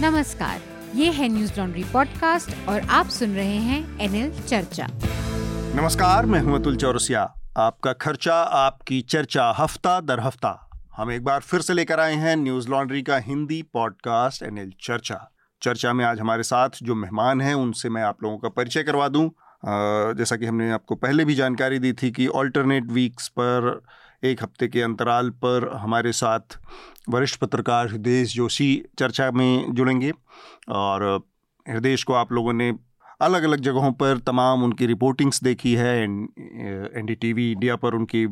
नमस्कार, ये है न्यूज़ लॉन्ड्री पॉडकास्ट और आप सुन रहे हैं एनएल चर्चा। नमस्कार, मैं हूँ अतुल चौरसिया। आपका खर्चा, आपकी चर्चा, हफ़्ता दर हफ़्ता। हम एक बार फिर से लेकर आए हैं न्यूज़ लॉन्ड्री का हिंदी पॉडकास्ट एनएल चर्चा। चर्चा में आज हमारे साथ जो मेहमान हैं, उनसे मैं आप लोगों का परिचय करवा दूँ। जैसा कि हमने आपको पहले भी जानकारी दी थी कि ऑल्टरनेट वीक्स पर एक हफ़्ते के अंतराल पर हमारे साथ वरिष्ठ पत्रकार हृदय जोशी चर्चा में जुड़ेंगे और हृदय को आप लोगों ने अलग अलग जगहों पर तमाम उनकी रिपोर्टिंग्स देखी है, N D T V India पर उनकी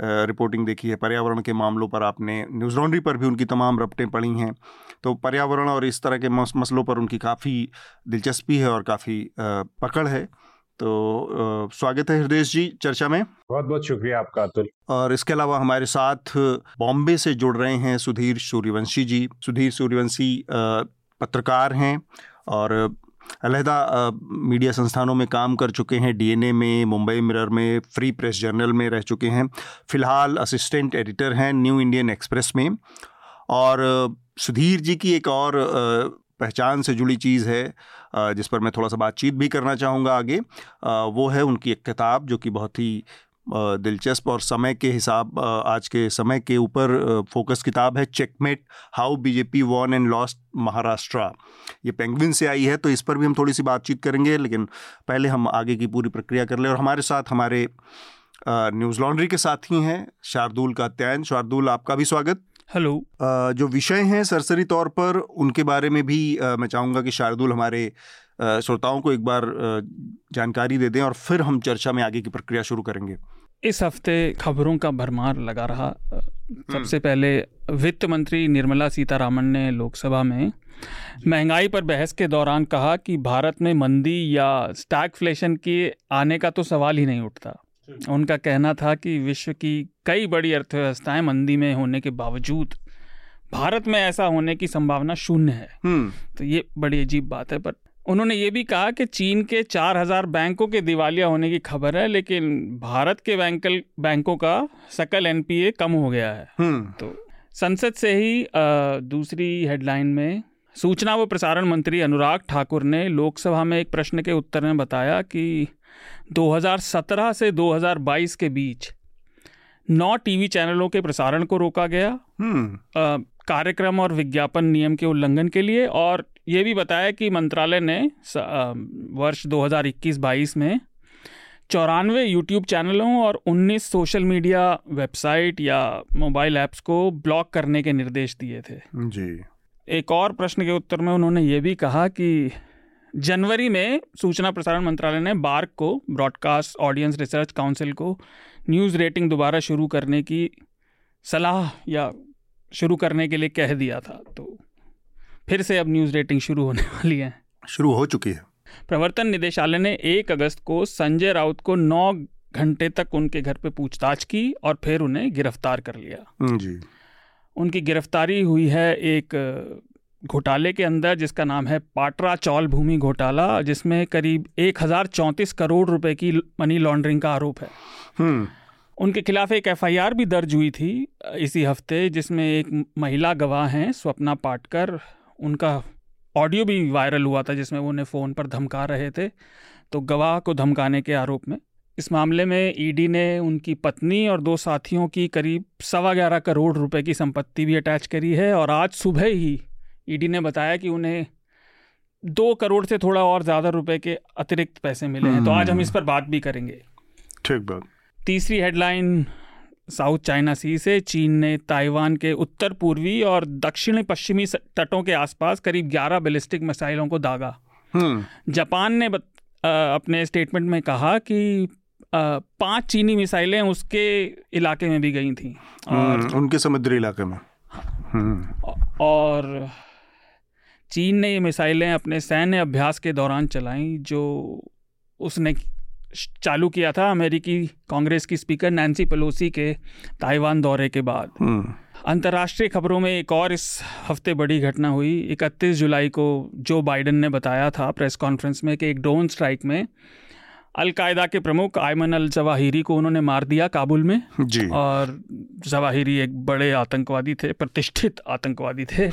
रिपोर्टिंग देखी है, पर्यावरण के मामलों पर आपने न्यूज़ लॉन्ड्री पर भी उनकी तमाम रपटें पढ़ी हैं। तो पर्यावरण और इस तरह के मसलों पर उनकी काफ़ी दिलचस्पी है और काफ़ी पकड़ है। तो स्वागत है हृदय जी चर्चा में। बहुत बहुत शुक्रिया आपका अतुल। और इसके अलावा हमारे साथ बॉम्बे से जुड़ रहे हैं सुधीर सूर्यवंशी जी। सुधीर सूर्यवंशी पत्रकार हैं और अलहदा मीडिया संस्थानों में काम कर चुके हैं। डीएनए में मुंबई मिरर में फ्री प्रेस जर्नल में रह चुके हैं। फ़िलहाल असिस्टेंट एडिटर हैं न्यू इंडियन एक्सप्रेस में। और सुधीर जी की एक और पहचान से जुड़ी चीज़ है। जिस पर मैं थोड़ा सा बातचीत भी करना चाहूँगा आगे। वो है उनकी एक किताब जो कि बहुत ही दिलचस्प और समय के हिसाब आज के समय के ऊपर फोकस किताब है checkmate, how BJP won and lost Maharashtra. ये पेंगविन से आई है तो इस पर भी हम थोड़ी सी बातचीत करेंगे, लेकिन पहले हम आगे की पूरी प्रक्रिया कर लें। और हमारे साथ, हमारे न्यूज़ लॉन्ड्री के साथी हैं शार्दुल का त्यान शार्दुल, आपका भी स्वागत। हेलो। जो विषय हैं सरसरी तौर पर उनके बारे में भी मैं चाहूँगा कि शार्दुल हमारे श्रोताओं को एक बार जानकारी दे दें और फिर हम चर्चा में आगे की प्रक्रिया शुरू करेंगे। इस हफ़्ते खबरों का भरमार लगा रहा। सबसे हम्म। पहले वित्त मंत्री निर्मला सीतारामन ने लोकसभा में महँगाई पर बहस के दौरान कहा कि भारत में मंदी या स्टैगफ्लेशन के आने का तो सवाल ही नहीं उठता। उनका कहना था कि विश्व की कई बड़ी अर्थव्यवस्थाएँ मंदी में होने के बावजूद भारत में ऐसा होने की संभावना शून्य है हम्म। तो ये बड़ी अजीब बात है पर उन्होंने ये भी कहा कि चीन के चार हज़ार बैंकों के दिवालिया होने की खबर है लेकिन भारत के बैंकल बैंकों का सकल एनपीए कम हो गया है हम्म। तो संसद से ही दूसरी हेडलाइन में सूचना व प्रसारण मंत्री अनुराग ठाकुर ने लोकसभा में एक प्रश्न के उत्तर में बताया कि 2017 से 2022 के बीच नौ टीवी चैनलों के प्रसारण को रोका गया। हम्म। कार्यक्रम और विज्ञापन नियम के उल्लंघन के लिए और ये भी बताया कि मंत्रालय ने वर्ष 2021-22 में चौरानवे यूट्यूब चैनलों और 19 सोशल मीडिया वेबसाइट या मोबाइल ऐप्स को ब्लॉक करने के निर्देश दिए थे। जी। एक और प्रश्न के उत्तर में उन्होंने ये भी कहा कि जनवरी में सूचना प्रसारण मंत्रालय ने बार्क को ब्रॉडकास्ट ऑडियंस रिसर्च काउंसिल को न्यूज़ रेटिंग दोबारा शुरू करने की सलाह या शुरू करने के लिए कह दिया था। तो फिर से अब न्यूज़ रेटिंग शुरू होने वाली है। शुरू हो चुकी है। प्रवर्तन निदेशालय ने एक अगस्त को संजय राउत को नौ घंटे तक उनके घर पे पूछताछ की और फिर उन्हें गिरफ़्तार कर लिया। जी। उनकी गिरफ्तारी हुई है एक घोटाले के अंदर जिसका नाम है पाटरा चौल भूमि घोटाला जिसमें करीब एक हज़ार चौंतीस करोड़ रुपए की मनी लॉन्ड्रिंग का आरोप है। हम्म। उनके खिलाफ एक एफआईआर भी दर्ज हुई थी इसी हफ़्ते जिसमें एक महिला गवाह हैं स्वप्ना पाटकर। उनका ऑडियो भी वायरल हुआ था जिसमें वो उन्हें फ़ोन पर धमका रहे थे। तो गवाह को धमकाने के आरोप में इस मामले में ईडी ने उनकी पत्नी और दो साथियों की करीब सवा ग्यारह करोड़ रुपए की संपत्ति भी अटैच करी है और आज सुबह ही ईडी ने बताया कि उन्हें दो करोड़ से थोड़ा और ज़्यादा रुपए के अतिरिक्त पैसे मिले हैं। तो आज हम इस पर बात भी करेंगे। ठीक बात। तीसरी हेडलाइन साउथ चाइना सी से चीन ने ताइवान के उत्तर पूर्वी और दक्षिण पश्चिमी तटों के आसपास करीब 11 बैलिस्टिक मिसाइलों को दागा। हम्म। जापान ने बत, आ, अपने स्टेटमेंट में कहा कि पाँच चीनी मिसाइलें उसके इलाके में भी गई थी। और हम्म, उनके समुद्री इलाके में। हम्म। और चीन ने ये मिसाइलें अपने सैन्य अभ्यास के दौरान चलाईं जो उसने चालू किया था अमेरिकी कांग्रेस की स्पीकर नैन्सी पेलोसी के ताइवान दौरे के बाद हम्म। अंतर्राष्ट्रीय खबरों में एक और इस हफ़्ते बड़ी घटना हुई 31 जुलाई को जो बाइडन ने बताया था प्रेस कॉन्फ्रेंस में कि एक ड्रोन स्ट्राइक में अलकायदा के प्रमुख आयमन अल जवाहिरी को उन्होंने मार दिया काबुल में। जी। और जवाहिरी एक बड़े आतंकवादी थे प्रतिष्ठित आतंकवादी थे।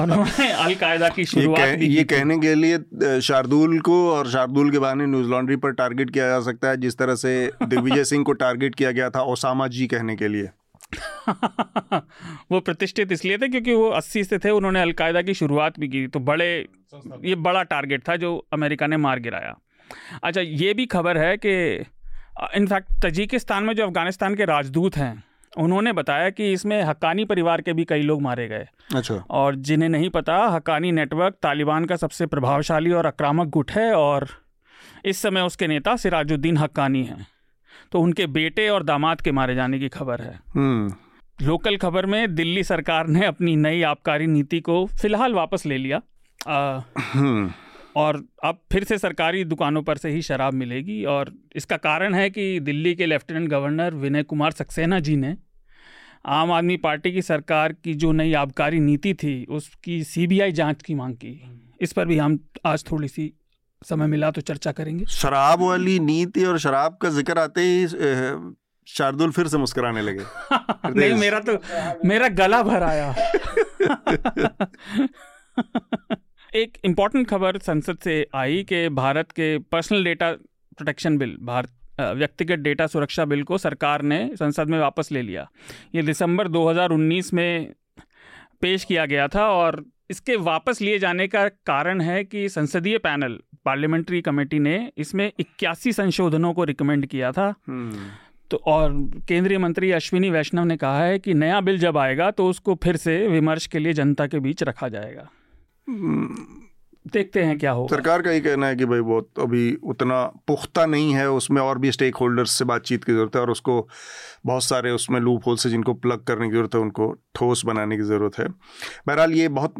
उन्होंने अलकायदा की शुरुआत ये, कह, ये की कहने के लिए शार्दुल को और शार्दुल के बहाने न्यूज़ लॉन्ड्री पर टारगेट किया जा सकता है जिस तरह से दिग्विजय सिंह को टारगेट किया गया था ओसामा जी कहने के लिए। वो प्रतिष्ठित इसलिए थे क्योंकि वो 80 से थे उन्होंने अलकायदा की शुरुआत भी की। तो बड़े ये बड़ा टारगेट था जो अमेरिका ने मार गिराया। अच्छा ये भी खबर है कि इनफैक्ट तजिकिस्तान में जो अफ़गानिस्तान के राजदूत हैं उन्होंने बताया कि इसमें हक्कानी परिवार के भी कई लोग मारे गए। अच्छा। और जिन्हें नहीं पता हक्कानी नेटवर्क तालिबान का सबसे प्रभावशाली और आक्रामक गुट है और इस समय उसके नेता सिराजुद्दीन हक्कानी हैं। तो उनके बेटे और दामाद के मारे जाने की खबर है। हम्म। लोकल खबर में दिल्ली सरकार ने अपनी नई आबकारी नीति को फ़िलहाल वापस ले लिया। आ, और अब फिर से सरकारी दुकानों पर से ही शराब मिलेगी और इसका कारण है कि दिल्ली के लेफ्टिनेंट गवर्नर विनय कुमार सक्सेना जी ने आम आदमी पार्टी की सरकार की जो नई आबकारी नीति थी उसकी सीबीआई जाँच की मांग की। इस पर भी हम आज थोड़ी सी समय मिला तो चर्चा करेंगे। शराब वाली नीति और शराब का ज़िक्र आते ही शार्दुल फिर से मुस्कुराने लगे। नहीं मेरा तो मेरा गला भर आया। एक इंपॉर्टेंट खबर संसद से आई कि भारत के personal data protection bill Bharat व्यक्तिगत डेटा सुरक्षा बिल को सरकार ने संसद में वापस ले लिया। ये दिसंबर 2019 में पेश किया गया था और इसके वापस लिए जाने का कारण है कि संसदीय पैनल पार्लियामेंट्री कमेटी ने इसमें इक्यासी संशोधनों को रिकमेंड किया था। हम्म। तो और केंद्रीय मंत्री अश्विनी वैष्णव ने कहा है कि नया बिल जब आएगा तो उसको फिर से विमर्श के लिए जनता के बीच रखा जाएगा। देखते हैं क्या होगा। सरकार का ये कहना है कि भाई बहुत अभी उतना पुख्ता नहीं है उसमें और भी स्टेक होल्डर्स से बातचीत की ज़रूरत है और उसको बहुत सारे उसमें लूप होल से जिनको प्लग करने की ज़रूरत है उनको ठोस बनाने की ज़रूरत है। बहरहाल ये बहुत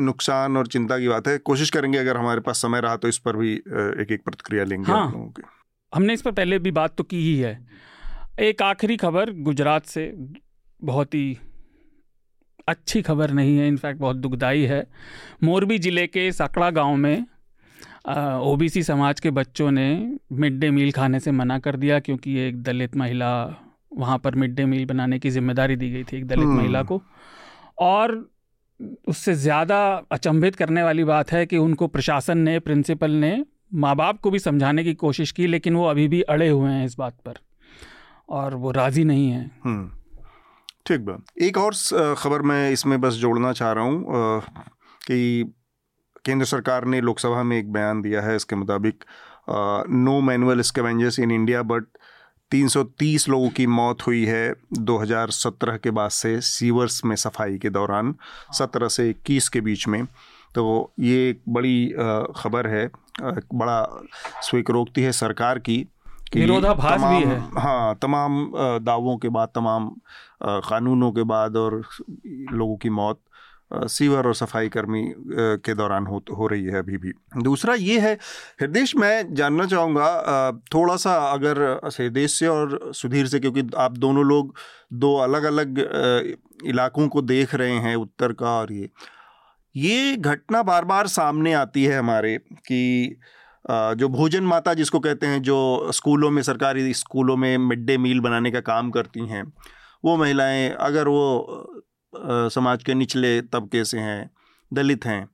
नुकसान और चिंता की बात है। कोशिश करेंगे अगर हमारे पास समय रहा तो इस पर भी एक एक प्रतिक्रिया लेंगे हाँ। लोगों की। हमने इस पर पहले भी बात तो की ही है। एक आखिरी खबर गुजरात से बहुत ही अच्छी खबर नहीं है इनफैक्ट बहुत दुखदाई है। मोरबी ज़िले के सकड़ा गाँव में ओबीसी समाज के बच्चों ने मिड डे मील खाने से मना कर दिया क्योंकि एक दलित महिला वहाँ पर मिड डे मील बनाने की ज़िम्मेदारी दी गई थी एक दलित हम्म। महिला को। और उससे ज़्यादा अचंभित करने वाली बात है कि उनको प्रशासन ने प्रिंसिपल ने माँ बाप को भी समझाने की कोशिश की लेकिन वो अभी भी अड़े हुए हैं इस बात पर। और वो राज़ी नहीं है। हम्म। ठीक बा एक और खबर मैं इसमें बस जोड़ना चाह रहा हूँ कि केंद्र सरकार ने लोकसभा में एक बयान दिया है इसके मुताबिक no manual scavengers in India but 330 लोगों की मौत हुई है 2017 के बाद से सीवर्स में सफ़ाई के दौरान 17 से 21 के बीच में तो ये एक बड़ी खबर है एक बड़ा स्वीकारोक्ति है सरकार की विरोधाभास भी है। हाँ तमाम दावों के बाद तमाम कानूनों के बाद और लोगों की मौत सीवर और सफ़ाई कर्मी के दौरान हो हो रही है अभी भी। दूसरा ये है, हृदय मैं जानना चाहूँगा थोड़ा सा अगर हृदय से और सुधीर से, क्योंकि आप दोनों लोग दो अलग अलग इलाकों को देख रहे हैं, उत्तर का और ये। ये घटना बार बार सामने आती है हमारे कि जो भोजन माता जिसको कहते हैं, जो स्कूलों में, सरकारी स्कूलों में मिड डे मील बनाने का काम करती हैं वो महिलाएँ अगर वो समाज के निचले तबके से हैं, दलित हैं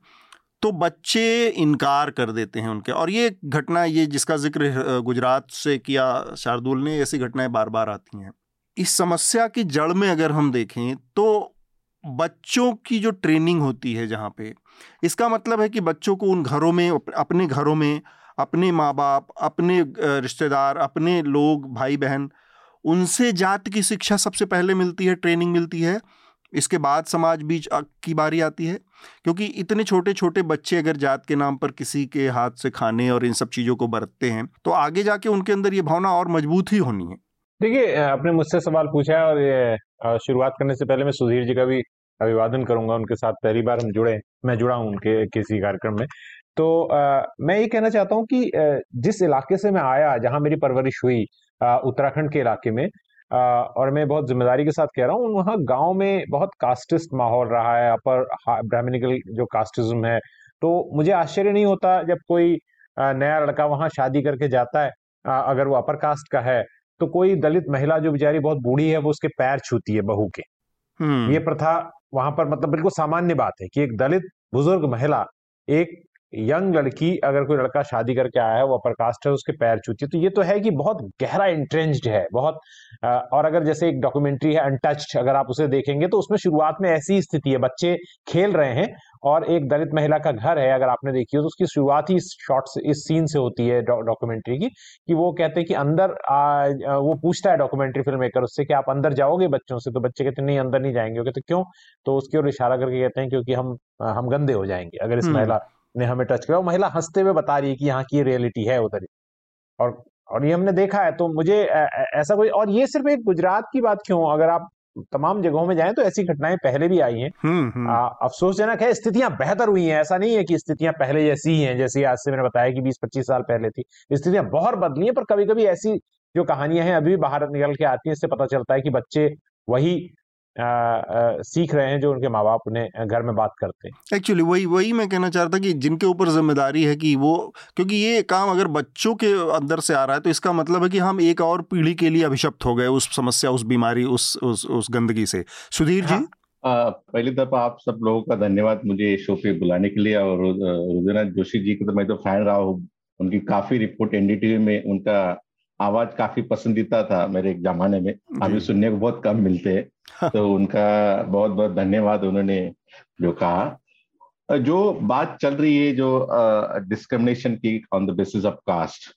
तो बच्चे इनकार कर देते हैं उनके। और ये घटना, ये जिसका ज़िक्र गुजरात से किया शार्दुल ने, ऐसी घटनाएँ बार बार आती हैं। इस समस्या की जड़ में अगर हम देखें तो बच्चों की जो ट्रेनिंग होती है जहाँ पे, इसका मतलब है कि बच्चों को उन घरों में अपने घरों में, अपने माँ बाप अपने रिश्तेदार, अपने लोग भाई बहन उनसे जात की शिक्षा सबसे पहले मिलती है ट्रेनिंग मिलती है। इसके बाद समाज बीच की बारी आती है। क्योंकि इतने छोटे छोटे बच्चे अगर जात के नाम पर किसी के हाथ से खाने और इन सब चीज़ों को बरतते हैं तो आगे जाके उनके अंदर ये भावना और मज़बूत ही होनी है। देखिए आपने मुझसे सवाल पूछा है और शुरुआत करने से पहले मैं सुधीर जी का भी अभिवादन करूँगा उनके साथ पहली बार हम जुड़े मैं जुड़ा हूँ उनके किसी कार्यक्रम में। तो आ, मैं ये कहना चाहता हूँ कि जिस इलाके से मैं आया जहाँ मेरी परवरिश हुई उत्तराखंड के इलाके में। और मैं बहुत ज़िम्मेदारी के साथ कह रहा हूँ वहाँ गाँव में बहुत कास्टिस्ट माहौल रहा है अपर ब्राह्मणिकल जो कास्टिज्म है। तो मुझे आश्चर्य नहीं होता जब कोई नया लड़का वहाँ शादी करके जाता है अगर वो अपर कास्ट का है तो कोई दलित महिला जो बेचारी बहुत बूढ़ी है वो उसके पैर छूती है बहू के। हम्म। ये प्रथा वहाँ पर मतलब बिल्कुल सामान्य बात है कि एक दलित बुज़ुर्ग महिला एक यंग लड़की अगर कोई लड़का शादी करके आया है वो अपर कास्ट है उसके पैर छूती है तो ये तो है कि बहुत गहरा इंट्रेंस्ड है बहुत और अगर जैसे एक डॉक्यूमेंट्री है अनटच्ड अगर आप उसे देखेंगे तो उसमें शुरुआत में ऐसी स्थिति है बच्चे खेल रहे हैं और एक दलित महिला का घर है अगर आपने देखी हो तो उसकी शुरुआत ही इस शॉर्ट से इस सीन से होती है डॉक्यूमेंट्री की कि वो कहते हैं कि अंदर आ, वो पूछता है डॉक्यूमेंट्री फ़िल्म मेकर उससे कि आप अंदर जाओगे बच्चों से तो बच्चे कहते नहीं अंदर नहीं जाएँगे कहते क्यों तो उसकी ओर इशारा करके कहते हैं क्योंकि हम हम गंदे हो जाएँगे अगर इस हम्म। महिला ने हमें टच किया। महिला हँसते हुए बता रही है कि यहाँ की रियलिटी है उधर और और ये हमने देखा है तो मुझे ऐसा कोई और ये सिर्फ़ एक गुजरात की बात क्यों? अगर आप तमाम जगहों में जाएँ तो ऐसी घटनाएँ पहले भी आई हैं। हम्म, हम्म। अफसोसजनक है स्थितियाँ बेहतर हुई हैं। ऐसा नहीं है कि स्थितियाँ पहले जैसी ही हैं जैसे आज से मैंने बताया कि 20-25 साल पहले थी। स्थितियाँ बहुत बदली हैं पर कभी कभी ऐसी जो कहानियाँ हैं अभी भी बाहर निकल के आती हैं इससे पता चलता है कि बच्चे वही सीख रहे हैं जो उनके माँ बाप उन्हें घर में बात करते हैं। एक्चुअली वही वही मैं कहना चाह रहा था कि जिनके ऊपर ज़िम्मेदारी है कि वो क्योंकि ये काम अगर बच्चों के अंदर से आ रहा है तो इसका मतलब है कि हम एक और पीढ़ी के लिए अभिशप्त हो गए उस समस्या उस बीमारी उस उस उस गंदगी से। सुधीर हाँ, जी आ, पहली दफ़ा आप सब लोगों का धन्यवाद मुझे शो पे बुलाने के लिए और रुद्रनाथ जोशी जी का तो मैं तो फ़ैन रहा हूँ उनकी काफ़ी रिपोर्ट एनडीटीवी में उनका आवाज़ काफ़ी पसंदीदा था मेरे एक जमाने में। अभी सुनने को बहुत कम मिलते हैं। तो उनका बहुत बहुत धन्यवाद उन्होंने जो कहा। जो बात चल रही है जो डिस्क्रिमिनेशन की on the basis of caste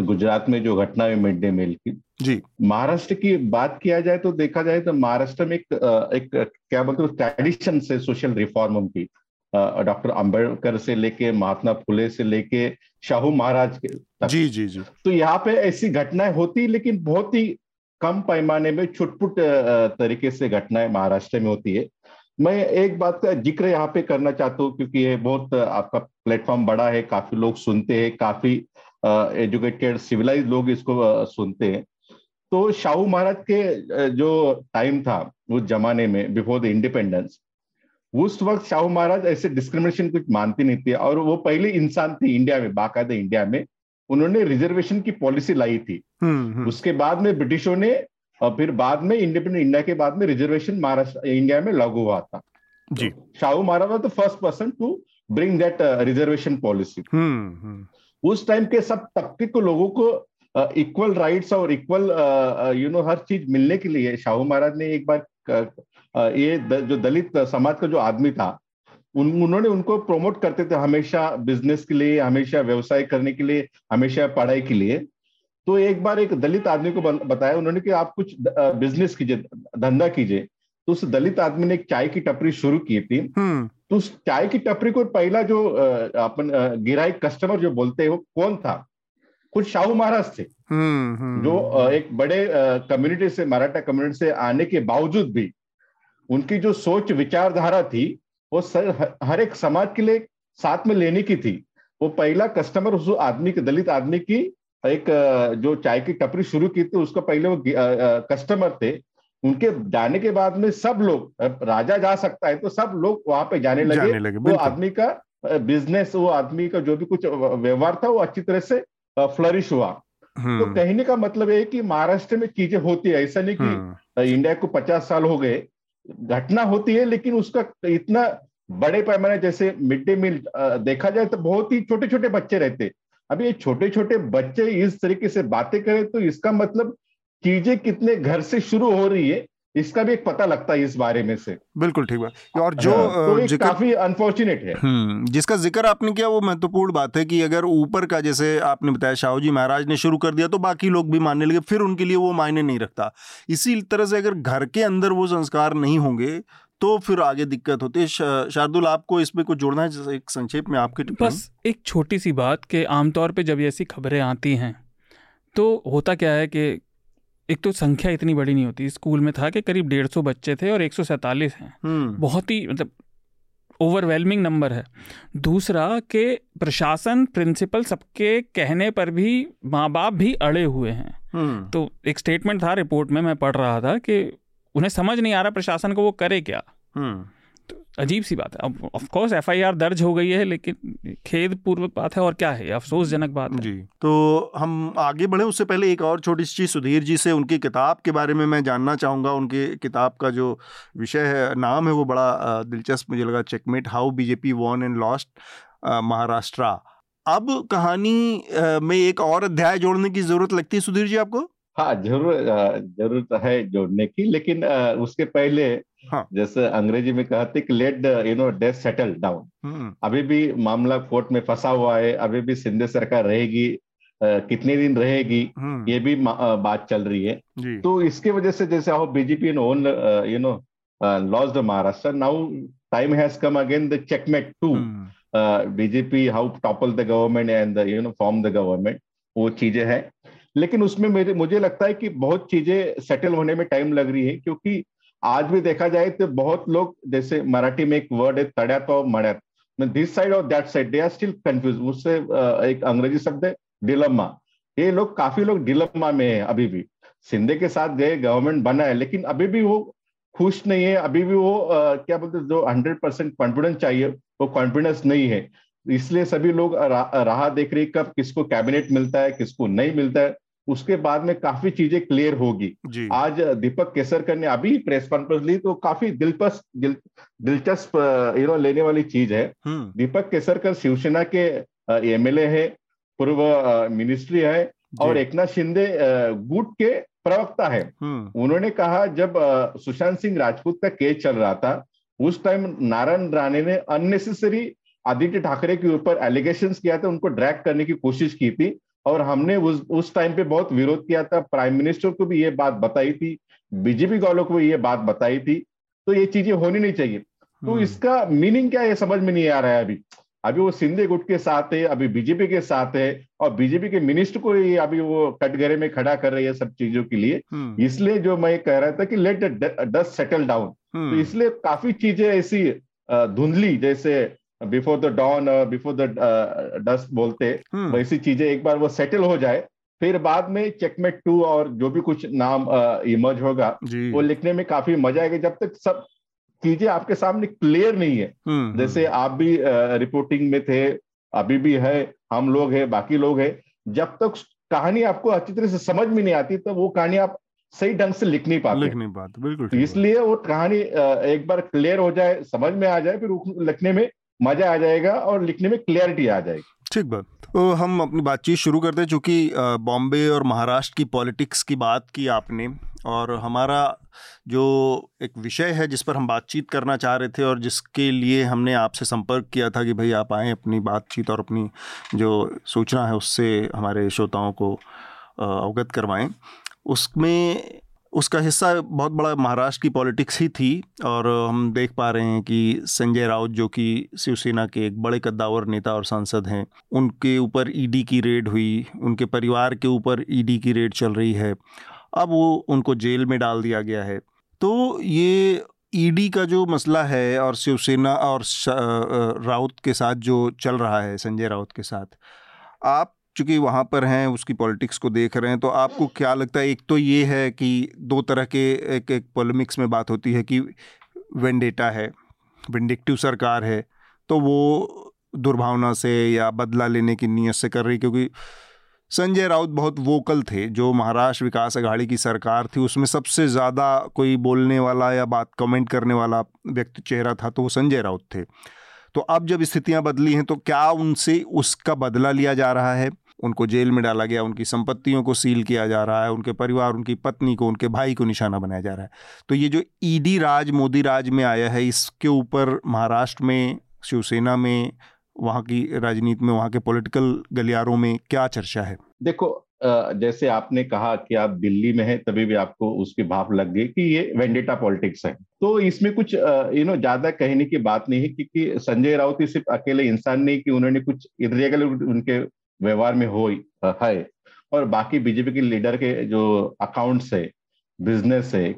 Gujarat में जो घटना है मिड डे मील की। जी। महाराष्ट्र की बात किया जाए तो देखा जाए तो महाराष्ट्र में एक एक क्या बोलते हैं ट्रेडिशन से सोशल रिफॉर्म उनकी डॉक्टर अंबेडकर से लेके महात्मा फुले से लेके शाहू महाराज के जी जी जी। तो यहाँ पे ऐसी घटनाएँ होती लेकिन बहुत ही कम पैमाने में छुटपुट तरीके से घटनाएँ महाराष्ट्र में होती है। मैं एक बात का ज़िक्र यहाँ पे करना चाहता हूँ क्योंकि ये बहुत आपका प्लेटफॉर्म बड़ा है काफ़ी लोग सुनते हैं काफ़ी एजुकेटेड सिविलाइज लोग इसको सुनते हैं। तो शाहू महाराज के जो टाइम था उस जमाने में बिफोर द इंडिपेंडेंस उस वक्त शाहू महाराज ऐसे डिस्क्रिमिनेशन कुछ मानते नहीं थे और वो पहले इंसान थे इंडिया में बाकायदा इंडिया में। उन्होंने रिजर्वेशन की पॉलिसी लाई थी। हम्म, हम्म। उसके बाद में ब्रिटिशों ने और फिर बाद में इंडिपेंडेंट इंडिया के बाद में रिजर्वेशन महाराष्ट्र इंडिया में लागू हुआ था। जी। Shahu Maharaj was the first person to bring that reservation policy उस टाइम के सब तबके को लोगों को इक्वल uh, राइट्स और इक्वल यू नो हर चीज़ मिलने के लिए शाहू महाराज ने एक बार ये द, जो दलित समाज का जो आदमी था उन, उन्होंने उनको प्रमोट करते थे हमेशा बिज़नेस के लिए हमेशा व्यवसाय करने के लिए हमेशा पढ़ाई के लिए। तो एक बार एक दलित आदमी को बताया उन्होंने कि आप कुछ बिज़नेस कीजिए धंधा कीजिए। तो उस दलित आदमी ने एक चाय की टपरी शुरू की थी। हम्म। तो उस चाय की टपरी को पहला जो अपन गिराई कस्टमर जो बोलते हैं वो कौन था? कुछ शाहू महाराज थे। हम्म, हम्म। जो एक बड़े कम्युनिटी से मराठा कम्युनिटी से आने के बावजूद भी उनकी जो सोच विचारधारा थी वो सर हर एक समाज के लिए साथ में लेने की थी। वो पहला कस्टमर उस आदमी के दलित आदमी की एक जो चाय की टपरी शुरू की थी उसका पहले वो कस्टमर थे। उनके जाने के बाद में सब लोग राजा जा सकता है तो सब लोग वहाँ पे जाने लगे, जाने लगे वो आदमी का बिज़नेस वो आदमी का जो भी कुछ व्यवहार था वो अच्छी तरह से फ्लरिश हुआ। तो हम्म। कहने का मतलब है कि महाराष्ट्र में चीज़ें होती है ऐसा नहीं कि हम्म। इंडिया को पचास साल हो गए घटना होती है, लेकिन उसका इतना बड़े पैमाने जैसे मिड डे मील देखा जाए तो बहुत ही छोटे छोटे बच्चे रहते अभी ये छोटे छोटे बच्चे इस तरीके से बातें करें तो इसका मतलब चीज़ें कितने घर से शुरू हो रही है इसका भी एक पता लगता है इस बारे में से। बिल्कुल ठीक बात। और जो हाँ, तो काफ़ी अनफॉर्चुनेट है। हम्म, जिसका ज़िक्र आपने किया वो महत्वपूर्ण बात है कि अगर ऊपर का जैसे आपने बताया शाहू जी महाराज ने शुरू कर दिया तो बाकी लोग भी मानने लगे फिर उनके लिए वो मायने नहीं रखता। इसी तरह से अगर घर के अंदर वो संस्कार नहीं होंगे तो फिर आगे दिक्कत होती है। शार्दुल आपको इसमें कुछ जोड़ना है एक संक्षेप में आपके बस एक छोटी सी बात कि आमतौर पे जब ऐसी खबरें आती हैं तो होता क्या है कि एक तो संख्या इतनी बड़ी नहीं होती स्कूल में था कि करीब डेढ़ सौ बच्चे थे और एक सौ सैंतालीस हैं हम्म। बहुत ही मतलब ओवरवेलमिंग नंबर है दूसरा कि प्रशासन प्रिंसिपल सबके कहने पर भी माँ बाप भी अड़े हुए हैं हम्म। तो एक स्टेटमेंट था रिपोर्ट में मैं पढ़ रहा था कि उन्हें समझ नहीं आ रहा प्रशासन को वो करे क्या हम्म। अजीब सी बात है। अब ऑफ़ कोर्स एफआईआर दर्ज हो गई है लेकिन खेद पूर्वक बात है और क्या है? अफसोसजनक बात है। जी तो हम आगे बढ़े। उससे पहले एक और छोटी सी चीज़ सुधीर जी से उनकी किताब के बारे में मैं जानना चाहूँगा। उनके किताब का जो विषय है नाम है वो बड़ा दिलचस्प। मुझे लगा checkmate how BJP won and lost Maharashtra. अब कहानी में एक और अध्याय जोड़ने की ज़रूरत लगती है सुधीर जी आपको? हाँ ज़रूर ज़रूरत है जोड़ने की लेकिन उसके पहले हाँ. जैसे अंग्रेज़ी में कहते कि let you know death settle down अभी भी मामला कोर्ट में फंसा हुआ है अभी भी सिंधे सरकार रहेगी कितने दिन रहेगी हम्म। ये भी बात चल रही है। तो इसके वजह से जैसे how BJP won you know lost the Maharashtra now time has come again the checkmate to BJP how topple the government and you know form the government वो चीज़ें हैं। लेकिन उसमें मेरे मुझे लगता है कि बहुत चीज़ें सेटल होने में टाइम लग रही है क्योंकि आज भी देखा जाए तो बहुत लोग जैसे मराठी में एक वर्ड है तड़ा तो मड़त दिस साइड और that side they are still confuse उससे एक अंग्रेज़ी शब्द है डिलम्मा ये लोग काफ़ी लोग डिलम्मा में है अभी भी। सिंधे के साथ गए गवर्नमेंट बना है लेकिन अभी भी वो खुश नहीं है। अभी भी वो आ, क्या बोलते जो हंड्रेड परसेंट कॉन्फिडेंस चाहिए वो कॉन्फिडेंस नहीं है। इसलिए सभी लोग रा, राह देख रहे कब किसको कैबिनेट मिलता है किसको नहीं मिलता है। उसके बाद में काफ़ी चीज़ें क्लियर होगी। आज दीपक केसरकर ने अभी प्रेस कॉन्फ्रेंस ली तो काफ़ी दिलपस दिल, दिलचस्प यू नो लेने वाली चीज़ है। हम्म। दीपक केसरकर शिवसेना के एमएलए है पूर्व मिनिस्ट्री है और एकनाथ शिंदे गुट के प्रवक्ता है। हम्म। उन्होंने कहा जब सुशांत सिंह राजपूत का केस चल रहा था उस टाइम नारायण राणे ने अननेसेसरी आदित्य ठाकरे के ऊपर एलिगेशन किया था उनको ड्रैग करने की कोशिश की थी। और हमने उस उस टाइम पे बहुत विरोध किया था। प्राइम मिनिस्टर को भी ये बात बताई थी बीजेपी वालों को भी ये बात बताई थी। तो ये चीज़ें होनी नहीं चाहिए। तो हम्म। इसका मीनिंग क्या है समझ में नहीं आ रहा है अभी। अभी वो सिंधे गुट के साथ है अभी बीजेपी के साथ है और बीजेपी के मिनिस्टर को ही अभी वो कटघरे में खड़ा कर रही है सब चीज़ों के लिए। हम्म। इसलिए जो मैं कह रहा था कि लेट डस्ट सेटल डाउन तो इसलिए काफ़ी चीज़ें ऐसी धुंधली जैसे before the dawn before the dust बोलते हम्म। वैसी चीज़ें एक बार वो सेटल हो जाए फिर बाद में चेकमेट टू और जो भी कुछ नाम इमर्ज uh, होगा वो लिखने में काफ़ी मज़ा आएगा जब तक सब चीज़ें आपके सामने क्लियर नहीं है हम्म, हम्म। जैसे आप भी रिपोर्टिंग में थे अभी भी है हम लोग हैं बाकी लोग हैं जब तक कहानी आपको अच्छी तरह से समझ में नहीं आती तो वो कहानी आप सही ढंग से लिख नहीं पाते लिख नहीं पाते बिल्कुल तो इसलिए वो कहानी एक बार क्लियर हो जाए समझ में आ जाए फिर लिखने में मज़ा आ जाएगा और लिखने में क्लियरिटी आ जाएगी। ठीक बात। तो हम अपनी बातचीत शुरू करते हैं, चूँकि बॉम्बे और महाराष्ट्र की पॉलिटिक्स की बात की आपने और हमारा जो एक विषय है जिस पर हम बातचीत करना चाह रहे थे और जिसके लिए हमने आपसे संपर्क किया था कि भाई आप आएँ अपनी बातचीत और अपनी जो सूचना है उससे हमारे श्रोताओं को अवगत करवाएँ। उसमें उसका हिस्सा बहुत बड़ा महाराष्ट्र की पॉलिटिक्स ही थी और हम देख पा रहे हैं कि संजय राउत, जो कि शिवसेना के एक बड़े कद्दावर नेता और सांसद हैं, उनके ऊपर ईडी की रेड हुई, उनके परिवार के ऊपर ईडी की रेड चल रही है। अब वो उनको जेल में डाल दिया गया है। तो ये ईडी का जो मसला है और शिवसेना और राउत के साथ जो चल रहा है, संजय राउत के साथ, आप चूँकि वहाँ पर हैं, उसकी पॉलिटिक्स को देख रहे हैं तो आपको क्या लगता है, एक तो ये है कि दो तरह के एक एक पोलमिक्स में बात होती है कि वेंडेटा है, विंडिक्टिव सरकार है तो वो दुर्भावना से या बदला लेने की नीयत से कर रही क्योंकि संजय राउत बहुत वोकल थे, जो महाराष्ट्र विकास अघाड़ी की सरकार थी, उसमें सबसे ज़्यादा कोई बोलने वाला या बात कमेंट करने वाला व्यक्ति चेहरा था तो वो संजय राउत थे। तो अब जब स्थितियाँ बदली हैं तो क्या उनसे उसका बदला लिया जा रहा है? उनको जेल में डाला गया, उनकी संपत्तियों को सील किया जा रहा है, उनके परिवार, उनकी पत्नी को, उनके भाई को निशाना बनाया जा रहा है। तो ये जो ईडी राज, मोदी राज में आया है, इसके ऊपर महाराष्ट्र में, शिवसेना में, वहाँ की राजनीति में, वहाँ के पॉलिटिकल गलियारों में क्या चर्चा है? देखो जैसे आपने कहा कि आप दिल्ली में हैं, तभी भी आपको उसकी भाप लग गई कि ये वेंडेटा पॉलिटिक्स है। तो इसमें कुछ यू नो ज़्यादा कहने की बात नहीं है, क्योंकि संजय राउत ही सिर्फ़ अकेले इंसान नहीं, कि उन्होंने कुछ इरेगुलर उनके व्यवहार में हो है। और बाकी बीजेपी के लीडर के जो अकाउंट्स है बिज़नेस है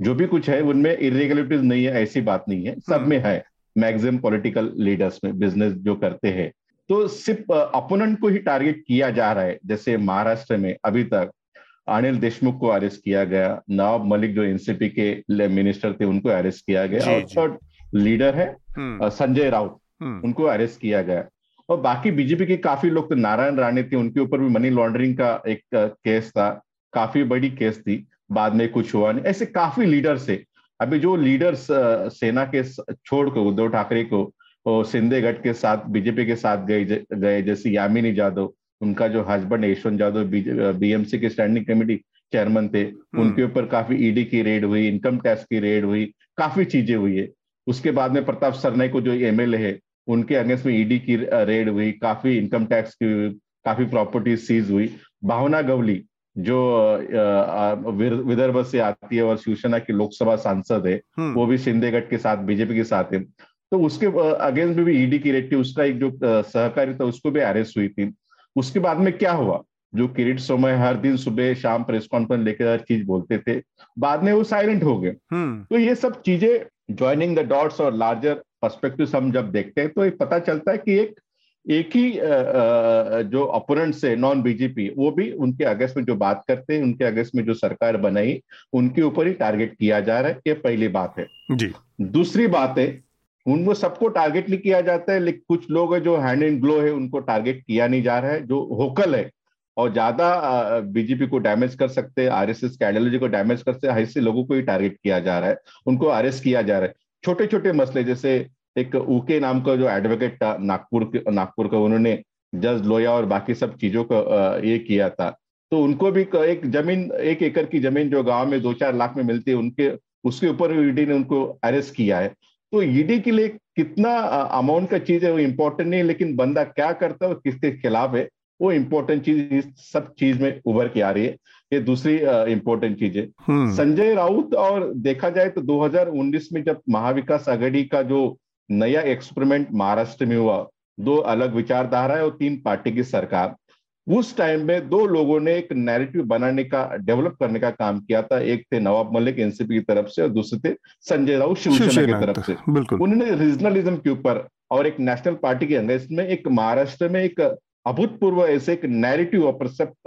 जो भी कुछ है उनमें इरेगुलरिटीज नहीं है ऐसी बात नहीं है। सब हम्म। में है। मैक्सिमम पॉलिटिकल लीडर्स में बिज़नेस जो करते हैं। तो सिर्फ़ अपोनेंट को ही टारगेट किया जा रहा है। जैसे महाराष्ट्र में अभी तक अनिल देशमुख को अरेस्ट किया गया। नवाब मलिक जो एनसीपी के मिनिस्टर थे उनको अरेस्ट किया गया। और लीडर है हम्म। संजय राउत हम्म। उनको अरेस्ट किया गया। और बाकी बीजेपी के काफ़ी लोग तो नारायण राणे थे उनके ऊपर भी मनी लॉन्ड्रिंग का एक केस था। काफ़ी बड़ी केस थी बाद में कुछ हुआ नहीं। ऐसे काफ़ी लीडर्स थे। अभी जो लीडर्स सेना के छोड़ कर उद्धव ठाकरे को सिंधे गढ़ के साथ बीजेपी के साथ गए गए जैसे यामिनी जादव उनका जो हस्बैंड यशवंत जादव बीएमसी के स्टैंडिंग कमेटी चेयरमैन थे हम्म। उनके ऊपर काफ़ी ईडी की रेड हुई इनकम टैक्स की रेड हुई काफ़ी चीज़ें हुई है। उसके बाद में प्रताप सरनाई को जो एमएलए है उनके अगेंस्ट में ईडी की रेड हुई काफ़ी इनकम टैक्स की काफ़ी प्रॉपर्टी सीज हुई। भावना गवली जो विदर्भ से आती है और शिवसेना की लोकसभा सांसद है हम्म। वो भी शिंदेगढ़ के साथ बीजेपी के साथ है। तो उसके अगेंस्ट में भी ईडी की रेड थी उसका एक जो सहकारी था उसको भी अरेस्ट हुई थी। उसके बाद में क्या हुआ? जो किरीट सोमय हर दिन सुबह शाम प्रेस कॉन्फ्रेंस लेकर हर चीज़ बोलते थे बाद में वो साइलेंट हो गए। हम्म। तो ये सब चीज़ें ज्वाइनिंग द डॉट्स और लार्जर पर्सपेक्टिव हम जब देखते हैं तो ये पता चलता है कि एक एक ही जो अपोनेंट्स है नॉन बीजेपी वो भी उनके अगेंस्ट में जो बात करते हैं उनके अगेंस्ट में जो सरकार बनाई उनके ऊपर ही टारगेट किया जा रहा है ये पहली बात है। जी। दूसरी बात है उनको सबको टारगेट नहीं किया जाता है लेकिन कुछ लोग है जो हैंड इन ग्लो है उनको टारगेट किया नहीं जा रहा है जो होकल है और ज़्यादा बीजेपी को डैमेज कर सकते हैं आरएसएस के आइडियोलॉजी को डैमेज कर सकते ऐसे लोगों को ही टारगेट किया जा रहा है उनको अरेस्ट किया जा रहा है। छोटे छोटे मसले, जैसे एक ऊके नाम का जो एडवोकेट था, नागपुर नागपुर का, उन्होंने जज लोया और बाकी सब चीज़ों का ये किया था। तो उनको भी एक ज़मीन, एक एकड़ की ज़मीन जो गाँव में दो चार लाख में मिलती है, उनके, उसके ऊपर ईडी ने उनको अरेस्ट किया है। तो ईडी के लिए कितना अमाउंट का चीज़ है, वो इम्पोर्टेंट नहीं है लेकिन बंदा क्या करता है और किसके खिलाफ है, वो इम्पोर्टेंट चीज़ इस सब चीज़ में उभर के आ रही है। ये दूसरी इम्पोर्टेंट चीज़। है। संजय राउत और देखा जाए तो 2019 में जब महाविकास आघाड़ी का जो नया एक्सपेरिमेंट महाराष्ट्र में हुआ दो अलग विचारधारा है और तीन पार्टी की सरकार उस टाइम में दो लोगों ने एक नैरेटिव बनाने का डेवलप करने का काम किया था। एक थे नवाब मलिक एनसीपी की तरफ़ से और दूसरे थे संजय राउत शिवसेना की तरफ़ से। उन्होंने रीजनलिज्म के ऊपर और एक नेशनल पार्टी के अगेंस्ट में एक महाराष्ट्र में एक अभूतपूर्व ऐसे एक नैरेटिव और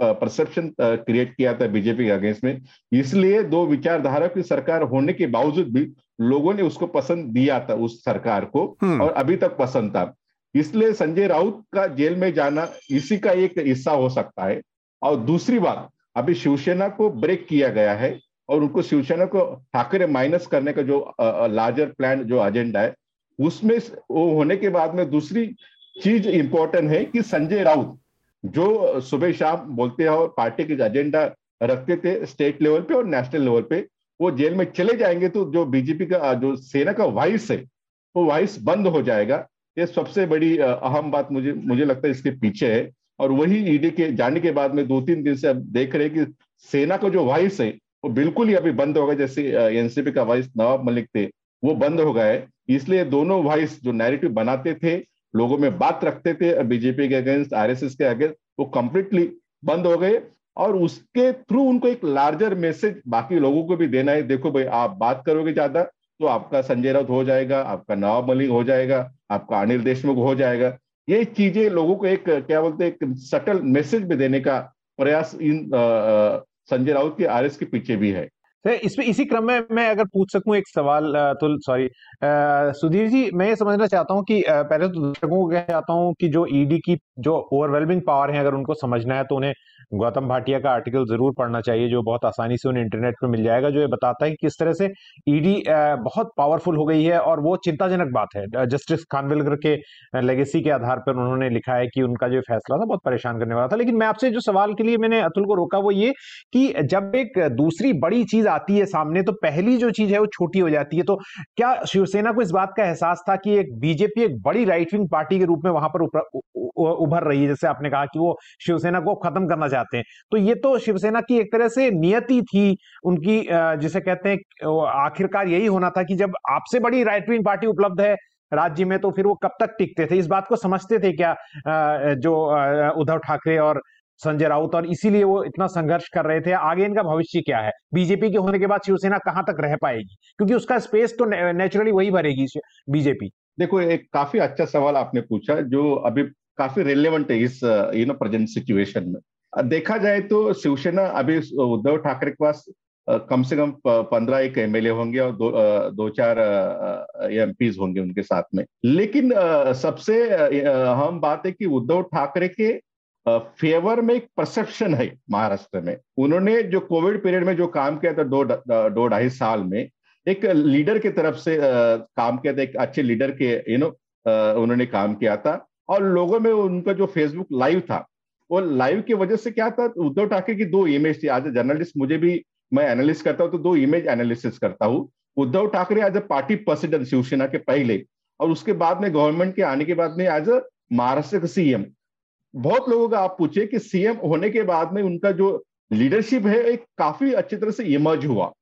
परसेप्शन क्रिएट किया था बीजेपी के अगेंस्ट में। इसलिए दो विचारधारा की सरकार होने के बावजूद भी लोगों ने उसको पसंद दिया था उस सरकार को हम्म। और अभी तक पसंद था। इसलिए संजय राउत का जेल में जाना इसी का एक हिस्सा हो सकता है। और दूसरी बात अभी शिवसेना को ब्रेक किया गया है और उनको शिवसेना को ठाकरे माइनस करने का जो लार्जर प्लान जो एजेंडा है उसमें वो होने के बाद में दूसरी चीज़ इंपॉर्टेंट है कि संजय राउत जो सुबह शाम बोलते हैं और पार्टी के एजेंडा रखते थे स्टेट लेवल पे और नेशनल लेवल पे, वो जेल में चले जाएँगे तो जो बीजेपी का, जो सेना का वाइस है, वो वाइस बंद हो जाएगा। ये सबसे बड़ी अहम बात मुझे मुझे लगता है इसके पीछे है। और वही ईडी के जाने के बाद में दो तीन दिन से अब देख रहे हैं कि सेना का जो वाइस है, वो बिल्कुल ही अभी बंद होगा जैसे एनसीपी का वाइस नवाब मलिक थे, वो बंद हो गए इसलिए दोनों वाइस जो नैरेटिव बनाते थे लोगों में बात रखते थे बीजेपी के अगेंस्ट आरएसएस के अगेंस्ट वो कंप्लीटली बंद हो गए। और उसके थ्रू उनको एक लार्जर मैसेज बाकी लोगों को भी देना है, देखो भाई, आप बात करोगे ज़्यादा तो आपका संजय राउत हो जाएगा, आपका नवाब मलिक हो जाएगा, आपका अनिल देशमुख हो जाएगा। ये चीज़ें लोगों को एक, क्या बोलते हैं, एक सटल मैसेज भी देने का प्रयास इन संजय राउत के आरएस के पीछे भी है। इसमें इसी क्रम में मैं अगर पूछ सकूँ एक सवाल तो सॉरी सुधीर जी, मैं ये समझना चाहता हूँ कि पहले तो दर्शकों को कहना चाहता हूँ कि जो ईडी की जो ओवरवेलमिंग पावर है, अगर उनको समझना है तो उन्हें गौतम भाटिया का आर्टिकल ज़रूर पढ़ना चाहिए, जो बहुत आसानी से उन्हें इंटरनेट पर मिल जाएगा, जो ये बताता है कि किस तरह से ईडी बहुत पावरफुल हो गई है और वो चिंताजनक बात है। जस्टिस खानविलकर के लेगेसी के आधार पर उन्होंने लिखा है कि उनका जो फैसला था, बहुत परेशान करने वाला था। लेकिन मैं आपसे जो सवाल के लिए मैंने अतुल को रोका, वो ये कि जब एक दूसरी बड़ी चीज़ आती है सामने तो पहली जो चीज़ है वो छोटी हो जाती है। तो क्या शिवसेना को इस बात का एहसास था कि एक बीजेपी एक बड़ी राइट विंग पार्टी के रूप में वहाँ पर उभर रही है, जैसे आपने कहा कि वो शिवसेना को खत्म करना चाहते हैं। तो ये तो शिवसेना की एक तरह से नियति थी उनकी जिसे कहते हैं आखिरकार यही होना था कि जब आपसे बड़ी राइट विंग पार्टी उपलब्ध है राज्य में तो फिर वो कब तक टिकते थे? इस बात को समझते थे क्या जो उद्धव ठाकरे और संजय राउत, और इसीलिए वो इतना संघर्ष कर रहे थे। आगे इनका भविष्य क्या है? बीजेपी के होने के बाद शिवसेना कहाँ तक रह पाएगी? क्योंकि उसका स्पेस तो नेचुरली वही भरेगी बीजेपी। देखो, एक काफ़ी अच्छा सवाल आपने पूछा, जो अभी काफ़ी रिलेवेंट है इस यू नो प्रेजेंट सिचुएशन में। देखा जाए तो शिवसेना अभी उद्धव ठाकरे के पास कम से कम पंद्रह एक एमएलए होंगे और दो दो चार एम होंगे उनके साथ में। लेकिन सबसे अहम बात है कि उद्धव ठाकरे के फेवर में एक परसेप्शन है महाराष्ट्र में। उन्होंने जो कोविड पीरियड में जो काम किया था दो दो ढाई साल में, एक लीडर की तरफ़ से काम किया था, एक अच्छे लीडर के यू नो उन्होंने काम किया था। और लोगों में उनका जो फेसबुक लाइव था, वो लाइव की वजह से क्या था, उद्धव ठाकरे की दो इमेज थी। एज आज जर्नलिस्ट मुझे भी, मैं एनालिस्ट करता हूँ तो दो इमेज एनालिसिस करता हूँ। Uddhav Thackeray as a party president Shiv Sena के पहले, और उसके बाद में गवर्नमेंट के आने के बाद में एज अ महाराष्ट्र का सीएम बहुत लोगों का आप पूछे कि सीएम होने के बाद में उनका जो लीडरशिप है, एक काफ़ी अच्छी तरह से इमर्ज हुआ।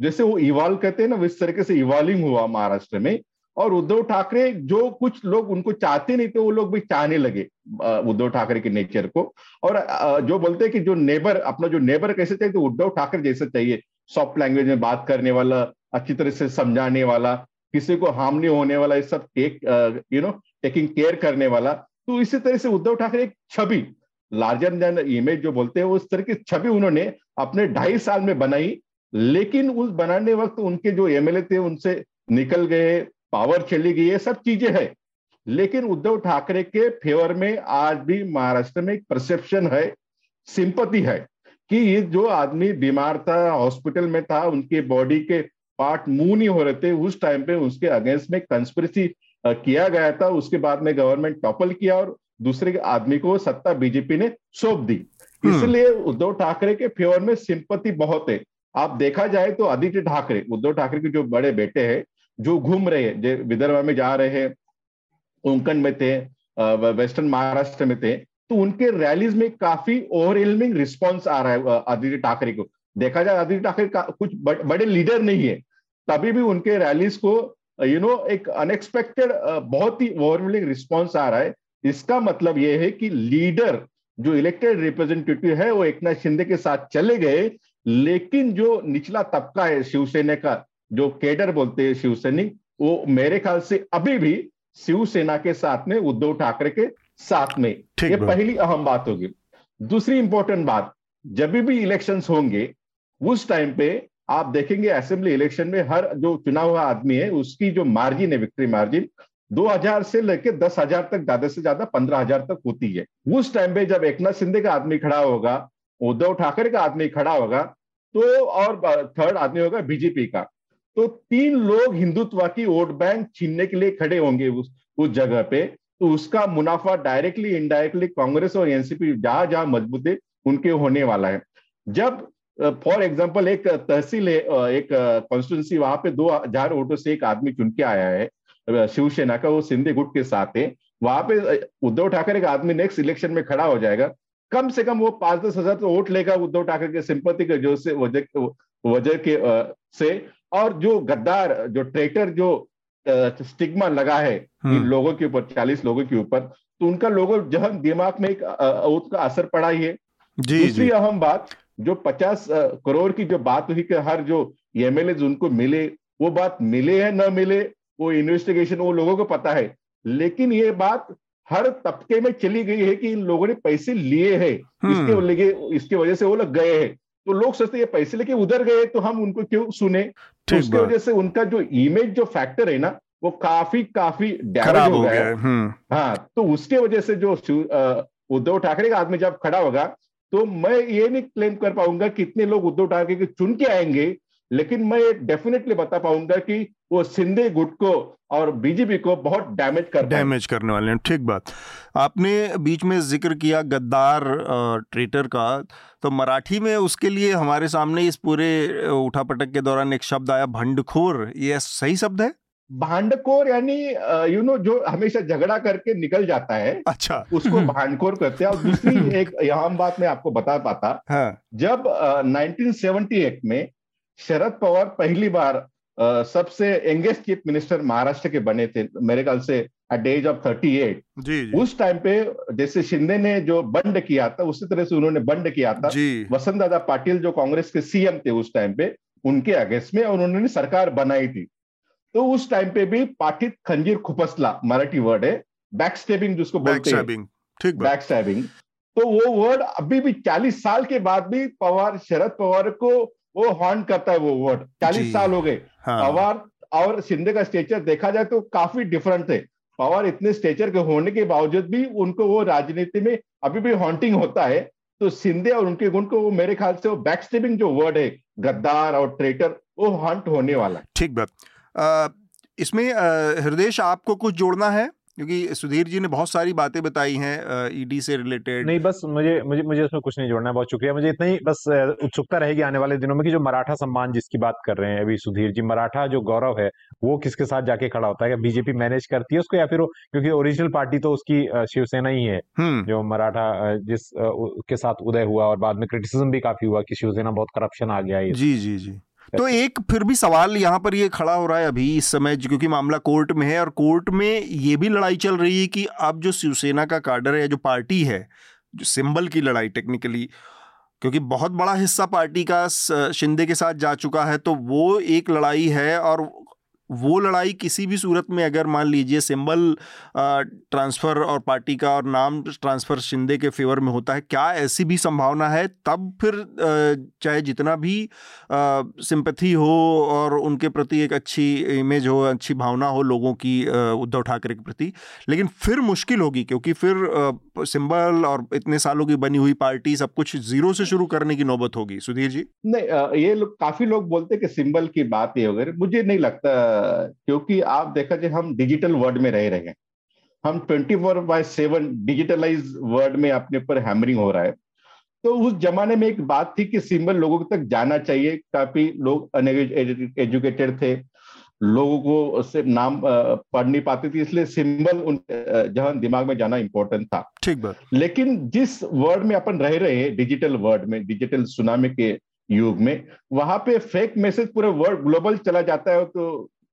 जैसे वो इवाल्व कहते हैं ना इस तरीके से इवॉल्विंग हुआ महाराष्ट्र में। और उद्धव ठाकरे जो कुछ लोग उनको चाहते नहीं थे, वो लोग भी चाहने लगे उद्धव ठाकरे के नेचर को। और जो बोलते हैं कि जो नेबर अपना जो नेबर कैसे चाहिए तो उद्धव ठाकरे जैसे चाहिए। सॉफ्ट लैंग्वेज में बात करने वाला, अच्छी तरह से समझाने वाला, किसी को हार्म नहीं होने वाला, ये सब take you know taking care करने वाला। तो इसी तरह से उद्धव ठाकरे एक छवि लार्जर देन इमेज जो बोलते हैं, उस तरह की छवि उन्होंने अपने ढाई साल में बनाई, लेकिन उस बनाने वक्त उनके जो एमएलए थे, उनसे निकल गए पावर चली गई, ये सब चीज़ें है। लेकिन उद्धव ठाकरे के फेवर में आज भी महाराष्ट्र में एक परसेप्शन है सिंपति है, कि ये जो आदमी बीमार था हॉस्पिटल में था, उनके बॉडी के पार्ट मूव नहीं हो रहे थे, उस टाइम पे उसके अगेंस्ट में कंस्पिरेसी किया गया था उसके बाद में गवर्नमेंट टॉपल किया और दूसरे आदमी को सत्ता बीजेपी ने सौंप दी। हम्म। इसलिए उद्धव ठाकरे के फेवर में सिंपति बहुत है। आप देखा जाए तो आदित्य ठाकरे उद्धव ठाकरे के जो बड़े बेटे हैं जो घूम रहे हैं विदर्भ में जा रहे हैं कोंकण में थे वेस्टर्न महाराष्ट्र में थे तो उनके रैलीज में काफ़ी ओवरवेलमिंग रिस्पॉन्स आ रहा है आदित्य ठाकरे को। देखा जाए आदित्य ठाकरे का कुछ बड़े लीडर नहीं है तभी भी उनके रैलीज को यू नो एक अनएक्सपेक्टेड बहुत ही ओवरवेलिंग रिस्पॉन्स आ रहा है। इसका मतलब यह है कि लीडर जो इलेक्टेड रिप्रेजेंटेटिव है वो एक नाथ शिंदे के साथ चले गए लेकिन जो निचला तबका है शिवसेना का जो केडर बोलते हैं शिवसैनिक वो मेरे ख्याल से अभी भी शिवसेना के साथ में उद्धव ठाकरे के साथ में। ये पहली अहम बात होगी। दूसरी इंपॉर्टेंट बात जब भी इलेक्शंस होंगे उस टाइम पे आप देखेंगे असेंबली इलेक्शन में हर जो चुना हुआ आदमी है, उसकी जो मार्जिन है विक्ट्री मार्जिन 2000 से लेकर दस हज़ार तक, ज़्यादा से ज़्यादा पंद्रह हज़ार तक होती है। उस टाइम पे जब एकनाथ शिंदे का आदमी खड़ा होगा, उद्धव ठाकरे का आदमी खड़ा होगा तो और थर्ड आदमी होगा बीजेपी का। तो तीन लोग हिंदुत्व की वोट बैंक छीनने के लिए खड़े होंगे उस उस जगह पे। तो उसका मुनाफा डायरेक्टली इनडायरेक्टली कांग्रेस और एनसीपी जहाँ जहाँ मज़बूत है, उनके होने वाला है। जब फॉर एग्ज़ाम्पल एक तहसील है एक कॉन्स्टिट्यूंसी वहाँ पे दो हज़ार वोटों से एक आदमी चुन के आया है शिवसेना का वो सिंधे गुट के साथ है। वहाँ पे उद्धव ठाकरे का आदमी नेक्स्ट इलेक्शन में खड़ा हो जाएगा। कम से कम वो पाँच दस हज़ार तो वोट लेगा उद्धव ठाकरे के सिंपति के जो से वजह वजह के से। और जो गद्दार जो ट्रेटर जो स्टिग्मा लगा है इन हम्म। लोगों के ऊपर चालीस लोगों के ऊपर तो उनका लोगों जहाँ दिमाग में एक उसका असर पड़ा ही है। जी, दूसरी अहम बात जो पचास करोड़ की जो बात हुई कि हर जो एमएलए उनको मिले वो बात मिले है न मिले वो इन्वेस्टिगेशन वो लोगों को पता है। लेकिन ये बात हर तबके में चली गई है कि इन लोगों ने पैसे लिए हैं। इसके हम्म। इसके वजह से वो लोग गए हैं। तो लोग सोचते हैं पैसे लेके उधर गए तो हम उनको क्यों सुने? तो उसकी वजह से उनका जो इमेज जो फैक्टर है ना वो काफ़ी काफ़ी डैमेज हो गया है। हम्म। हाँ तो उसके वजह से जो उद्धव ठाकरे का आदमी जब खड़ा होगा तो मैं ये नहीं क्लेम कर पाऊँगा कितने लोग उद्धव ठाकरे के चुन के आएँगे, लेकिन मैं डेफिनेटली बता पाऊँगा कि वो सिंधे गुट को और बीजेपी को बहुत डैमेज कर डैमेज करने वाले हैं। ठीक बात। आपने बीच में ज़िक्र किया गद्दार ट्रेटर का तो मराठी में उसके लिए हमारे सामने इस पूरे उठापटक के दौरान एक शब्द आया, भंडखोर। ये सही शब्द है? भांडखोर यानी यू नो जो हमेशा झगड़ा करके निकल जाता है अच्छा। उसको भांडखोर कहते हैं। और दूसरी एक यहाँ बात मैं आपको बता पाता हाँ। जब uh, 1978 में शरद पवार पहली बार Uh, सबसे यंगेस्ट चीफ मिनिस्टर महाराष्ट्र के बने थे मेरे ख्याल से at age of thirty eight उस टाइम पे जैसे शिंदे ने जो बंड किया था उसी तरह से उन्होंने बंड किया था। वसंत दादा पाटिल जो कांग्रेस के सीएम थे उस टाइम पे उनके अगेंस्ट में और उन्होंने सरकार बनाई थी। तो उस टाइम पे भी पाठित खंजीर खुपसला मराठी वर्ड है बैक स्टेबिंग जिसको बोलते हैं। बैक स्टैबिंग तो वो वर्ड अभी भी चालीस साल के बाद भी पवार शरद पवार को वो हॉर्न करता है वो वर्ड चालीस साल हो गए। हाँ। पवार और शिंदे का स्टेचर देखा जाए तो काफ़ी डिफरेंट थे पवार इतने स्टेचर के होने के बावजूद भी उनको वो राजनीति में अभी भी हॉन्टिंग होता है। तो सिंधे और उनके गुण को वो मेरे ख्याल से वो बैकस्टेबिंग जो वर्ड है गद्दार और ट्रेटर वो हॉन्ट होने वाला है। ठीक बात। इसमें हृदय आपको कुछ जोड़ना है? क्योंकि सुधीर जी ने बहुत सारी बातें बताई हैं ईडी से रिलेटेड नहीं बस मुझे मुझे मुझे उसमें कुछ नहीं जोड़ना है बहुत शुक्रिया। मुझे इतना ही बस उत्सुकता रहेगी आने वाले दिनों में कि जो मराठा सम्मान जिसकी बात कर रहे हैं अभी सुधीर जी मराठा जो गौरव है वो किसके साथ जाके खड़ा होता है? क्या बीजेपी मैनेज करती है उसको या फिर क्योंकि ओरिजिनल पार्टी तो उसकी शिवसेना ही है। हम्म। जो मराठा जिस के साथ उदय हुआ और बाद में क्रिटिसिज्म भी काफ़ी हुआ कि शिवसेना बहुत करप्शन आ गया है जी जी जी। तो एक फिर भी सवाल यहाँ पर ये खड़ा हो रहा है अभी इस समय क्योंकि मामला कोर्ट में है और कोर्ट में ये भी लड़ाई चल रही है कि अब जो शिवसेना का कार्डर है जो पार्टी है जो सिंबल की लड़ाई टेक्निकली क्योंकि बहुत बड़ा हिस्सा पार्टी का शिंदे के साथ जा चुका है तो वो एक लड़ाई है और वो लड़ाई किसी भी सूरत में अगर मान लीजिए सिंबल ट्रांसफ़र और पार्टी का और नाम ट्रांसफ़र शिंदे के फेवर में होता है, क्या ऐसी भी संभावना है? तब फिर चाहे जितना भी सिंपथी हो और उनके प्रति एक अच्छी इमेज हो, अच्छी भावना हो लोगों की उद्धव ठाकरे के प्रति, लेकिन फिर मुश्किल होगी क्योंकि फिर सिंबल और इतने सालों की बनी हुई पार्टी सब कुछ ज़ीरो से शुरू करने की नौबत होगी। सुधीर जी? नहीं ये लोग, काफ़ी लोग बोलते कि सिंबल की बात ये वगैरह मुझे नहीं लगता क्योंकि आप देखा जाए हम डिजिटल वर्ल्ड में रह रहे हैं। हम twenty four by seven digitalise world में अपने ऊपर हैमरिंग हो रहा है। तो उस जमाने में एक बात थी कि सिंबल लोगों तक जाना चाहिए काफ़ी लोग एजुकेटेड थे। लोगों को सिर्फ़ नाम पढ़ नहीं पाते थे इसलिए सिंबल उन जहाँ दिमाग में जाना इंपॉर्टेंट था। ठीक बात। लेकिन जिस वर्ड में अपन रह रहे हैं डिजिटल वर्ड में डिजिटल सुनामी के युग में वहाँ पे फेक मैसेज पूरे वर्ल्ड ग्लोबल चला जाता है तो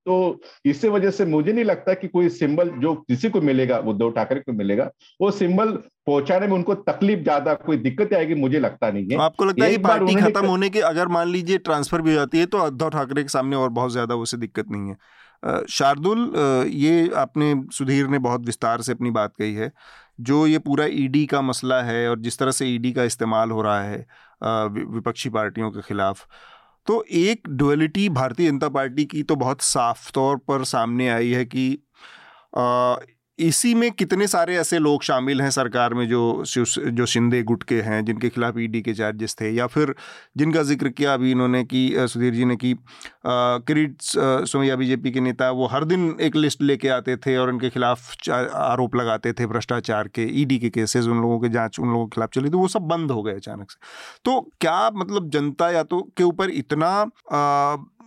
तो इसी वजह से मुझे नहीं लगता कि कोई सिंबल जो किसी को मिलेगा उद्धव ठाकरे को मिलेगा वो सिंबल पहुँचाने में उनको तकलीफ़ ज़्यादा कोई दिक्कत आएगी मुझे लगता नहीं है। आपको लगता है पार्टी खत्म होने के अगर मान लीजिए ट्रांसफ़र भी हो जाती है तो उद्धव ठाकरे के सामने और बहुत ज़्यादा उसे दिक्कत नहीं है। शार्दुल ये आपने सुधीर ने बहुत विस्तार से अपनी बात कही है जो ये पूरा ईडी का मसला है और जिस तरह से ईडी का इस्तेमाल हो रहा है विपक्षी पार्टियों के खिलाफ तो एक डुअलिटी भारतीय जनता पार्टी की तो बहुत साफ़ तौर पर सामने आई है कि इसी में कितने सारे ऐसे लोग शामिल हैं सरकार में जो जो शिंदे गुट के हैं, जिनके खिलाफ ईडी के चार्जेस थे? या फिर जिनका ज़िक्र किया अभी इन्होंने कि सुधीर जी ने कि किरीट सोमैया बीजेपी के नेता, वो हर दिन एक लिस्ट लेके आते थे और उनके खिलाफ आरोप लगाते थे भ्रष्टाचार के ईडी के केसेस उन लोगों के जाँच, उन लोगों के खिलाफ चली। तो वो सब बंद हो गए अचानक से। तो क्या मतलब जनता या तो के ऊपर इतना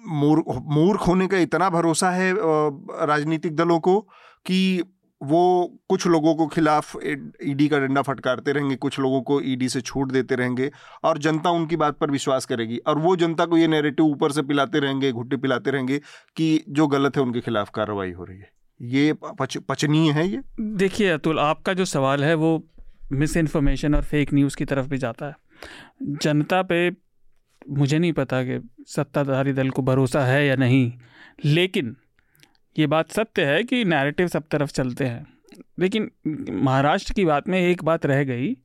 मूर्ख होने का इतना भरोसा है राजनीतिक दलों को कि वो कुछ लोगों को खिलाफ ईडी का डंडा फटकारते रहेंगे कुछ लोगों को ईडी से छूट देते रहेंगे और जनता उनकी बात पर विश्वास करेगी। और वो जनता को ये नैरेटिव ऊपर से पिलाते रहेंगे घुट्टे पिलाते रहेंगे कि जो गलत है उनके खिलाफ कार्रवाई हो रही है। ये पच, पचनीय है ये? देखिए अतुल आपका जो सवाल है वो मिस इन्फॉर्मेशन और फेक न्यूज़ की तरफ़ भी जाता है। जनता पे मुझे नहीं पता कि सत्ताधारी दल को भरोसा है या नहीं लेकिन ये बात सत्य है कि नैरेटिव सब तरफ़ चलते हैं। लेकिन महाराष्ट्र की बात में एक बात रह गई।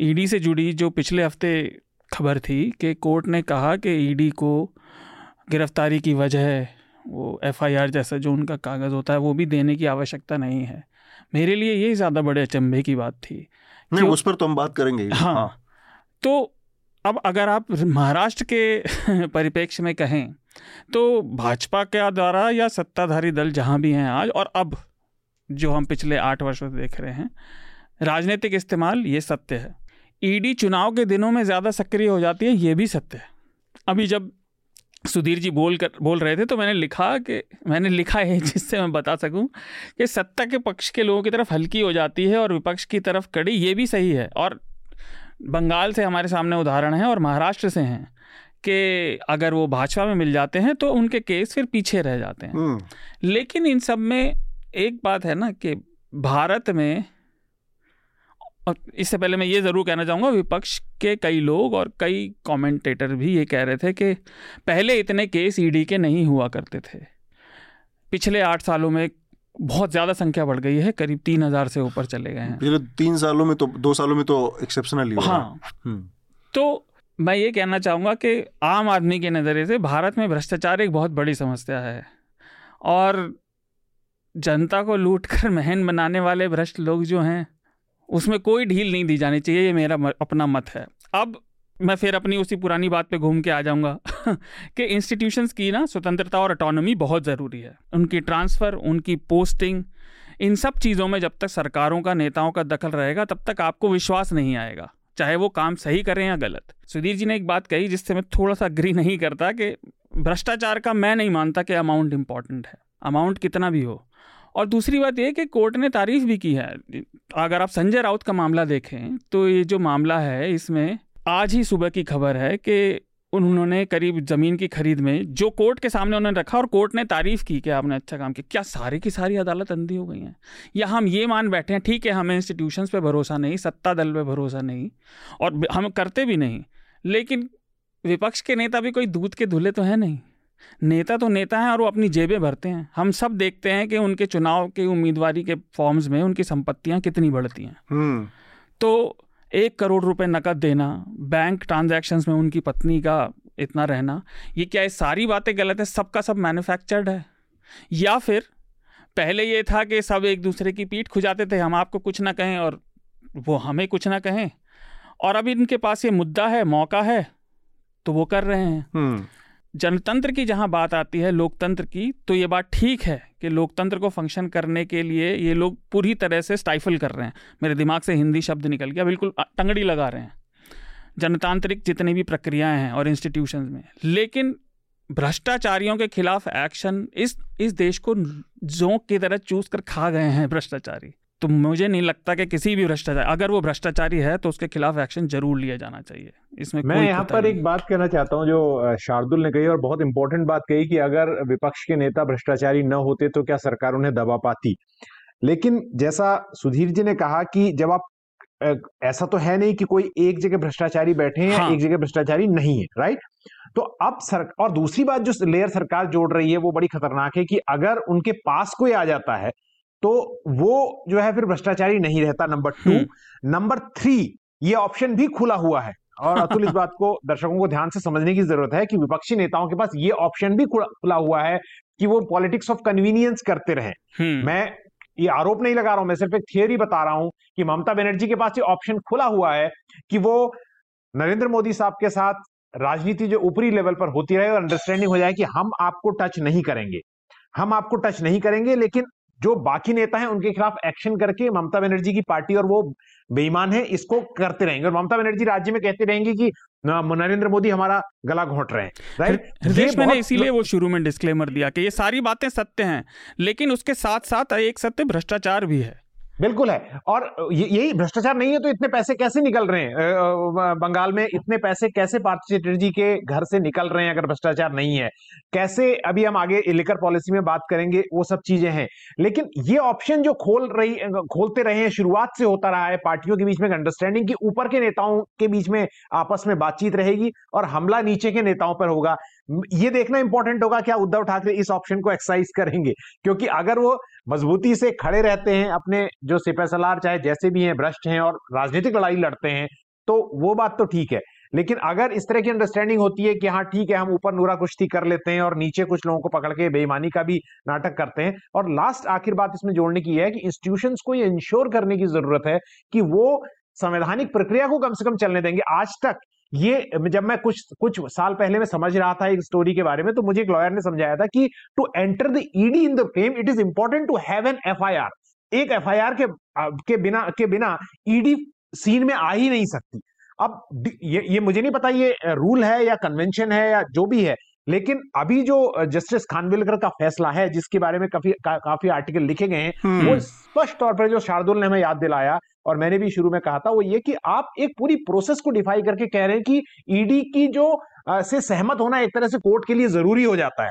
ईडी से जुड़ी जो पिछले हफ़्ते खबर थी कि कोर्ट ने कहा कि ईडी को गिरफ्तारी की वजह वो एफआईआर जैसा जो उनका कागज़ होता है वो भी देने की आवश्यकता नहीं है। मेरे लिए ये ज़्यादा बड़े अचंभे की बात थी। नहीं उस पर तो हम बात करेंगे हाँ, हाँ। तो अब अगर आप महाराष्ट्र के परिप्रेक्ष्य में कहें तो भाजपा के द्वारा या सत्ताधारी दल जहाँ भी हैं आज, और अब जो हम पिछले आठ वर्षों से देख रहे हैं, राजनीतिक इस्तेमाल ये सत्य है। ईडी चुनाव के दिनों में ज़्यादा सक्रिय हो जाती है, ये भी सत्य है। अभी जब सुधीर जी बोल कर, बोल रहे थे तो मैंने लिखा कि, मैंने लिखा है जिससे मैं बता सकूँ कि सत्ता के पक्ष के लोगों की तरफ़ हल्की हो जाती है, और विपक्ष की तरफ़ कड़ी, ये भी सही है। और बंगाल से हमारे सामने उदाहरण है, और महाराष्ट्र से हैं। कि अगर वो भाजपा में मिल जाते हैं तो उनके केस फिर पीछे रह जाते हैं। हम्म। लेकिन इन सब में एक बात है ना कि भारत में और इससे पहले मैं ये ज़रूर कहना चाहूँगा विपक्ष के कई लोग और कई कमेंटेटर भी ये कह रहे थे कि पहले इतने केस ईडी के नहीं हुआ करते थे। पिछले आठ सालों में बहुत ज़्यादा संख्या बढ़ गई है करीब तीन हज़ार से ऊपर चले गए हैं। पिछले तीन सालों में तो दो सालों में तो एक्सेप्शनल हाँ। हम्म। तो मैं ये कहना चाहूँगा कि आम आदमी के नज़रिए से भारत में भ्रष्टाचार एक बहुत बड़ी समस्या है। और जनता को लूट कर महन बनाने वाले भ्रष्ट लोग जो हैं, उसमें कोई ढील नहीं दी जानी चाहिए, ये मेरा अपना मत है। अब मैं फिर अपनी उसी पुरानी बात पे घूम के आ जाऊँगा कि इंस्टीट्यूशंस की ना स्वतंत्रता और अटोनॉमी बहुत ज़रूरी है। उनकी ट्रांसफ़र उनकी पोस्टिंग इन सब चीज़ों में जब तक सरकारों का, नेताओं का दखल रहेगा, तब तक आपको विश्वास नहीं आएगा। चाहे वो काम सही करें या गलत। सुधीर जी ने एक बात कही जिससे मैं थोड़ा सा अग्री नहीं करता कि भ्रष्टाचार का मैं नहीं मानता कि अमाउंट इंपॉर्टेंट है। अमाउंट कितना भी हो। और दूसरी बात यह कि कोर्ट ने तारीफ़ भी की है। अगर आप संजय राउत का मामला देखें तो ये जो मामला है, इसमें आज ही सुबह की खबर है कि उन्होंने करीब ज़मीन की खरीद में जो कोर्ट के सामने उन्होंने रखा और कोर्ट ने तारीफ़ की कि आपने अच्छा काम किया। क्या सारी की सारी अदालत अंधी हो गई हैं? या हम ये मान बैठे हैं ठीक है हमें इंस्टीट्यूशंस पे भरोसा नहीं सत्ता दल पे भरोसा नहीं और हम करते भी नहीं लेकिन विपक्ष के नेता भी कोई दूध के धुले तो है नहीं। नेता तो नेता हैं और वो अपनी जेबें भरते हैं। हम सब देखते हैं कि उनके चुनाव के उम्मीदवारी के फॉर्म्स में उनकी संपत्तियाँ कितनी बढ़ती हैं। हम्म। तो एक करोड़ रुपए नकद देना बैंक ट्रांजैक्शंस में उनकी पत्नी का इतना रहना ये क्या ये सारी बातें गलत है? सबका सब मैन्युफैक्चर्ड है। या फिर पहले ये था कि सब एक दूसरे की पीठ खुजाते थे हम आपको कुछ ना कहें और वो हमें कुछ ना कहें। और अभी इनके पास ये मुद्दा है मौका है तो वो कर रहे हैं। हम्म। जनतंत्र की जहाँ बात आती है लोकतंत्र की तो ये बात ठीक है। कि लोकतंत्र को फ़ंक्शन करने के लिए ये लोग पूरी तरह से स्टाइफल कर रहे हैं। मेरे दिमाग से हिंदी शब्द निकल गया, बिल्कुल टंगड़ी लगा रहे हैं। जनतांत्रिक जितनी भी प्रक्रियाएँ हैं और इंस्टीट्यूशंस में। लेकिन भ्रष्टाचारियों के खिलाफ एक्शन इस इस देश को जोंक की तरह चूस कर खा गए हैं भ्रष्टाचारी। तो मुझे नहीं लगता कि किसी भी भ्रष्टाचार अगर वो भ्रष्टाचारी है तो उसके खिलाफ एक्शन ज़रूर लिया जाना चाहिए। इसमें मैं यहाँ पर एक बात कहना चाहता हूँ जो शार्दुल ने कही और बहुत इंपॉर्टेंट बात कही कि अगर विपक्ष के नेता भ्रष्टाचारी न होते तो क्या सरकार उन्हें दबा पाती? लेकिन जैसा सुधीर जी ने कहा कि जब आप ऐसा तो है नहीं कि कोई एक जगह भ्रष्टाचारी बैठे हैं हाँ। एक जगह भ्रष्टाचारी नहीं है राइट तो अब सर और दूसरी बात जो लेयर सरकार जोड़ रही है वो बड़ी खतरनाक है कि अगर उनके पास कोई आ जाता है तो वो जो है फिर भ्रष्टाचारी नहीं रहता नंबर टू नंबर थ्री ये ऑप्शन भी खुला हुआ है। और अतुल इस बात को दर्शकों को ध्यान से समझने की ज़रूरत है कि विपक्षी नेताओं के पास ये ऑप्शन भी खुला हुआ है कि वो पॉलिटिक्स ऑफ़ कन्वीनियंस करते रहे। हम्म। मैं ये आरोप नहीं लगा रहा हूँ मैं सिर्फ़ एक थियोरी बता रहा हूँ कि ममता बनर्जी के पास ये ऑप्शन खुला हुआ है कि वो नरेंद्र मोदी साहब के साथ राजनीति जो ऊपरी लेवल पर होती रहे और अंडरस्टैंडिंग हो जाए कि हम आपको टच नहीं करेंगे। हम आपको टच नहीं करेंगे लेकिन जो बाकी नेता हैं उनके खिलाफ एक्शन करके ममता बनर्जी की पार्टी और वो बेईमान है इसको करते रहेंगे। और ममता बनर्जी राज्य में कहते रहेंगे कि नरेंद्र मोदी हमारा गला घोट रहे हैं। राइट मैंने इसीलिए वो शुरू में डिस्क्लेमर दिया कि ये सारी बातें सत्य हैं लेकिन उसके साथ साथ एक सत्य भ्रष्टाचार भी है। बिल्कुल है। और यही भ्रष्टाचार नहीं है तो इतने पैसे कैसे निकल रहे हैं? बंगाल में इतने पैसे कैसे पार्थ चटर्जी के घर से निकल रहे हैं अगर भ्रष्टाचार नहीं है? कैसे अभी हम आगे लेकर पॉलिसी में बात करेंगे, वो सब चीज़ें हैं। लेकिन ये ऑप्शन जो खोल रही खोलते रहे हैं, शुरुआत से होता रहा है, पार्टियों के बीच में अंडरस्टैंडिंग की ऊपर के नेताओं के बीच में आपस में बातचीत रहेगी और हमला नीचे के नेताओं पर होगा। ये देखना इंपॉर्टेंट होगा क्या उद्धव ठाकरे इस ऑप्शन को एक्सरसाइज करेंगे। क्योंकि अगर वो मजबूती से खड़े रहते हैं, अपने जो सिपहसलार चाहे जैसे भी हैं, भ्रष्ट हैं और राजनीतिक लड़ाई लड़ते हैं तो वो बात तो ठीक है। लेकिन अगर इस तरह की अंडरस्टैंडिंग होती है कि हाँ ठीक है, हम ऊपर नूरा कुश्ती कर लेते हैं और नीचे कुछ लोगों को पकड़ के बेईमानी का भी नाटक करते हैं और लास्ट आखिर बात इसमें जोड़ने की है कि इंस्टीट्यूशंस को ये इंश्योर करने की ज़रूरत है कि वो संवैधानिक प्रक्रिया को कम से कम चलने देंगे। आज तक ये, जब मैं कुछ कुछ साल पहले मैं समझ रहा था एक स्टोरी के बारे में तो मुझे एक लॉयर ने समझाया था कि to enter the ED in the frame it is important to have an F एक एफआईआर के के बिना के बिना ईडी सीन में आ ही नहीं सकती। अब, ये ये मुझे नहीं पता ये रूल है या कन्वेंशन है या जो भी है लेकिन अभी जो जस्टिस खानविलकर का फैसला है जिसके बारे में काफ़ी का, काफ़ी आर्टिकल लिखे गए हैं हम्म। वो स्पष्ट तौर पर जो शार्दुल ने हमें याद दिलाया और मैंने भी शुरू में कहा था वो ये कि आप एक पूरी प्रोसेस को डिफाई करके कह रहे हैं कि ईडी की जो आ, से सहमत होना एक तरह से कोर्ट के लिए ज़रूरी हो जाता है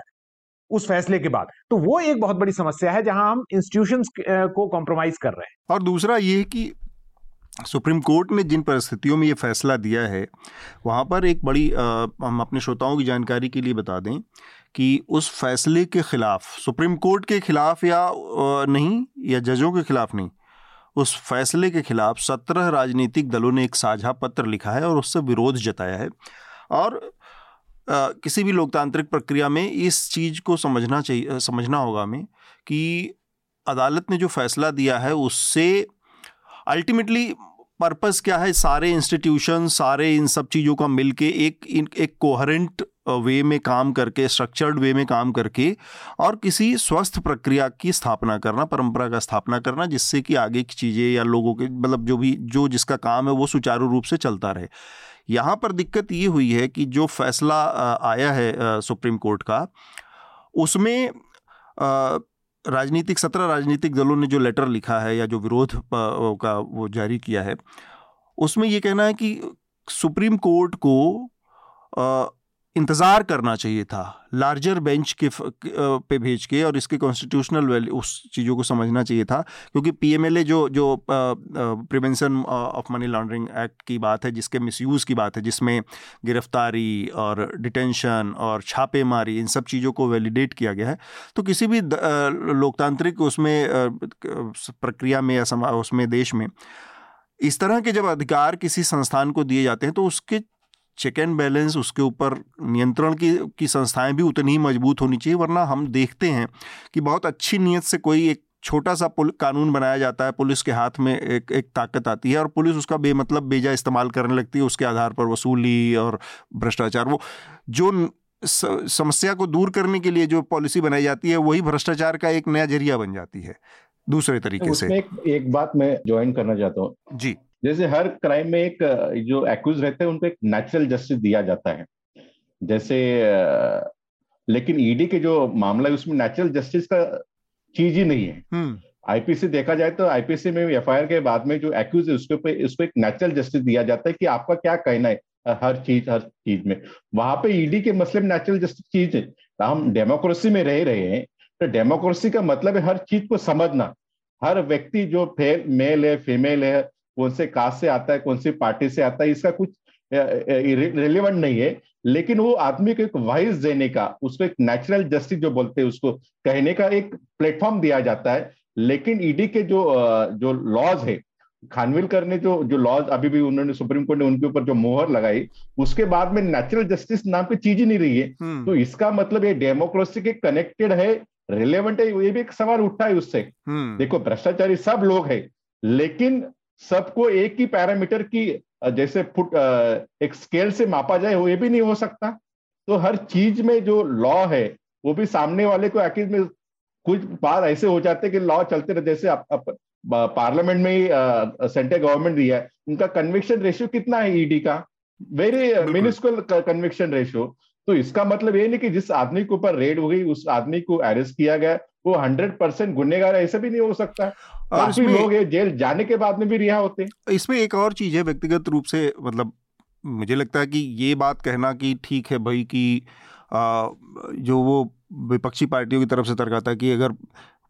उस फैसले के बाद तो वो एक बहुत बड़ी समस्या है जहाँ हम इंस्टीट्यूशंस को कॉम्प्रोमाइज कर रहे हैं और दूसरा ये कि सुप्रीम कोर्ट ने जिन परिस्थितियों में ये फैसला दिया है वहाँ पर एक बड़ी आ, हम अपने श्रोताओं की जानकारी के लिए बता दें कि उस फैसले के खिलाफ सुप्रीम कोर्ट के खिलाफ या नहीं या जजों के खिलाफ नहीं उस फैसले के खिलाफ सत्रह राजनीतिक दलों ने एक साझा पत्र लिखा है और उससे विरोध जताया है। और आ, किसी भी लोकतांत्रिक प्रक्रिया में इस चीज़ को समझना चाहिए समझना होगा हमें कि अदालत ने जो फैसला दिया है उससे अल्टीमेटली पर्पस क्या है? सारे इंस्टीट्यूशन सारे इन सब चीज़ों का मिलके एक, इन, एक कोहरेंट वे में काम करके स्ट्रक्चर्ड वे में काम करके और किसी स्वस्थ प्रक्रिया की स्थापना करना, परंपरा का स्थापना करना, जिससे कि आगे की चीज़ें या लोगों के मतलब जो भी, जो जिसका काम है वो सुचारू रूप से चलता रहे। यहाँ पर दिक्कत ये हुई है कि जो फैसला आया है सुप्रीम कोर्ट का, उसमें राजनीतिक सत्रह राजनीतिक दलों ने जो लेटर लिखा है या जो विरोध का वो जारी किया है, उसमें ये कहना है कि सुप्रीम कोर्ट को इंतज़ार करना चाहिए था लार्जर बेंच के पे भेज के और इसके कॉन्स्टिट्यूशनल वैल्यू उस चीज़ों को समझना चाहिए था, क्योंकि पीएमएलए जो जो prevention of money laundering act की बात है, जिसके मिसयूज़ की बात है, जिसमें गिरफ्तारी और डिटेंशन और छापेमारी, इन सब चीज़ों को वैलिडेट किया गया है तो किसी भी लोकतांत्रिक उसमें प्रक्रिया में या उसमें, देश में, इस तरह के जब अधिकार किसी संस्थान को दिए जाते हैं तो उसके चेक एंड बैलेंस उसके ऊपर नियंत्रण की की संस्थाएँ भी उतनी ही मज़बूत होनी चाहिए वरना हम देखते हैं कि बहुत अच्छी नीयत से कोई एक छोटा सा कानून बनाया जाता है पुलिस के हाथ में एक एक ताकत आती है और पुलिस उसका बेमतलब बेजा इस्तेमाल करने लगती है उसके आधार पर वसूली और भ्रष्टाचार वो जो समस्या को दूर करने के लिए जो पॉलिसी बनाई जाती है वही भ्रष्टाचार का एक नया ज़रिया बन जाती है दूसरे तरीके से। एक, एक बात मैं ज्वाइन करना चाहता हूँ। जी। जैसे हर क्राइम में एक जो एक्यूज रहते हैं उनको एक नेचुरल जस्टिस दिया जाता है। जैसे लेकिन ईडी के जो मामला है उसमें नेचुरल जस्टिस का चीज़ ही नहीं है। आईपीसी हम्म। देखा जाए तो आईपीसी में एफ़ के बाद में जो एक्यूज है उसके ऊपर उसको एक नेचुरल जस्टिस दिया जाता है कि आपका क्या कहना है हर चीज़ हर चीज़ में। वहाँ पे ईडी के मसले में नेचुरल जस्टिस चीज़ है। हम डेमोक्रेसी में रह रहे हैं तो डेमोक्रेसी का मतलब है हर चीज़ को समझना। हर व्यक्ति जो मेल है फीमेल है कौन से कास्ट से आता है कौन सी पार्टी से आता है इसका कुछ रिलेवेंट नहीं है लेकिन वो आदमी को एक वाइस देने का उसको एक नेचुरल जस्टिस जो बोलते हैं उसको कहने का एक प्लेटफॉर्म दिया जाता है लेकिन ईडी के जो जो लॉज है खानविलकर ने जो जो लॉज अभी भी उन्होंने सुप्रीम कोर्ट ने उनके ऊपर जो मोहर लगाई उसके बाद में नेचुरल जस्टिस नाम की चीज़ ही नहीं रही है हम्म। तो इसका मतलब ये डेमोक्रेसी के कनेक्टेड है रिलेवेंट है ये भी एक सवाल उठा है उससे हम्म। देखो भ्रष्टाचारी सब लोग है लेकिन सबको एक ही पैरामीटर की जैसे फुट एक स्केल से मापा जाए वो ये भी नहीं हो सकता। तो हर चीज़ में जो लॉ है वो भी सामने वाले को आखिर में कुछ बार ऐसे हो जाते कि लॉ चलते रहे जैसे आप, आप, पार्लियामेंट में ही सेंट्रल गवर्नमेंट दिया है उनका कन्विक्शन रेशियो कितना है ईडी e का? Very minuscule conviction ratio. तो इसका मतलब ये नहीं कि जिस आदमी के ऊपर रेड हो गई उस आदमी को अरेस्ट किया गया वो हंड्रेड परसेंट गुनेगार ऐसे भी नहीं हो सकता। काफ़ी लोग जेल जाने के बाद में भी रिहा होते हैं। इसमें एक और चीज़ है व्यक्तिगत रूप से मतलब मुझे लगता है कि ये बात कहना कि ठीक है भाई कि जो वो विपक्षी पार्टियों की तरफ़ से तर्क आता है कि अगर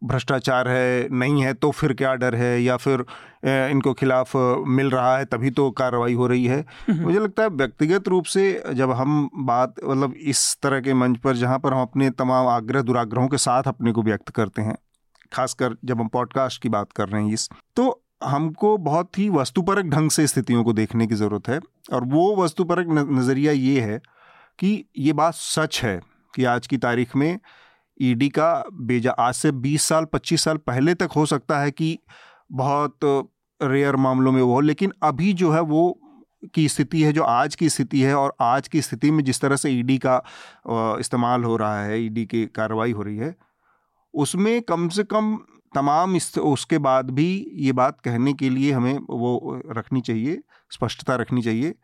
भ्रष्टाचार है नहीं है तो फिर क्या डर है या फिर इनको खिलाफ मिल रहा है तभी तो कार्रवाई हो रही है। मुझे लगता है व्यक्तिगत रूप से जब हम बात मतलब इस तरह के मंच पर जहाँ पर हम अपने तमाम आग्रह दुराग्रहों के साथ अपने को व्यक्त करते हैं खासकर जब हम पॉडकास्ट की बात कर रहे हैं इस तो हमको बहुत ही वस्तुपरक ढंग से स्थितियों को देखने की ज़रूरत है। और वो वस्तुपरक नज़रिया ये है कि ये बात सच है कि आज की तारीख में ईडी का बेजा, आज से 20 साल 25 साल पहले तक हो सकता है कि बहुत रेयर मामलों में वो हो, लेकिन अभी जो है वो की स्थिति है, जो आज की स्थिति है और आज की स्थिति में जिस तरह से ईडी का इस्तेमाल हो रहा है ईडी की कार्रवाई हो रही है उसमें कम से कम तमाम इस, उसके बाद भी ये बात कहने के लिए हमें वो रखनी चाहिए, स्पष्टता रखनी चाहिए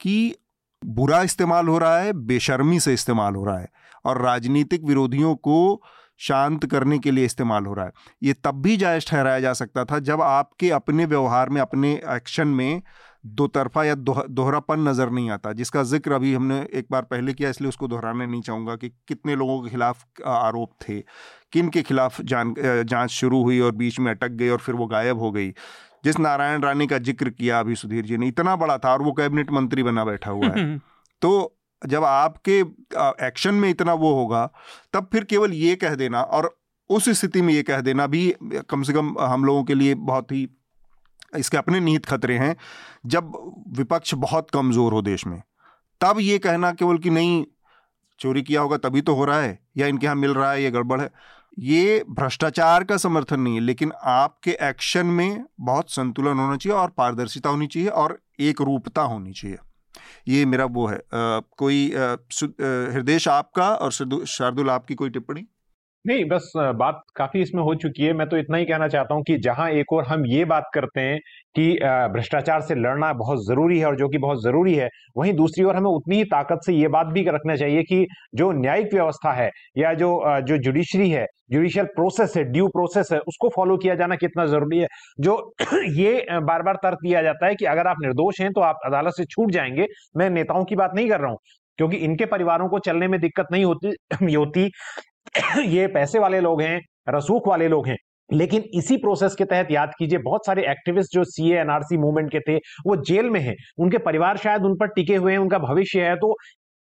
कि बुरा इस्तेमाल हो रहा है, बेशर्मी से इस्तेमाल हो रहा है और राजनीतिक विरोधियों को शांत करने के लिए इस्तेमाल हो रहा है। ये तब भी जायज़ ठहराया जा सकता था जब आपके अपने व्यवहार में, अपने एक्शन में दो तरफा या दोहरापन नज़र नहीं आता जिसका ज़िक्र अभी हमने एक बार पहले किया इसलिए उसको दोहराने नहीं चाहूँगा कि कितने लोगों के खिलाफ आरोप थे किन के खिलाफ जान जाँच शुरू हुई और बीच में अटक गई और फिर वो गायब हो गई। जिस नारायण रानी का ज़िक्र किया अभी सुधीर जी ने इतना बड़ा था और वो कैबिनेट मंत्री बना बैठा हुआ है। तो जब आपके एक्शन में इतना वो होगा तब फिर केवल ये कह देना और उस स्थिति में ये कह देना भी कम से कम हम लोगों के लिए बहुत ही इसके अपने निहित खतरे हैं जब विपक्ष बहुत कमज़ोर हो देश में तब ये कहना केवल कि नहीं चोरी किया होगा तभी तो हो रहा है या इनके यहाँ मिल रहा है ये गड़बड़ है। ये भ्रष्टाचार का समर्थन नहीं है लेकिन आपके एक्शन में बहुत संतुलन होना चाहिए और पारदर्शिता होनी चाहिए और एक रूपता होनी चाहिए। ये मेरा वो है। आ, कोई हृदय आपका और शार्दुल आपकी कोई टिप्पणी? नहीं, बस बात काफ़ी इसमें हो चुकी है। मैं तो इतना ही कहना चाहता हूँ कि जहाँ एक और हम ये बात करते हैं कि भ्रष्टाचार से लड़ना बहुत ज़रूरी है और जो कि बहुत ज़रूरी है, वहीं दूसरी ओर हमें उतनी ही ताकत से ये बात भी रखना चाहिए कि जो न्यायिक व्यवस्था है या जो जो जुडिशरी है, जुडिशियल प्रोसेस है, ड्यू प्रोसेस है, उसको फॉलो किया जाना कितना ज़रूरी है। जो ये बार बार तर्क दिया जाता है कि अगर आप निर्दोष हैं तो आप अदालत से छूट जाएँगे। मैं नेताओं की बात नहीं कर रहा हूँ, क्योंकि इनके परिवारों को चलने में दिक्कत नहीं होती होती ये पैसे वाले लोग हैं, रसूख वाले लोग हैं। लेकिन इसी प्रोसेस के तहत याद कीजिए, बहुत सारे एक्टिविस्ट जो सी एनआरसी मूवमेंट के थे, वो जेल में हैं। उनके परिवार शायद उन पर टिके हुए हैं, उनका भविष्य है। तो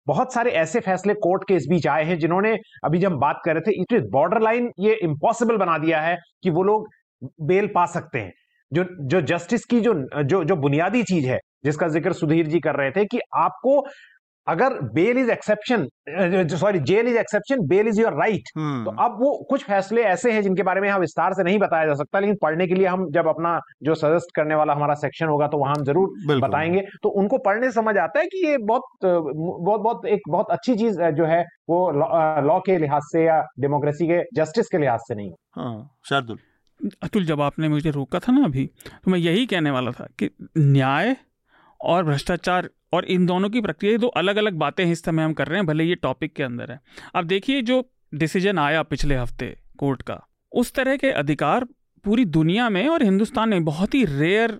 बहुत सारे ऐसे फैसले कोर्ट के इस बीच आए हैं, जिन्होंने अभी जब बात कर रहे थे, इट इज़ बॉर्डर लाइन ये इम्पॉसिबल बना दिया है कि वो लोग बेल पा सकते हैं। जो जो जस्टिस की जो जो जो बुनियादी चीज़ है, जिसका ज़िक्र सुधीर जी कर रहे थे कि आपको अगर bail is exception sorry jail is exception bail is your right तो अब वो कुछ फैसले ऐसे हैं जिनके बारे में हम विस्तार से नहीं बताया जा सकता लेकिन पढ़ने के लिए हम जब अपना जो सजेस्ट करने वाला हमारा सेक्शन होगा तो वहाँ हम ज़रूर बताएँगे। तो उनको पढ़ने से समझ आता है कि ये बहुत बहुत बहुत एक बहुत अच्छी चीज़ जो है वो लॉ के लिहाज से या डेमोक्रेसी के जस्टिस के लिहाज से नहीं। हाँ अतुल जब आपने मुझे रोका था ना अभी तो मैं यही कहने वाला था कि न्याय और भ्रष्टाचार और इन दोनों की प्रक्रिया दो अलग अलग बातें इस समय हम कर रहे हैं, भले ये टॉपिक के अंदर है। अब देखिए जो डिसीज़न आया पिछले हफ़्ते कोर्ट का, उस तरह के अधिकार पूरी दुनिया में और हिंदुस्तान में बहुत ही रेयर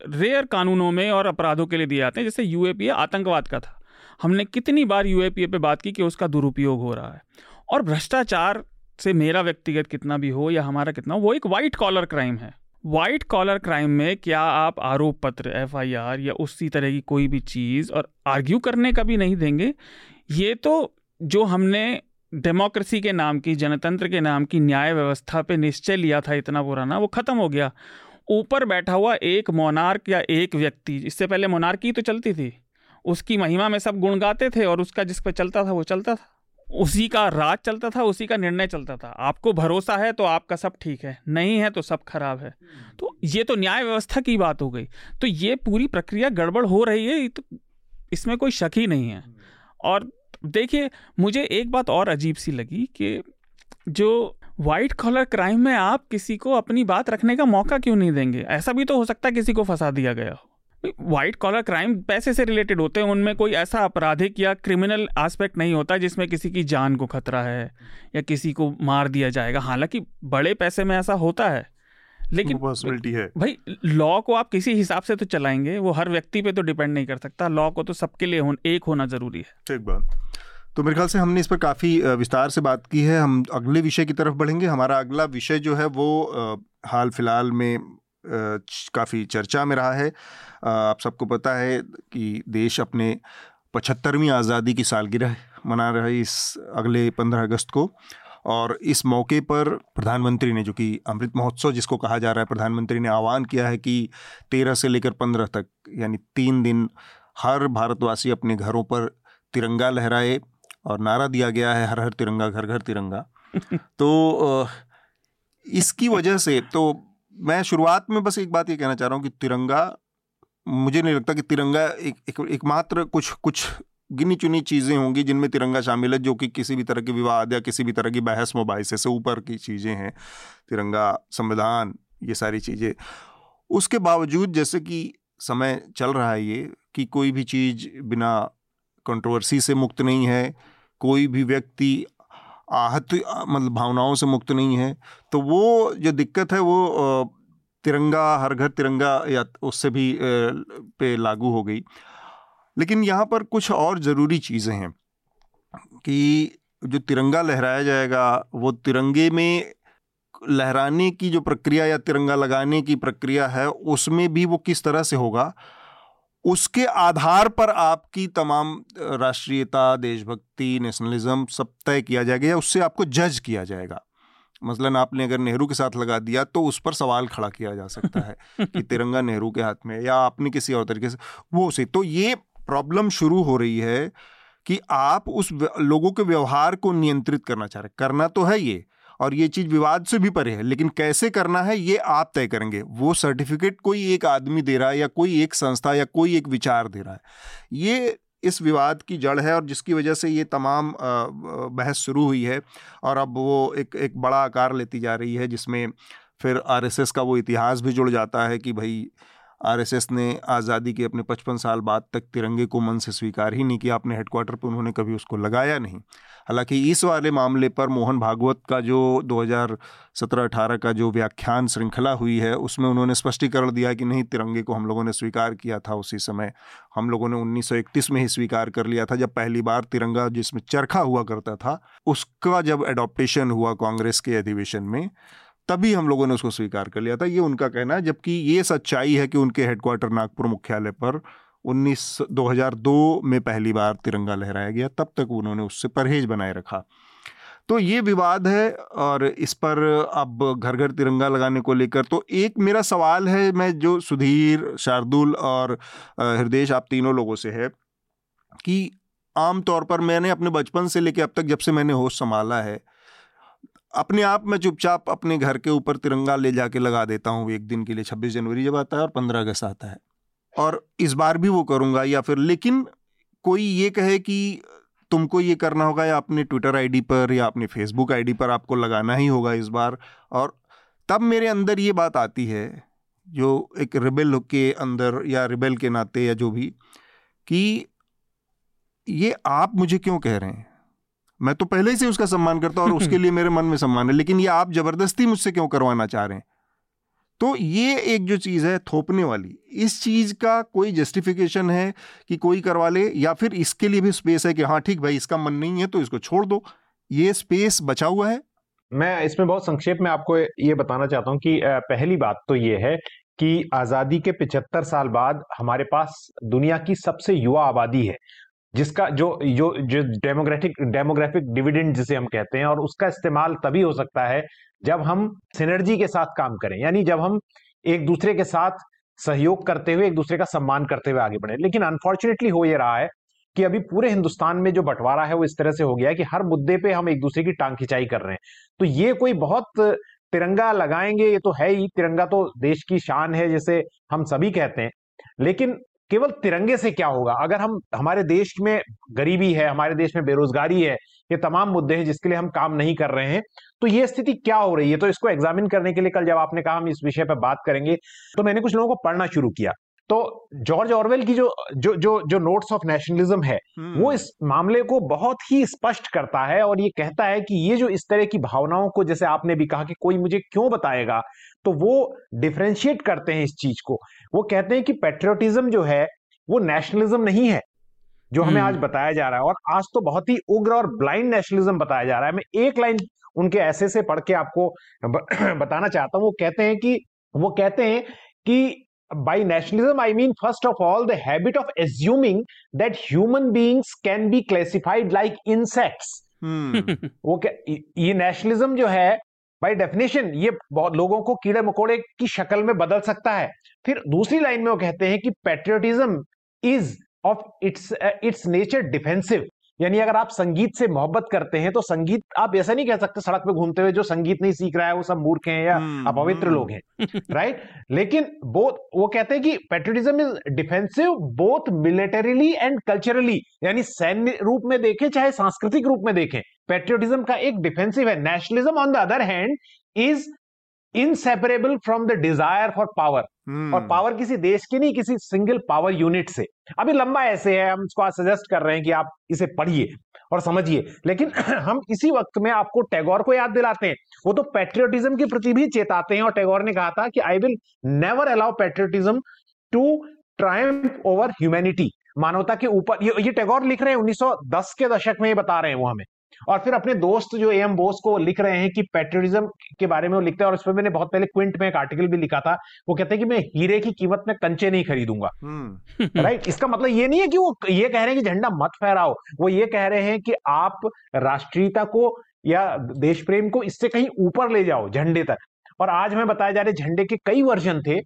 रेयर कानूनों में और अपराधों के लिए दिए जाते हैं, जैसे यूएपीए आतंकवाद का था। हमने कितनी बार यूएपीए पे बात की कि उसका दुरुपयोग हो रहा है। और भ्रष्टाचार से मेरा व्यक्तिगत कितना भी हो या हमारा कितना हो, वो एक वाइट कॉलर क्राइम है। वाइट कॉलर क्राइम में क्या आप आरोप पत्र एफआईआर या उसी तरह की कोई भी चीज़ और आर्ग्यू करने का भी नहीं देंगे? ये तो जो हमने डेमोक्रेसी के नाम की, जनतंत्र के नाम की न्याय व्यवस्था पे निश्चय लिया था इतना पुराना, वो ख़त्म हो गया। ऊपर बैठा हुआ एक मोनार्क या एक व्यक्ति, इससे पहले मोनार्की तो चलती थी। उसकी महिमा में सब गुण गाते थे और उसका जिस पर चलता था, वो चलता था। उसी का राज चलता था उसी का निर्णय चलता था। आपको भरोसा है तो आपका सब ठीक है नहीं है तो सब खराब है। तो ये तो न्याय व्यवस्था की बात हो गई। तो ये पूरी प्रक्रिया गड़बड़ हो रही है तो इसमें कोई शक ही नहीं है। और देखिए मुझे एक बात और अजीब सी लगी कि जो वाइट कॉलर क्राइम में आप किसी को अपनी बात रखने का मौका क्यों नहीं देंगे? ऐसा भी तो हो सकता है किसी को फंसा दिया गया हो। वाइट कॉलर क्राइम पैसे से रिलेटेड होते हैं उनमें कोई ऐसा आपराधिक या क्रिमिनल एस्पेक्ट नहीं होता जिसमें किसी की जान को खतरा है या किसी को मार दिया जाएगा। हालाँकि बड़े पैसे में ऐसा होता है लेकिन पॉसिबिलिटी है। भाई लॉ को आप किसी हिसाब से तो चलाएँगे वो हर व्यक्ति पे तो डिपेंड नहीं कर सकता। लॉ को तो सबके लिए हो, एक होना ज़रूरी है। ठीक बात। तो मेरे ख्याल से हमने इस पर काफ़ी विस्तार से बात की है। हम अगले विषय की तरफ़ बढ़ेंगे। हमारा अगला विषय जो है वो हाल फ़िलहाल में काफ़ी चर्चा में रहा है। आप सबको पता है कि देश अपने पचहत्तरवीं आज़ादी की सालगिरह मना रहा है इस अगले पंद्रह अगस्त को और इस मौके पर प्रधानमंत्री ने जो कि अमृत महोत्सव जिसको कहा जा रहा है प्रधानमंत्री ने आह्वान किया है कि तेरह से लेकर पंद्रह तक यानी तीन दिन हर भारतवासी अपने घरों पर तिरंगा लहराए और नारा दिया गया है हर हर तिरंगा घर घर तिरंगा। तो इसकी वजह से तो मैं शुरुआत में बस एक बात ये कहना चाह रहा हूँ कि तिरंगा, मुझे नहीं लगता कि तिरंगा एक एक, एकमात्र कुछ कुछ गिनी चुनी चीज़ें होंगी जिनमें तिरंगा शामिल है, जो कि किसी भी तरह के विवाद या किसी भी तरह की बहस मुबासे से ऊपर की चीज़ें हैं। तिरंगा संविधान, ये सारी चीज़ें। उसके बावजूद जैसे कि समय चल रहा है ये, कि कोई भी चीज़ बिना कंट्रोवर्सी से मुक्त नहीं है, कोई भी व्यक्ति आहत मतलब भावनाओं से मुक्त नहीं है। तो वो जो दिक्कत है वो तिरंगा, हर घर तिरंगा या उससे भी पे लागू हो गई। लेकिन यहाँ पर कुछ और ज़रूरी चीज़ें हैं कि जो तिरंगा लहराया जाएगा, वो तिरंगे में लहराने की जो प्रक्रिया या तिरंगा लगाने की प्रक्रिया है, उसमें भी वो किस तरह से होगा? उसके आधार पर आपकी तमाम राष्ट्रीयता देशभक्ति नेशनलिज्म सब तय किया जाएगा या उससे आपको जज किया जाएगा? मसलन आपने अगर नेहरू के साथ लगा दिया तो उस पर सवाल खड़ा किया जा सकता है कि तिरंगा नेहरू के हाथ में या आपने किसी और तरीके से वो से तो ये प्रॉब्लम शुरू हो रही है कि आप उस लोगों के व्यवहार को नियंत्रित करना चाह रहे करना तो है ये और ये चीज़ विवाद से भी परे है, लेकिन कैसे करना है, ये आप तय करेंगे। वो सर्टिफिकेट कोई एक आदमी दे रहा है या कोई एक संस्था या कोई एक विचार दे रहा है। ये इस विवाद की जड़ है और जिसकी वजह से ये तमाम बहस शुरू हुई है और अब वो एक एक बड़ा आकार लेती जा रही है, जिसमें फिर आरएसएस का वो इतिहास भी जुड़ जाता है कि भाई, आरएसएस ने आज़ादी के अपने पचपन साल बाद तक तिरंगे को मन से स्वीकार ही नहीं किया। अपने हेडक्वार्टर पर उन्होंने कभी उसको लगाया नहीं। हालाँकि इस वाले मामले पर मोहन भागवत का जो 2017-18 का जो व्याख्यान श्रृंखला हुई है, उसमें उन्होंने स्पष्टीकरण दिया कि नहीं, तिरंगे को हम लोगों ने स्वीकार किया था उसी समय। हम लोगों ने 1931 में ही स्वीकार कर लिया था, जब पहली बार तिरंगा जिसमें चरखा हुआ करता था, उसका जब एडोप्टेशन हुआ कांग्रेस के अधिवेशन में, तभी हम लोगों ने उसको स्वीकार कर लिया था। ये उनका कहना है, जबकि ये सच्चाई है कि उनके हेडक्वार्टर नागपुर मुख्यालय पर उन्नीस 2002 में पहली बार तिरंगा लहराया गया, तब तक उन्होंने उससे परहेज बनाए रखा। तो ये विवाद है और इस पर अब घर घर तिरंगा लगाने को लेकर तो एक मेरा सवाल है, मैं जो सुधीर, शार्दुल और हृदय आप तीनों लोगों से है कि आम तौर पर मैंने अपने बचपन से लेकर अब तक जब से मैंने होश संभाला है, अपने आप में चुपचाप अपने घर के ऊपर तिरंगा ले जाके लगा देता हूँ एक दिन के लिए, छब्बीस जनवरी जब आता है और पंद्रह अगस्त आता है। और इस बार भी वो करूँगा या फिर लेकिन कोई ये कहे कि तुमको ये करना होगा या अपने ट्विटर आईडी पर या अपने फेसबुक आईडी पर आपको लगाना ही होगा इस बार। और तब मेरे अंदर ये बात आती है जो एक रिबेल के अंदर या रिबेल के नाते या जो भी कि ये आप मुझे क्यों कह रहे हैं? मैं तो पहले से उसका सम्मान करता हूँ और उसके लिए मेरे मन में सम्मान है लेकिन ये आप ज़बरदस्ती मुझसे क्यों करवाना चाह रहे हैं? तो ये एक जो चीज़ है, थोपने वाली, इस चीज़ का कोई जस्टिफिकेशन है कि कोई करवा ले, या फिर इसके लिए भी स्पेस है कि हाँ ठीक भाई, इसका मन नहीं है तो इसको छोड़ दो। ये स्पेस बचा हुआ है। मैं इसमें बहुत संक्षेप में आपको ये बताना चाहता हूँ कि पहली बात तो ये है कि आज़ादी के 75 साल बाद हमारे पास दुनिया की सबसे युवा आबादी है। जिसका जो जो जो डेमोग्राफिक डेमोग्राफिक डिविडेंड जिसे हम कहते हैं, और उसका इस्तेमाल तभी हो सकता है जब हम सिनर्जी के साथ काम करें, यानी जब हम एक दूसरे के साथ सहयोग करते हुए, एक दूसरे का सम्मान करते हुए आगे बढ़े। लेकिन अनफॉर्चुनेटली हो ये रहा है कि अभी पूरे हिंदुस्तान में जो बंटवारा है वो इस तरह से हो गया है कि हर मुद्दे पे हम एक दूसरे की टांग खिंचाई कर रहे हैं। तो ये कोई बहुत तिरंगा लगाएँगे, ये तो है ही, तिरंगा तो देश की शान है, जैसे हम सभी कहते हैं। लेकिन केवल तिरंगे से क्या होगा? अगर हम हमारे देश में गरीबी है हमारे देश में बेरोजगारी है ये तमाम मुद्दे हैं जिसके लिए हम काम नहीं कर रहे हैं तो ये स्थिति क्या हो रही है? तो इसको एग्जामिन करने के लिए कल जब आपने कहा हम इस विषय पर बात करेंगे तो मैंने कुछ लोगों को पढ़ना शुरू किया। तो जॉर्ज ऑरवेल की जो जो जो जो नोट्स ऑफ़ नेशनलिज्म है हम्म। वो इस मामले को बहुत ही स्पष्ट करता है और ये कहता है कि ये जो इस तरह की भावनाओं को जैसे आपने भी कहा कि कोई मुझे क्यों बताएगा तो वो डिफ्रेंशिएट करते हैं इस चीज़ को। वो कहते हैं कि पेट्रियोटिज्म जो है वो नेशनलिज्म नहीं है जो हमें आज हम्म। बताया जा रहा है। और आज तो बहुत ही उग्र और ब्लाइंड नेशनलिज्म बताया जा रहा है। मैं एक लाइन उनके ऐसे से पढ़ के आपको बताना चाहता हूँ। वो कहते हैं कि वो कहते हैं कि by nationalism i mean first of all the habit of assuming that human beings can be classified like insects hmm. वो क्या ये नेशनलिज्म जो है बाय डेफिनेशन ये बहुत लोगों को कीड़े मकोड़े की शक्ल में बदल सकता है। फिर दूसरी लाइन में वो कहते हैं कि patriotism is of its its nature defensive यानी अगर आप संगीत से मोहब्बत करते हैं तो संगीत आप ऐसा नहीं कह सकते सड़क पे घूमते हुए जो संगीत नहीं सीख रहा है वो सब मूर्ख हैं या हम्म, अपवित्र हम्म। लोग हैं राइट लेकिन बोथ वो कहते हैं कि patriotism is defensive both militarily and culturally यानी सैन्य रूप में देखें चाहे सांस्कृतिक रूप में देखें पेट्रियोटिज्म का एक डिफेंसिव है। Nationalism on the other hand is inseparable from the desire for power और पावर किसी देश की नहीं किसी सिंगल पावर यूनिट से। अभी लंबा ऐसे है हम इसको सजेस्ट कर रहे हैं कि आप इसे पढ़िए और समझिए। लेकिन हम इसी वक्त में आपको टैगोर को याद दिलाते हैं। वो तो पेट्रियोटिज्म के प्रति भी चेताते हैं और टैगोर ने कहा था कि I will never allow patriotism to triumph over humanity मानवता के ऊपर ये, ये टैगोर लिख रहे हैं 1910 के दशक में ये बता रहे हैं वो हमें। और फिर अपने दोस्त जो एम बोस को लिख रहे हैं कि पेट्रियोटिज्म के बारे में वो लिखते हैं और पर मैंने बहुत पहले क्विंट में एक आर्टिकल भी लिखा था। वो कहते हैं कि मैं हीरे की कीमत में कंचे नहीं खरीदूँगा। राइट हम्म। इसका मतलब ये नहीं है कि वो ये कह रहे हैं कि झंडा मत फहराओ। वो ये कह रहे हैं कि आप राष्ट्रीयता को या देश प्रेम को इससे कहीं ऊपर ले जाओ झंडे तक। और आज हमें बताया जा रहा है झंडे के कई वर्जन थे।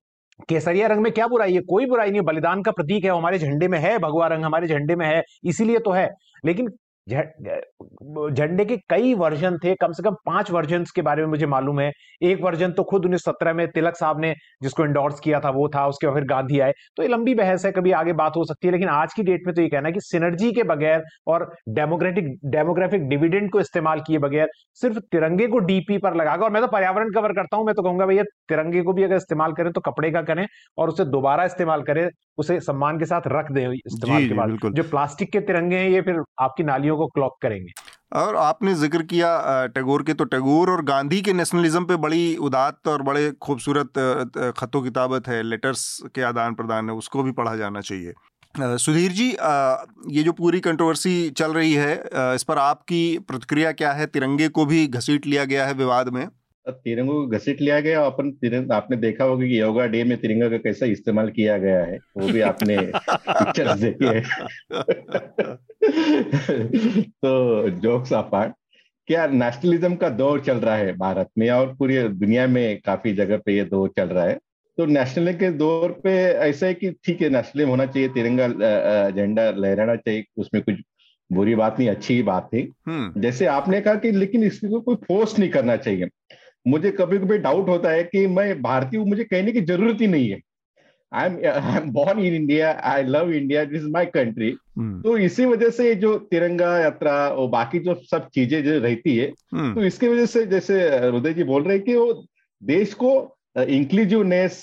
केसरिया रंग में क्या बुराई है? कोई बुराई नहीं बलिदान का प्रतीक है हमारे झंडे में है भगवा रंग हमारे झंडे में है इसीलिए तो है। लेकिन झंडे के कई वर्जन थे कम से कम पाँच वर्जन के बारे में मुझे मालूम है। एक वर्जन तो खुद उन्नीस सत्रह में तिलक साहब ने जिसको इंडोर्स किया था वो था उसके बाद फिर गांधी आए। तो ये लंबी बहस है कभी आगे बात हो सकती है लेकिन आज की डेट में तो ये कहना है कि सिनर्जी के बगैर और डेमोक्रेटिक डेमोग्राफिक डिविडेंड को इस्तेमाल किए बगैर सिर्फ़ तिरंगे को डीपी पर लगाकर और मैं तो पर्यावरण कवर करता हूँ मैं तो कहूँगा भैया तिरंगे को भी अगर इस्तेमाल करें तो कपड़े का करें और उसे दोबारा इस्तेमाल करें उसे सम्मान के साथ रख दे इस्तेमाल के बाद। जो प्लास्टिक के तिरंगे हैं ये फिर आपकी नालियों को क्लॉक करेंगे। और आपने ज़िक्र किया टैगोर के तो टैगोर और गांधी के नेशनलिज्म पे बड़ी उदात और बड़े खूबसूरत खतों किताबत है लेटर्स के आदान प्रदान है, उसको भी पढ़ा जाना चाहिए। सुधीर जी ये जो पूरी कंट्रोवर्सी चल रही है इस पर आपकी प्रतिक्रिया क्या है? तिरंगे को भी घसीट लिया गया है विवाद में। तिरंगों को घसीट लिया गया अपन तिरंग आपने देखा होगा कि योगा डे में तिरंगा का कैसा इस्तेमाल किया गया है वो भी आपने पिक्चर्स देखी है। तो जोक्स अपार्ट क्या नेशनलिज्म का दौर चल रहा है भारत में और पूरी दुनिया में काफ़ी जगह पे ये दौर चल रहा है? तो नेशनल के दौर पे ऐसा है कि ठीक है नेशनलिज्म होना चाहिए तिरंगा झंडा लहराना चाहिए उसमें कुछ बुरी बात नहीं अच्छी बात थी हम्म। जैसे आपने कहा कि लेकिन इसको कोई फोर्स नहीं करना चाहिए। मुझे कभी कभी डाउट होता है कि मैं भारतीय हूँ मुझे कहने की ज़रूरत ही नहीं है I am I am born in India I love India this is my country तो इसी वजह से जो तिरंगा यात्रा और बाकी जो सब चीज़ें जो रहती है hmm. तो इसकी वजह से जैसे हृदय जी बोल रहे हैं कि वो देश को इंक्लूसिवनेस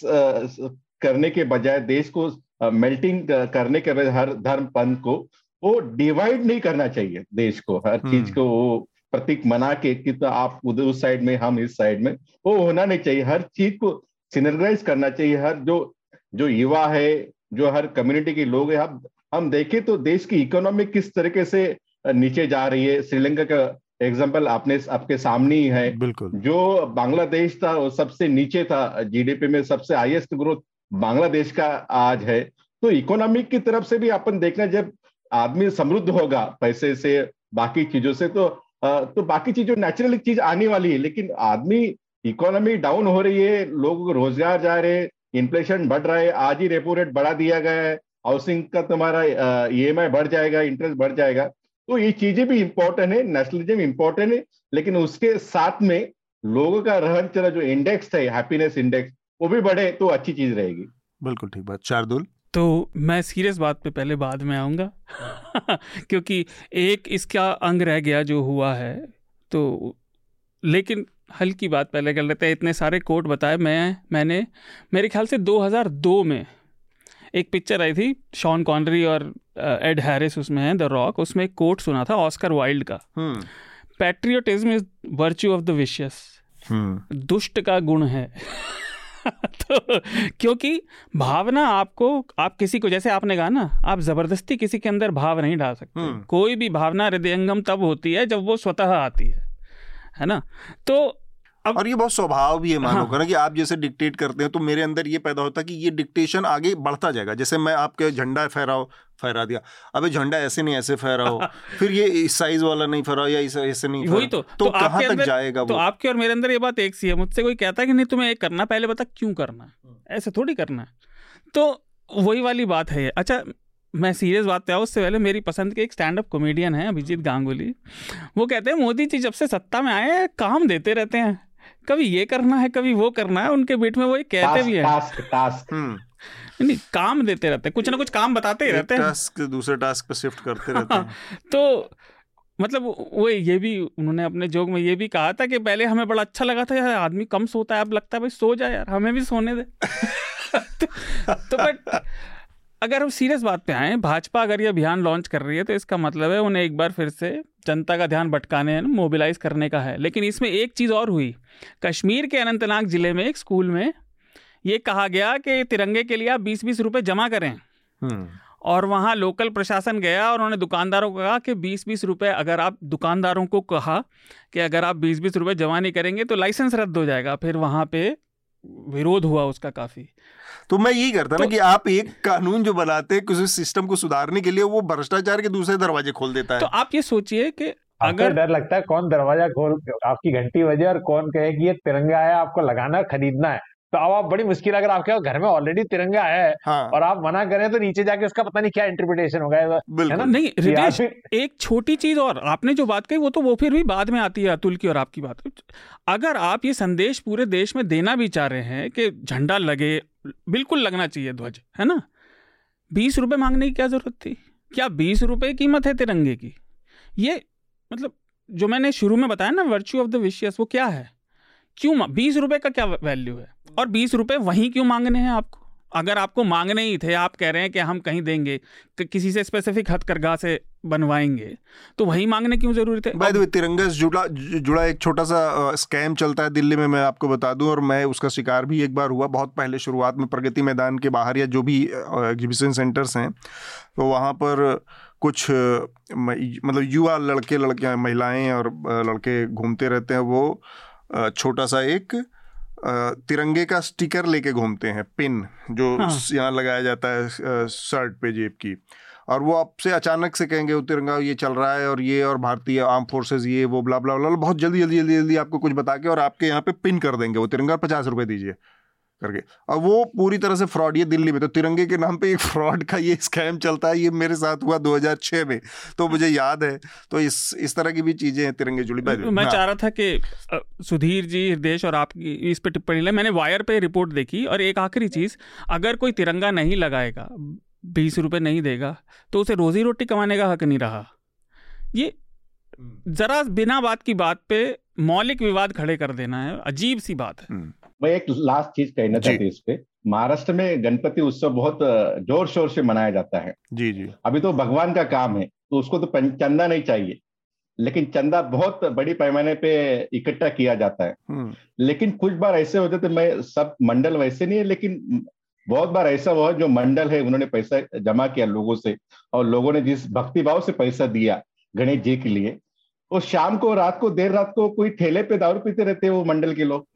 करने के बजाय देश को मेल्टिंग करने के बजाय हर धर्म पंथ को वो डिवाइड नहीं करना चाहिए देश को हर चीज़ hmm. को वो प्रतीक मना के कि तो आप उधर उस साइड में हम इस साइड में। वो होना नहीं चाहिए। हर चीज़ को सिनर्गाइज करना चाहिए। हर जो जो युवा है जो हर कम्युनिटी के लोग हैं हम हम देखें तो देश की इकोनॉमी किस तरीके से नीचे जा रही है। श्रीलंका का एग्ज़ाम्पल आपने आपके सामने ही है। बिल्कुल। जो बांग्लादेश था वो सबसे नीचे था। जीडीपी में सबसे हाईएस्ट ग्रोथ बांग्लादेश का आज है। तो इकोनॉमिक की तरफ़ से भी अपन देखना जब आदमी समृद्ध होगा पैसे से बाकी चीज़ों से तो तो बाकी चीज़ों नेचुरल चीज़ आने वाली है, लेकिन आदमी इकोनॉमी डाउन हो रही है, लोगों रोज़गार जा रहे इन्फ्लेशन बढ़ रहा है, आज ही रेपो रेट बढ़ा दिया गया है हाउसिंग का तुम्हारा ई एम बढ़ जाएगा इंटरेस्ट बढ़ जाएगा। तो ये चीज़ें भी इंपॉर्टेंट है नेशनलिज्म इंपॉर्टेंट है, लेकिन उसके साथ में लोगों का रहन चला जो इंडेक्स है हैप्पीनेस इंडेक्स वो भी बढ़े तो अच्छी चीज़ रहेगी। बिल्कुल ठीक बात। शार्दुल? तो मैं सीरियस बात पे पहले बाद में आऊँगा। क्योंकि एक इसका अंग रह गया जो हुआ है तो लेकिन हल्की बात पहले कर लेते हैं। इतने सारे कोट बताए मैं मैंने। मेरे ख्याल से 2002 में एक पिक्चर आई थी शॉन कॉनरी और एड हैरिस उसमें है द रॉक उसमें एक कोट सुना था ऑस्कर वाइल्ड का। Patriotism is virtue of the vicious दुष्ट का गुण है। तो क्योंकि भावना आपको आप किसी को जैसे आपने कहा ना आप ज़बरदस्ती किसी के अंदर भाव नहीं डाल सकते हम्म। कोई भी भावना हृदयंगम तब होती है जब वो स्वतः आती है है ना तो अब और ये बहुत स्वभाव भी है मानो हाँ। कि आप जैसे डिक्टेट करते हैं तो मेरे अंदर ये पैदा होता है कि ये डिक्टेशन आगे बढ़ता जाएगा। जैसे मैं आपके झंडा फहराओ फहरा दिया। अबे झंडा ऐसे नहीं ऐसे फहराओ। फिर ये इस साइज़ वाला नहीं फहराओ या इस ऐसे नहीं वही तो तो, तो कहाँ तक जाएगा तो आपके और मेरे अंदर ये बात एक सी है। मुझसे कोई कहता है कि नहीं तुम्हें ये करना पहले बता क्यों करना हम्म। ऐसे थोड़ी करना तो वही वाली बात है। अच्छा मैं सीरियस बात पे आऊँ उससे पहले मेरी पसंद के एक स्टैंड अप कॉमेडियन है अभिजीत गांगुली। वो कहते हैं मोदी जी जब से सत्ता में आए काम देते रहते हैं। कभी ये करना है कभी वो करना है उनके बीच में वो कहते टास्क, भी है। टास्क टास्क हम्म। नहीं काम देते रहते हैं कुछ ना कुछ काम बताते ही रहते हैं। टास्क दूसरे टास्क पे शिफ्ट करते रहते हैं। तो मतलब वो ये भी उन्होंने अपने जोग में ये भी कहा था कि पहले हमें बड़ा अच्छा लगा था यार आदमी कम सोता है अब लगता है भाई सो जाए यार हमें भी सोने दे। तो, तो बट अगर हम सीरियस बात पे आए भाजपा अगर ये अभियान लॉन्च कर रही है तो इसका मतलब है उन्हें एक बार फिर से जनता का ध्यान भटकाने मोबिलाइज करने का है। लेकिन इसमें एक चीज़ और हुई। कश्मीर के अनंतनाग ज़िले में एक स्कूल में ये कहा गया कि तिरंगे के लिए आप बीस बीस रुपये जमा करें। हम्म। और वहाँ लोकल प्रशासन गया और उन्होंने दुकानदारों को कहा कि बीस बीस रुपये अगर आप दुकानदारों को कहा कि अगर आप बीस बीस रुपये जमा नहीं करेंगे तो लाइसेंस रद्द हो जाएगा। फिर वहाँ पे विरोध हुआ उसका काफ़ी। तो मैं यही करता तो, ना कि आप एक कानून जो बनाते हैं किसी सिस्टम को सुधारने के लिए वो भ्रष्टाचार के दूसरे दरवाजे खोल देता है। तो आप ये सोचिए कि अगर डर लगता है कौन दरवाज़ा खोल आपकी घंटी बजे और कौन कहे कि ये तिरंगा है आपको लगाना खरीदना है। तो अब आप बड़ी मुश्किल अगर आपके घर में ऑलरेडी तिरंगा है हाँ। और आप मना करें तो नीचे जाके उसका पता नहीं क्या इंटरप्रिटेशन होगा। है ना? नहीं रितेश एक छोटी चीज़ और आपने जो बात कही वो तो वो फिर भी बाद में आती है अतुल की और आपकी बात। अगर आप ये संदेश पूरे देश में देना भी चाह रहे हैं कि झंडा लगे बिल्कुल लगना चाहिए ध्वज है ना? बीस रुपए मांगने की क्या ज़रूरत थी? क्या बीस रुपए कीमत है तिरंगे की? ये मतलब जो मैंने शुरू में बताया ना वर्च्यू ऑफ़ द विशियस वो क्या है? क्यों बीस रुपए का क्या वैल्यू है? और बीस रुपए वहीं क्यों मांगने हैं आपको? अगर आपको मांगने ही थे आप कह रहे हैं कि हम कहीं देंगे कि किसी से स्पेसिफिक हथकरघा से बनवाएँगे तो वही मांगने क्यों ज़रूरत है? बाय द वे तिरंगा से जुड़ा जुड़ा एक छोटा सा स्कैम चलता है दिल्ली में मैं आपको बता दूँ और मैं उसका शिकार भी एक बार हुआ बहुत पहले शुरुआत में प्रगति मैदान के बाहर या जो भी एग्जीबिशन सेंटर्स हैं तो वहाँ पर कुछ मतलब युवा लड़के लड़कियाँ महिलाएँ और लड़के घूमते रहते हैं वो छोटा सा एक तिरंगे का स्टिकर लेके घूमते हैं पिन जो हाँ। यहाँ लगाया जाता है शर्ट पे जेब की। और वो आपसे अचानक से कहेंगे वो तिरंगा ये चल रहा है और ये और भारतीय आर्म फोर्सेज ये वो ब्ला ब्ला ब्ला बहुत जल्दी जल्दी जल्दी जल्दी आपको कुछ बता के और आपके यहाँ पे पिन कर देंगे। वो तिरंगा पचास रुपये दीजिए। करके अब वो पूरी तरह से फ्रॉड ये दिल्ली में तो तिरंगे के नाम पे एक फ्रॉड का ये स्कैम चलता है ये मेरे साथ हुआ 2006 में तो मुझे याद है तो इस इस तरह की भी चीज़ें हैं तिरंगे जुड़ी मैं हाँ। चाह रहा था कि सुधीर जी हृदेश और आपकी इस पे टिप्पणी ले मैंने वायर पे रिपोर्ट देखी और एक आखिरी चीज़ अगर कोई तिरंगा नहीं लगाएगा बीस रुपये नहीं देगा तो उसे रोजी रोटी कमाने का हक नहीं रहा ये हम्म। जरा बिना बात की बात पे मौलिक विवाद खड़े कर देना है अजीब सी बात है हम्म। मैं एक लास्ट चीज़ कहना चाहती हूँ इस पे। महाराष्ट्र में गणपति उत्सव बहुत ज़ोर शोर से मनाया जाता है। जी जी। अभी तो भगवान का काम है तो उसको तो चंदा नहीं चाहिए। लेकिन चंदा बहुत बड़ी पैमाने पे इकट्ठा किया जाता है। हम्म। लेकिन कुछ बार ऐसे होते थे मैं सब मंडल वैसे नहीं है लेकिन बहुत बार ऐसा हुआ जो मंडल है उन्होंने पैसा जमा किया लोगों से और लोगों ने जिस भक्ति भाव से पैसा दिया गणेश जी के लिए वो शाम को रात को देर रात को कोई ठेले पे दारू पीते रहते हैं वो मंडल के लोग।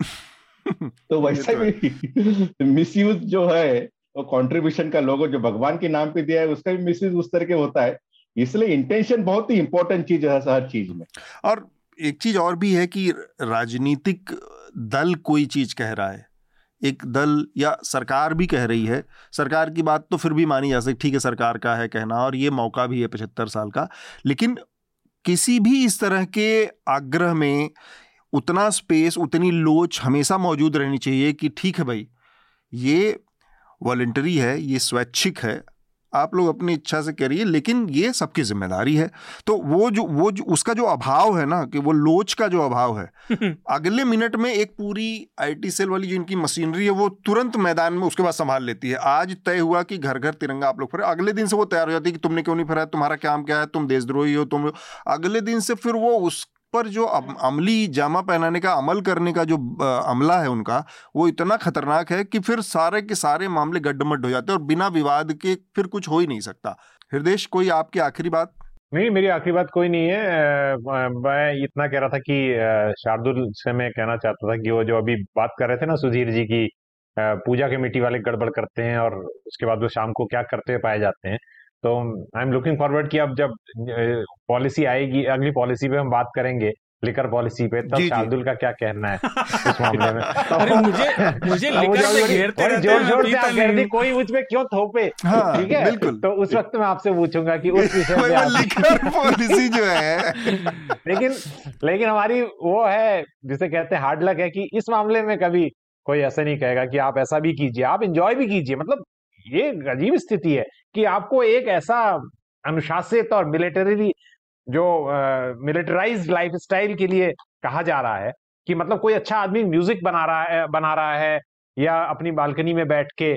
तो वैसा तो भी मिस यूज़ जो है वो कंट्रीब्यूशन का लोगो जो भगवान के नाम पे दिया है उसका भी मिस यूज़ उस तरह के होता है। इसलिए इंटेंशन बहुत ही इंपॉर्टेंट चीज़ है हर चीज़ में। और एक चीज़ और भी है कि राजनीतिक दल कोई चीज़ कह रहा है। एक दल या सरकार भी कह रही है। सरकार की बात तो फिर भी मानी जा सकती ठीक है सरकार का है कहना और ये मौका भी है पचहत्तर साल का। लेकिन किसी भी इस तरह के आग्रह में उतना स्पेस उतनी लोच हमेशा मौजूद रहनी चाहिए कि ठीक है भाई ये वॉल्टरी है ये स्वैच्छिक है आप लोग अपनी इच्छा से करिए लेकिन ये सबकी ज़िम्मेदारी है। तो वो जो वो जो उसका जो अभाव है ना कि वो लोच का जो अभाव है अगले मिनट में एक पूरी आईटी सेल वाली जो इनकी मशीनरी है वो तुरंत मैदान में उसके बाद संभाल लेती है। आज तय हुआ कि घर घर तिरंगा आप लोग फिर अगले दिन से वो तैयार हो जाती है कि तुमने क्यों नहीं फहराया तुम्हारा काम क्या है तुम देशद्रोही हो तुम अगले दिन से फिर वो उस पर जो अमली जामा पहनाने का, अमल करने का जो अमला है उनका, वो इतना खतरनाक है कि फिर सारे के सारे मामले गड्ढमड्ढ हो जाते हैं और बिना विवाद के फिर कुछ हो ही नहीं सकता। हृदय कोई आपकी आखिरी बात? नहीं, मेरी आखिरी बात कोई नहीं है। मैं इतना कह रहा था कि शार्दुल से मैं कहना चाहता था कि वो जो अभी बात कर रहे थे ना सुधीर जी की पूजा कमेटी वाले गड़बड़ करते हैं और उसके बाद वो शाम को क्या करते हुए पाए जाते हैं। तो आई एम लुकिंग फॉरवर्ड कि अब जब पॉलिसी आएगी अगली पॉलिसी पे हम बात करेंगे लिकर पॉलिसी पे तब शार्दुल का क्या कहना है इस मामले में? तो अरे मुझे मुझे लिकर से घेरते रहते ज़ोर ज़ोर से आप दी कोई मुझ पे क्यों थोपे? हाँ, ठीक है? बिल्कुल। तो उस वक्त मैं आपसे पूछूँगा कि उस विषय में लिकर पॉलिसी जो है। लेकिन लेकिन हमारी वो है जिसे कहते हैं हार्ड लक है कि इस मामले में कभी कोई ऐसा नहीं कहेगा कि आप ऐसा भी कीजिए आप इंजॉय भी कीजिए मतलब ये अजीब स्थिति है। कि आपको एक ऐसा अनुशासित और मिलिटरी जो मिलिटराइज लाइफ स्टाइल के लिए कहा जा रहा है कि मतलब कोई अच्छा आदमी म्यूज़िक बना रहा है बना रहा है या अपनी बालकनी में बैठ के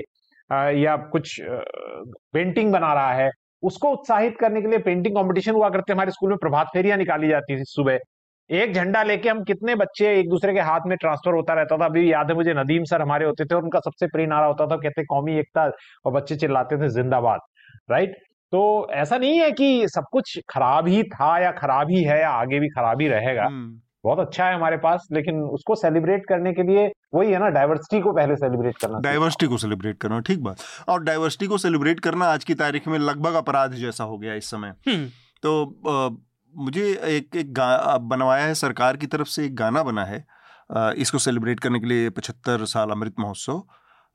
आ, या कुछ पेंटिंग बना रहा है उसको उत्साहित करने के लिए पेंटिंग कंपटीशन हुआ करते हमारे स्कूल में प्रभात फेरियाँ निकाली जाती थी सुबह। एक झंडा लेके हम कितने बच्चे एक दूसरे के हाथ में ट्रांसफ़र होता रहता था। अभी याद है मुझे नदीम सर हमारे होते थे और उनका सबसे प्रिय नारा होता था कहते कौमी एकता और बच्चे चिल्लाते थे जिंदाबाद। राइट? तो ऐसा नहीं है कि सब कुछ खराब ही था या खराब ही है या आगे भी खराब ही रहेगा। हम्म। बहुत अच्छा है हमारे पास लेकिन उसको सेलिब्रेट करने के लिए वही है ना डाइवर्सिटी को पहले सेलिब्रेट करना डाइवर्सिटी को सेलिब्रेट करना ठीक बात। और डाइवर्सिटी को सेलिब्रेट करना आज की तारीख में लगभग अपराध जैसा हो गया इस समय। हम्म। तो मुझे एक एक बनवाया है सरकार की तरफ़ से एक गाना बना है इसको सेलिब्रेट करने के लिए पचहत्तर साल अमृत महोत्सव।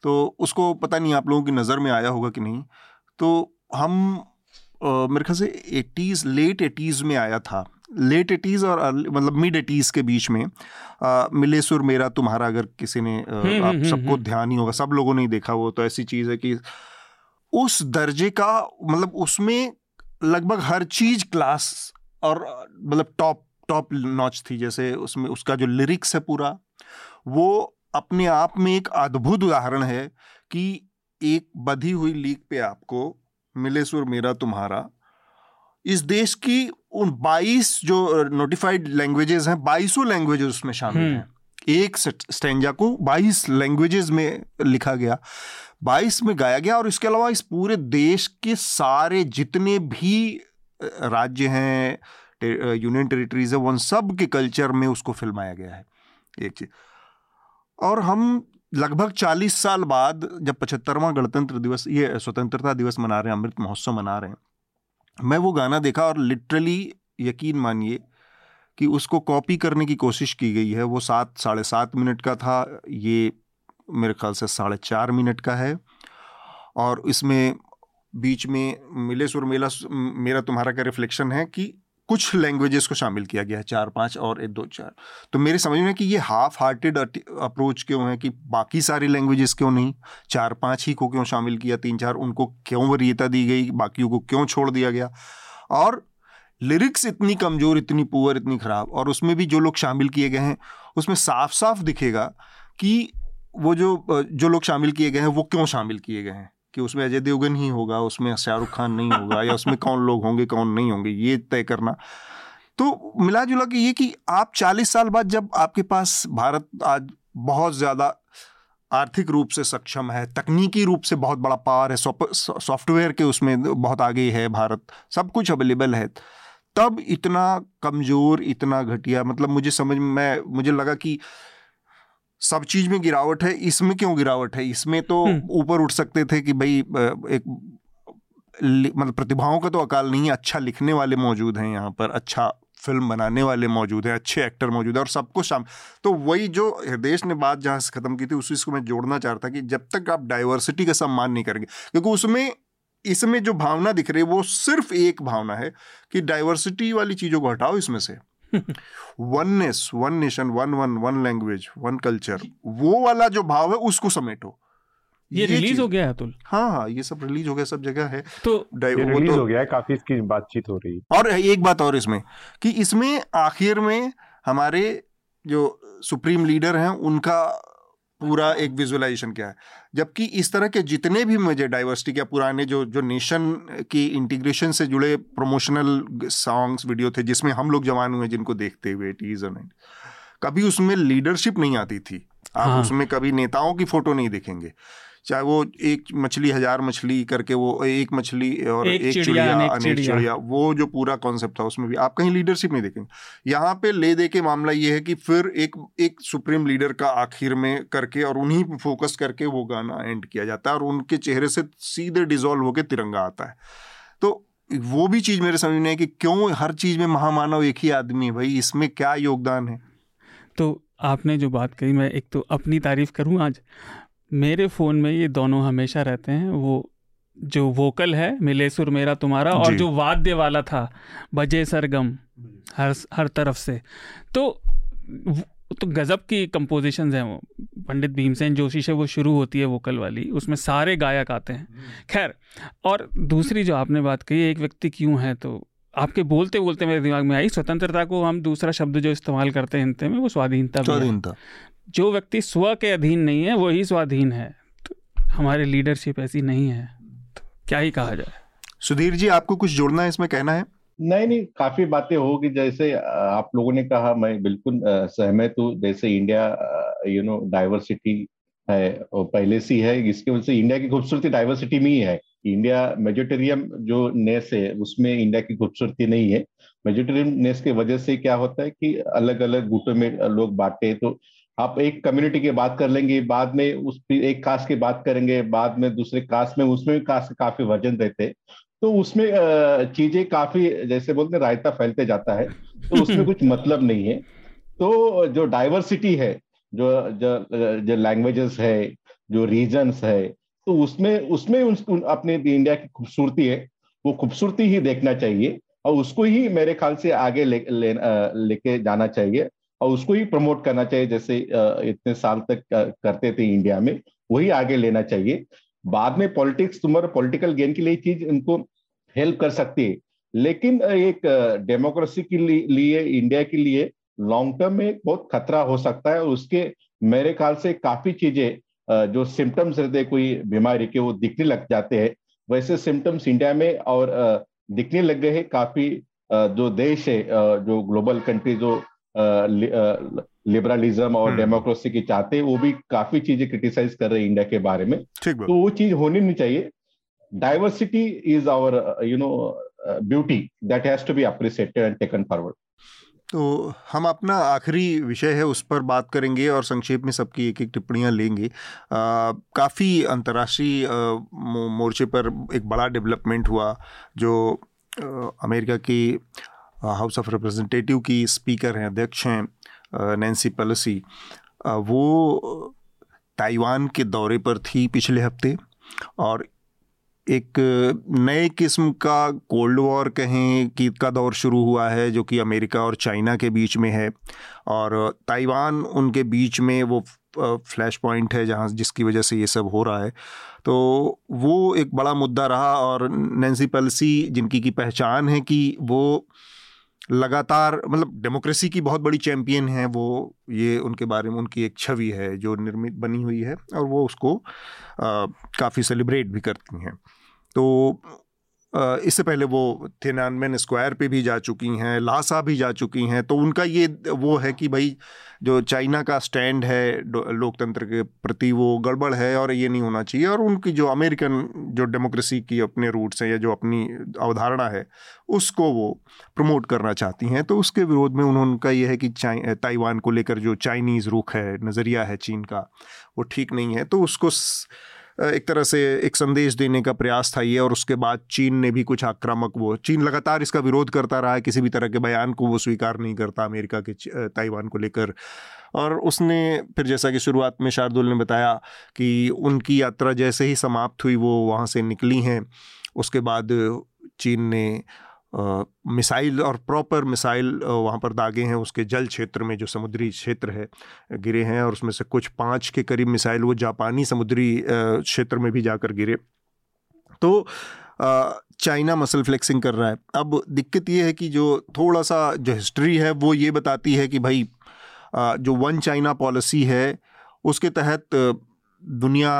तो उसको पता नहीं आप लोगों की नज़र में आया होगा कि नहीं। तो हम मेरे ख्याल से एटीज़ लेट एटीज़ में आया था। लेट एटीज़ और मतलब मिड एटीज़ के बीच में आ, मिले सुर मेरा तुम्हारा अगर किसी ने आ, हम्म, आप हम्म, सबको हम्म, ध्यान ही होगा सब लोगों ने देखा वो तो ऐसी चीज़ है कि उस दर्जे का मतलब उसमें लगभग हर चीज़ क्लास और मतलब टॉप टॉप नॉच थी जैसे उसमें उसका जो लिरिक्स है पूरा वो अपने आप में एक अद्भुत उदाहरण है कि एक बधी हुई लीक पे आपको मिले सुर मेरा तुम्हारा। इस देश की उन 22 जो नोटिफाइड लैंग्वेजेस हैं बाईसों लैंग्वेजेस उसमें शामिल हम्म। हैं। एक स्टेंजा को 22 लैंग्वेजेस में लिखा गया। 22 में गाया गया और इसके अलावा इस पूरे देश के सारे जितने भी राज्य हैं यूनियन टेरिटरीज है उन सब के कल्चर में उसको फिल्माया गया है। एक चीज़। और हम लगभग 40 साल बाद जब पचहत्तरवा गणतंत्र दिवस, ये स्वतंत्रता दिवस मना रहे हैं, अमृत महोत्सव मना रहे हैं, मैं वो गाना देखा और लिटरली यकीन मानिए कि उसको कॉपी करने की कोशिश की गई है। वो सात, साढ़े सात मिनट का था, ये मेरे ख्याल से साढ़े चार मिनट का है और इसमें बीच में मिले सुर मेला, मेरा तुम्हारा का रिफ्लेक्शन है कि कुछ लैंग्वेजेस को शामिल किया गया है, चार, पाँच और एक, दो, चार। तो मेरे समझ में कि ये हाफ़ हार्टेड अप्रोच क्यों है कि बाकी सारी लैंग्वेजेस क्यों नहीं? चार, पाँच ही को क्यों शामिल किया? तीन, चार, उनको क्यों वरीयता दी गई? बाकियों को क्यों छोड़ दिया गया? और लिरिक्स इतनी कमज़ोर, इतनी पुअर इतनी ख़राब, और उसमें भी जो लोग शामिल किए गए हैं, उसमें साफ़ साफ़ दिखेगा कि वो जो जो लोग शामिल किए गए हैं, वो क्यों शामिल किए गए हैं। कि उसमें अजय देवगन ही होगा, उसमें शाहरुख खान नहीं होगा, या उसमें कौन लोग होंगे, कौन नहीं होंगे, ये तय करना। तो मिला जुला के ये कि आप चालीस साल बाद जब आपके पास भारत आज बहुत ज़्यादा आर्थिक रूप से सक्षम है, तकनीकी रूप से बहुत बड़ा पावर है सॉफ्टवेयर के उसमें बहुत आगे है भारत, सब कुछ अवेलेबल है, तब इतना कमज़ोर, इतना घटिया मतलब मुझे समझ में, मुझे लगा कि सब चीज़ में गिरावट है इसमें क्यों गिरावट है इसमें तो हम्म। ऊपर उठ सकते थे कि भाई एक मतलब प्रतिभाओं का तो अकाल नहीं है अच्छा लिखने वाले मौजूद हैं यहाँ पर अच्छा फ़िल्म बनाने वाले मौजूद हैं अच्छे एक्टर मौजूद हैं और सबको शाम तो वही जो हृदय ने बात जहाँ से ख़त्म की थी उसी को मैं जोड़ना चाहता कि जब तक आप डाइवर्सिटी का सम्मान नहीं करेंगे क्योंकि उसमें इसमें जो भावना दिख रही है वो सिर्फ़ एक भावना है कि डाइवर्सिटी वाली चीज़ों को हटाओ इसमें से oneness one nation one one one language one culture वो वाला जो भाव है उसको समेटो। ये, ये रिलीज़ हो गया है अतुल। हाँ हाँ ये सब रिलीज़ हो गया सब जगह है। तो ये रिलीज़ तो, हो गया है काफ़ी इसकी बातचीत हो रही है। और एक बात और इसमें कि इसमें आखिर में हमारे जो सुप्रीम लीडर हैं उनका पूरा एक विजुअलाइजेशन क्या है? जबकि इस तरह के जितने भी मुझे डाइवर्सिटी क्या पुराने जो जो नेशन की इंटीग्रेशन से जुड़े प्रमोशनल सॉन्ग्स वीडियो थे जिसमें हम लोग जवान हुए जिनको देखते हुए एटीज और कभी उसमें लीडरशिप नहीं आती थी। आप हाँ। उसमें कभी नेताओं की फ़ोटो नहीं देखेंगे। चाहे वो एक मछली हज़ार मछली करके वो एक मछली और एक, एक चिड़िया अनेक चिड़िया। वो जो पूरा कॉन्सेप्ट था उसमें भी। आप कहीं लीडरशिप नहीं देखेंगे। यहाँ पे ले दे के मामला ये है कि फिर एक एक सुप्रीम लीडर का आखिर में करके और उन्हीं पे फोकस करके वो गाना एंड किया जाता है और उनके चेहरे से सीधे डिजोल्व होकर तिरंगा आता है। तो वो भी चीज़ मेरे समझ में है कि क्यों हर चीज़ में महामानव एक ही आदमी है भाई? इसमें क्या योगदान है? तो आपने जो बात कही मैं एक तो अपनी तारीफ़ करूँ आज मेरे फ़ोन में ये दोनों हमेशा रहते हैं। वो जो वोकल है मिले सुर मेरा तुम्हारा और जो। वाद्य वाला था बजे सरगम हर हर तरफ़ से। तो तो गज़ब की कंपोजिशन हैं वो। पंडित भीमसेन जोशी से वो शुरू होती है वोकल वाली। उसमें सारे गायक आते हैं। खैर और दूसरी जो आपने बात कही एक व्यक्ति क्यों है तो आपके बोलते बोलते मेरे दिमाग में आई स्वतंत्रता को हम दूसरा शब्द जो इस्तेमाल करते हैं हिंदी में वो स्वाधीनता स्वाधीनता। जो व्यक्ति स्व के अधीन नहीं है वही स्वाधीन है। तो हमारी लीडरशिप ऐसी नहीं है। तो क्या ही कहा जाए? सुधीर जी आपको कुछ जोड़ना है इसमें कहना है? नहीं नहीं काफ़ी बातें होगी। जैसे आप लोगों ने कहा मैं बिल्कुल सहमत हूँ। जैसे इंडिया यू नो डाइवर्सिटी है और पहले से है इसके वजह से इंडिया की खूबसूरती डाइवर्सिटी में ही है। इंडिया मेजोटेरियम जो नेस है उसमें इंडिया की खूबसूरती नहीं है। मेजोटेरियम नेस की वजह से क्या होता है कि अलग अलग गुटों में लोग बांटे तो आप एक कम्युनिटी की बात कर लेंगे बाद में उस एक कास्ट की बात करेंगे बाद में दूसरे कास्ट में उसमें भी कास्ट काफ़ी वर्जन रहते तो उसमें चीज़ें काफ़ी जैसे बोलते रायता फैलते जाता है तो उसमें कुछ मतलब नहीं है। तो जो डाइवर्सिटी है जो जो जो लैंग्वेजेस है जो रीजन्स है तो उसमें उसमें उन, अपने इंडिया की खूबसूरती है वो खूबसूरती ही देखना चाहिए और उसको ही मेरे ख्याल से आगे ले, ले, लेके जाना चाहिए। और उसको ही प्रमोट करना चाहिए, जैसे इतने साल तक करते थे इंडिया में, वही आगे लेना चाहिए। बाद में पॉलिटिक्स तुम्हारे पॉलिटिकल गेन के लिए चीज़ उनको हेल्प कर सकती है। लेकिन एक डेमोक्रेसी के लिए इंडिया के लिए लॉन्ग टर्म में बहुत खतरा हो सकता है। और उसके, मेरे ख्याल से काफ़ी चीज़ें जो सिम्टम्स रहते कोई बीमारी के, वो दिखने लग जाते हैं। वैसे सिम्टम्स इंडिया में और दिखने लग गए हैं काफ़ी जो देश है जो ग्लोबल कंट्री जो लिबरलिज्म और डेमोक्रेसी हम्म। की चाहते वो भी काफ़ी चीज़ें क्रिटिसाइज कर रहे हैं इंडिया के बारे में। तो वो चीज़ होनी नहीं चाहिए। Diversity is our you know beauty that has to be appreciated and taken forward तो हम अपना आखिरी विषय है उस पर बात करेंगे और संक्षेप में सबकी एक एक टिप्पणियाँ लेंगे। काफ़ी अंतर्राष्ट्रीय मोर्चे पर एक बड़ा डेवलपमेंट हुआ जो अमेरिका की हाउस ऑफ़ रिप्रेजेंटेटिव की स्पीकर हैं, अध्यक्ष हैं नैन्सी पेलोसी वो ताइवान के दौरे पर थी पिछले हफ़्ते और एक नए किस्म का कोल्ड वॉर कहें कि का दौर शुरू हुआ है जो कि अमेरिका और चाइना के बीच में है और ताइवान उनके बीच में वो फ्लैश पॉइंट है जहाँ जिसकी वजह से ये सब हो रहा है। तो वो एक बड़ा मुद्दा रहा और नैन्सी पेलोसी जिनकी की पहचान है कि वो लगातार मतलब डेमोक्रेसी की बहुत बड़ी चैम्पियन है वो, ये उनके बारे में, उनकी एक छवि है जो निर्मित, बनी हुई है और वो उसको काफ़ी सेलिब्रेट भी करती हैं। तो इससे पहले वो थिनानमेन स्क्वायर पे भी जा चुकी हैं, लासा भी जा चुकी हैं तो उनका ये वो है कि भाई जो चाइना का स्टैंड है लोकतंत्र के प्रति वो गड़बड़ है और ये नहीं होना चाहिए और उनकी जो अमेरिकन जो डेमोक्रेसी की अपने रूट्स हैं या जो अपनी अवधारणा है, उसको वो प्रमोट करना चाहती हैं तो उसके विरोध में उन्होंने ये है कि ताइवान को लेकर जो चाइनीज़ रुख है, नज़रिया है चीन का, वो ठीक नहीं है तो उसको एक तरह से एक संदेश देने का प्रयास था ये, और उसके बाद चीन ने भी कुछ आक्रामक वो, चीन लगातार इसका विरोध करता रहा है, किसी भी तरह के बयान को वो स्वीकार नहीं करता अमेरिका के ताइवान को लेकर। और उसने फिर जैसा कि शुरुआत में शार्दुल ने बताया कि उनकी यात्रा जैसे ही समाप्त हुई, वो वहाँ से निकली हैं। उसके बाद चीन ने मिसाइल और प्रॉपर मिसाइल वहाँ पर दागे हैं, उसके जल क्षेत्र में जो समुद्री क्षेत्र है, गिरे हैं और उसमें से कुछ पाँच के करीब मिसाइल वो जापानी समुद्री क्षेत्र में भी जाकर गिरे। तो चाइना मसल फ्लेक्सिंग कर रहा है। अब दिक्कत ये है कि जो थोड़ा सा जो हिस्ट्री है, वो ये बताती है कि भाई जो वन चाइना पॉलिसी है, उसके तहत दुनिया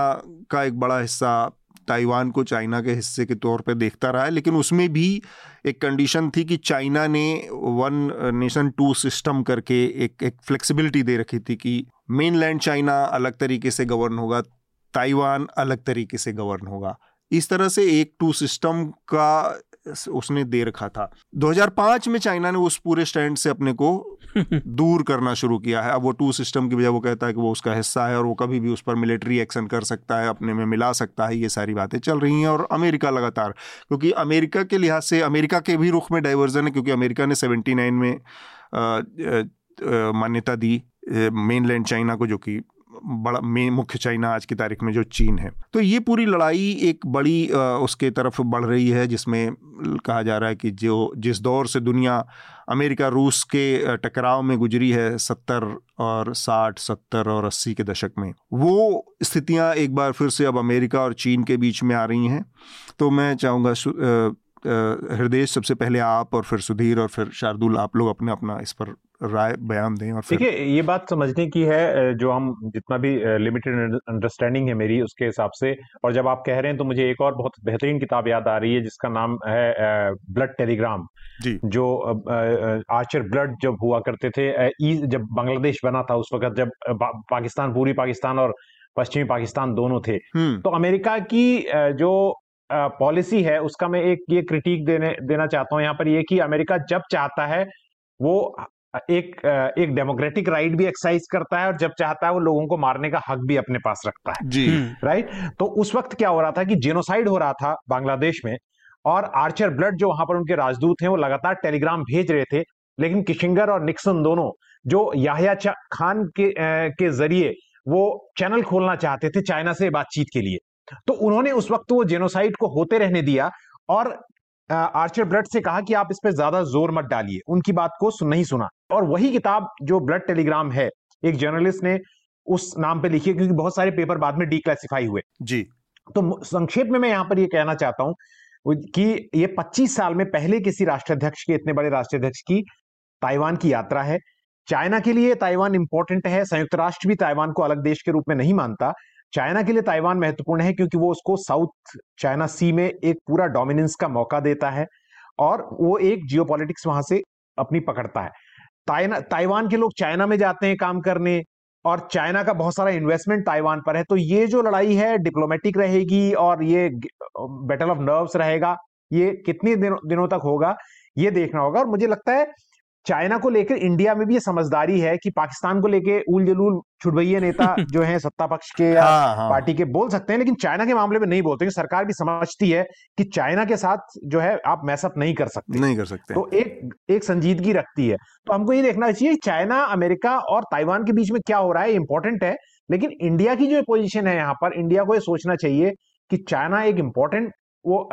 का एक बड़ा हिस्सा ताइवान को चाइना के हिस्से के तौर पे देखता रहा है, लेकिन उसमें भी एक कंडीशन थी कि चाइना ने वन नेशन टू सिस्टम करके एक एक फ्लेक्सिबिलिटी दे रखी थी कि मेन लैंड चाइना अलग तरीके से गवर्न होगा, ताइवान अलग तरीके से गवर्न होगा। इस तरह से एक टू सिस्टम का उसने दे रखा था। 2005 में चाइना ने उस पूरे स्टैंड से अपने को दूर करना शुरू किया है। अब वो टू सिस्टम की वजह वो कहता है कि वो उसका हिस्सा है और वो कभी भी उस पर मिलिट्री एक्शन कर सकता है अपने में मिला सकता है ये सारी बातें चल रही हैं और अमेरिका लगातार क्योंकि अमेरिका के लिहाज से अमेरिका के भी रुख में डाइवर्जन है क्योंकि अमेरिका ने सेवेंटी में मान्यता दी मेन चाइना को जो कि बड़ा मेन मुख्य चाइना आज की तारीख में जो चीन है। तो ये पूरी लड़ाई एक बड़ी उसके तरफ़ बढ़ रही है, जिसमें कहा जा रहा है कि जो, जिस दौर से दुनिया अमेरिका, रूस के टकराव में गुजरी है, सत्तर और साठ, सत्तर और अस्सी के दशक में, वो स्थितियाँ एक बार फिर से अब अमेरिका और चीन के बीच में आ रही हैं। तो मैं चाहूँगा हृदय सबसे पहले आप और फिर सुधीर और फिर शार्दुल, आप लोग अपने, अपना इस पर राय बयान दें और देखिए ये बात समझने की है जो हम जितना भी लिमिटेड अंडरस्टैंडिंग है मेरी उसके हिसाब से। और जब आप कह रहे हैं तो मुझे एक और बहुत बेहतरीन किताब याद आ रही है जिसका नाम है ब्लड टेलीग्राम। जी। जो आर्चर ब्लड जब हुआ करते थे जब बांग्लादेश बना था उस वक्त जब पाकिस्तान पूरी पाकिस्तान और पश्चिमी पाकिस्तान दोनों थे। हम्म। तो अमेरिका की जो पॉलिसी है उसका मैं एक ये क्रिटिक देने देना चाहता हूँ। यहाँ पर ये कि अमेरिका जब चाहता है वो एक एक डेमोक्रेटिक राइट भी एक्सरसाइज करता है और जब चाहता है वो लोगों को मारने का हक भी अपने पास रखता है। जी। राइट तो उस वक्त क्या हो रहा था कि जेनोसाइड हो रहा था बांग्लादेश में और आर्चर ब्लड जो वहाँ पर उनके राजदूत हैं वो लगातार टेलीग्राम भेज रहे थे लेकिन किशिंगर और निक्सन दोनों जो याहिया खान के के ज़रिए वो चैनल खोलना चाहते थे चाइना से बातचीत के लिए। तो उन्होंने उस वक्त वो जेनोसाइड को होते रहने दिया और आर्चर ब्लड से कहा कि आप इस पर ज़्यादा ज़ोर मत डालिए। उनकी बात को सुन नहीं सुना। और वही किताब जो ब्लड टेलीग्राम है एक जर्नलिस्ट ने उस नाम पे लिखी है क्योंकि बहुत सारे पेपर बाद में डिक्लासिफाई हुए। जी। तो संक्षेप में मैं यहाँ पर ये कहना चाहता हूँ कि ये 25 साल में पहले किसी राष्ट्राध्यक्ष के इतने बड़े राष्ट्राध्यक्ष की ताइवान की यात्रा है। चाइना के लिए ताइवान इंपॉर्टेंट है संयुक्त राष्ट्र भी ताइवान को अलग देश के रूप में नहीं मानता। चाइना के लिए ताइवान महत्वपूर्ण है क्योंकि वो उसको साउथ चाइना सी में एक पूरा डोमिनेंस का मौका देता है और वो एक जियो वहाँ से अपनी पकड़ता है। ताइवान के लोग चाइना में जाते हैं काम करने और चाइना का बहुत सारा इन्वेस्टमेंट ताइवान पर है। तो ये जो लड़ाई है डिप्लोमेटिक रहेगी और ये बैटल ऑफ़ नर्व्स रहेगा। ये कितने दिनों दिनों तक होगा, ये देखना होगा। और मुझे लगता है चाइना को लेकर इंडिया में भी ये समझदारी है कि पाकिस्तान को लेकर उल जलूल छुटभैया नेता जो है सत्ता पक्ष के या हाँ, हाँ. पार्टी के बोल सकते हैं लेकिन चाइना के मामले में नहीं बोलते सरकार भी समझती है कि चाइना के साथ जो है आप मैसअप नहीं कर सकते। नहीं कर सकते। तो एक एक संजीदगी रखती है। तो हमको ये देखना चाहिए चाइना अमेरिका और ताइवान के बीच में क्या हो रहा है इंपॉर्टेंट है लेकिन इंडिया की जो पोजिशन है यहाँ पर इंडिया को ये सोचना चाहिए कि चाइना एक इंपॉर्टेंट वो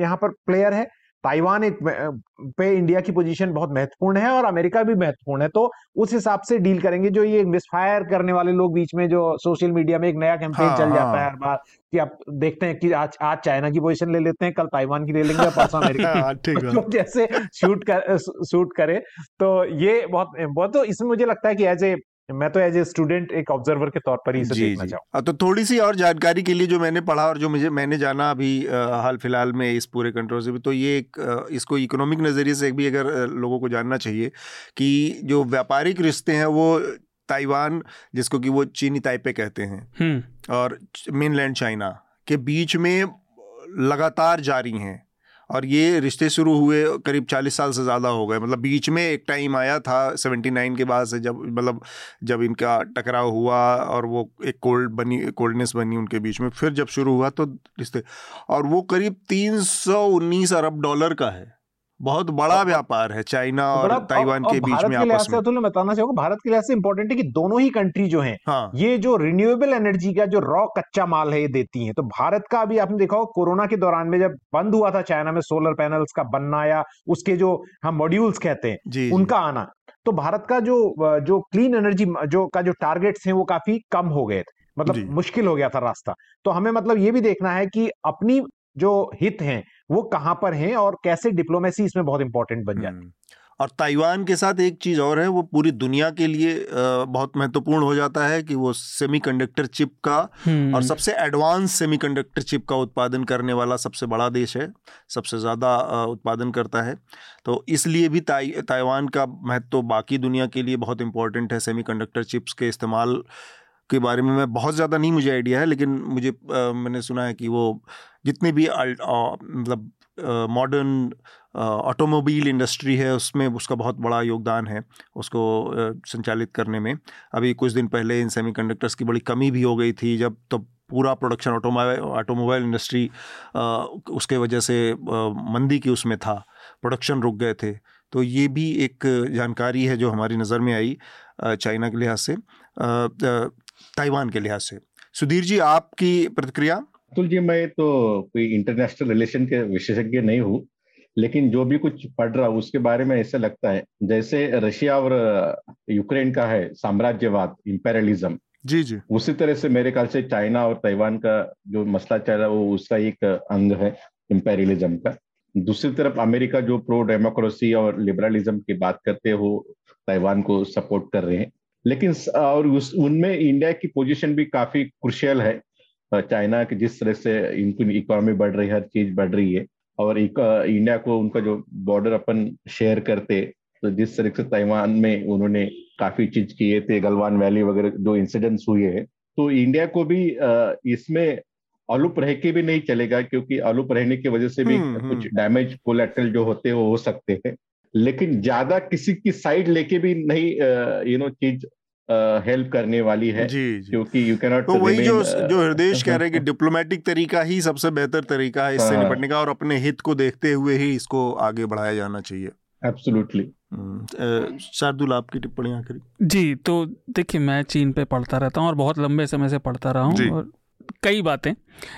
यहाँ पर प्लेयर है। ताइवान एक पे इंडिया की पोजीशन बहुत महत्वपूर्ण है और अमेरिका भी महत्वपूर्ण है तो उस हिसाब से डील करेंगे जो ये मिसफायर करने वाले लोग बीच में जो सोशल मीडिया में एक नया कैंपेन हाँ, चल हाँ. जाता है हर बार कि आप देखते हैं कि आज आज चाइना की पोजीशन ले लेते हैं कल ताइवान की ले लेंगे परसों अमेरिका की हाँ, तो जैसे शूट कर शूट करे तो ये बहुत बहुत तो इसमें मुझे लगता है कि एज ए मैं तो एज ए स्टूडेंट एक ऑब्जर्वर के तौर पर ही इसे देखना चाहूँ। तो थोड़ी सी और जानकारी के लिए जो मैंने पढ़ा और जो मुझे मैंने जाना अभी हाल फ़िलहाल में इस पूरे कंट्रोवर्सी में तो ये एक इसको इकोनॉमिक नज़रिए से भी अगर लोगों को जानना चाहिए कि जो व्यापारिक रिश्ते हैं वो ताइवान जिसको कि वो चीनी ताइपे कहते हैं हम्म। और मेनलैंड चाइना के बीच में लगातार जारी हैं। और ये रिश्ते शुरू हुए करीब चालीस साल से ज़्यादा हो गए। मतलब बीच में एक टाइम आया था सेवेंटी नाइन के बाद से जब मतलब जब इनका टकराव हुआ और वो एक कोल्ड बनी, कोल्डनेस बनी उनके बीच में, फिर जब शुरू हुआ तो रिश्ते। और वो करीब तीन सौ उन्नीस अरब डॉलर का है। बहुत बड़ा व्यापार है चाइना और ताइवान के बीच में आपस में। तो मैं बताना चाहूँगा भारत के लिहाज से इंपॉर्टेंट है कि दोनों ही कंट्री जो हैं हाँ। ये जो रिन्यूएबल एनर्जी का जो रॉ कच्चा माल है ये देती हैं। तो भारत का अभी आपने देखा हो कोरोना के दौरान में जब बंद हुआ था चाइना में सोलर पैनल्स का बनना या उसके जो हम मॉड्यूल्स कहते हैं उनका आना तो भारत का जो जो क्लीन एनर्जी जो का जो टारगेट्स हैं वो काफ़ी कम हो गए थे। मतलब मुश्किल हो गया था रास्ता। तो हमें मतलब ये भी देखना है कि अपनी जो हित हैं वो कहाँ पर हैं और कैसे डिप्लोमेसी इसमें बहुत इंपॉर्टेंट बन जाती है हम्म। और ताइवान के साथ एक चीज़ और है वो पूरी दुनिया के लिए बहुत महत्वपूर्ण हो जाता है कि वो सेमीकंडक्टर चिप का और हम्म। सबसे एडवांस सेमीकंडक्टर चिप का उत्पादन करने वाला सबसे बड़ा देश है सबसे ज़्यादा उत्पादन करता है तो इसलिए भी ताइ ताइवान का महत्व बाकी दुनिया के लिए बहुत इंपॉर्टेंट है सेमीकंडक्टर चिप्स के इस्तेमाल के बारे में मैं बहुत ज़्यादा नहीं मुझे आइडिया है लेकिन मुझे आ, मैंने सुना है कि वो जितनी भी मतलब मॉडर्न ऑटोमोबाइल इंडस्ट्री है उसमें उसका बहुत बड़ा योगदान है उसको संचालित करने में। अभी कुछ दिन पहले इन सेमीकंडक्टर्स की बड़ी कमी भी हो गई थी जब तो पूरा प्रोडक्शन ऑटोमोबाइल ऑटोमोबाइल इंडस्ट्री उसके वजह से मंदी की उसमें था प्रोडक्शन रुक गए थे। तो ये भी एक जानकारी है जो हमारी नज़र में आई चाइना के लिहाज से। ताइवान के लिहाज से। सुधीर जी आपकी प्रतिक्रिया? अतुल जी मैं तो कोई इंटरनेशनल रिलेशन के विशेषज्ञ नहीं हूँ लेकिन जो भी कुछ पढ़ रहा हूँ उसके बारे में ऐसा लगता है जैसे रशिया और यूक्रेन का है साम्राज्यवाद इंपेरियलिज्म जी जी। उसी तरह से मेरे ख्याल से चाइना और ताइवान का जो मसला चल रहा है वो उसका एक अंग है इंपेरियलिज्म का। दूसरी तरफ़ अमेरिका जो प्रो डेमोक्रेसी और लिबरलिज्म की बात करते हो ताइवान को सपोर्ट कर रहे हैं। लेकिन और उस उनमें इंडिया की पोजीशन भी काफ़ी क्रुशियल है। चाइना की जिस तरह से इनकी इकोनॉमी बढ़ रही है हर चीज़ बढ़ रही है और इंडिया को उनका जो बॉर्डर अपन शेयर करते तो जिस तरह से ताइवान में उन्होंने काफ़ी चीज़ किए थे गलवान वैली वगैरह जो इंसिडेंट्स हुए हैं तो इंडिया को भी इसमें अलुप रह के भी नहीं चलेगा क्योंकि अलुप रहने की वजह से भी हम्म, कुछ डैमेज कोलेट्रल जो होते हैं वो हो सकते हैं। लेकिन ज़्यादा किसी की साइड लेके भी नहीं यू नो चीज़ हेल्प करने वाली है जी जी। क्योंकि यू कैनॉट तो वही जो जो हृदय कह रहे हैं कि डिप्लोमेटिक तरीका ही सबसे बेहतर तरीका है इससे हाँ। निपटने का और अपने हित को देखते हुए ही इसको आगे बढ़ाया जाना चाहिए। एब्सोल्युटली हम्म, शार्दुल आपकी टिप्पणी आखिरी? जी तो देखिए मैं चीन पे पढ़ता रहता हूँ और बहुत लंबे समय से पढ़ता रहा। हूँ और कई बातें।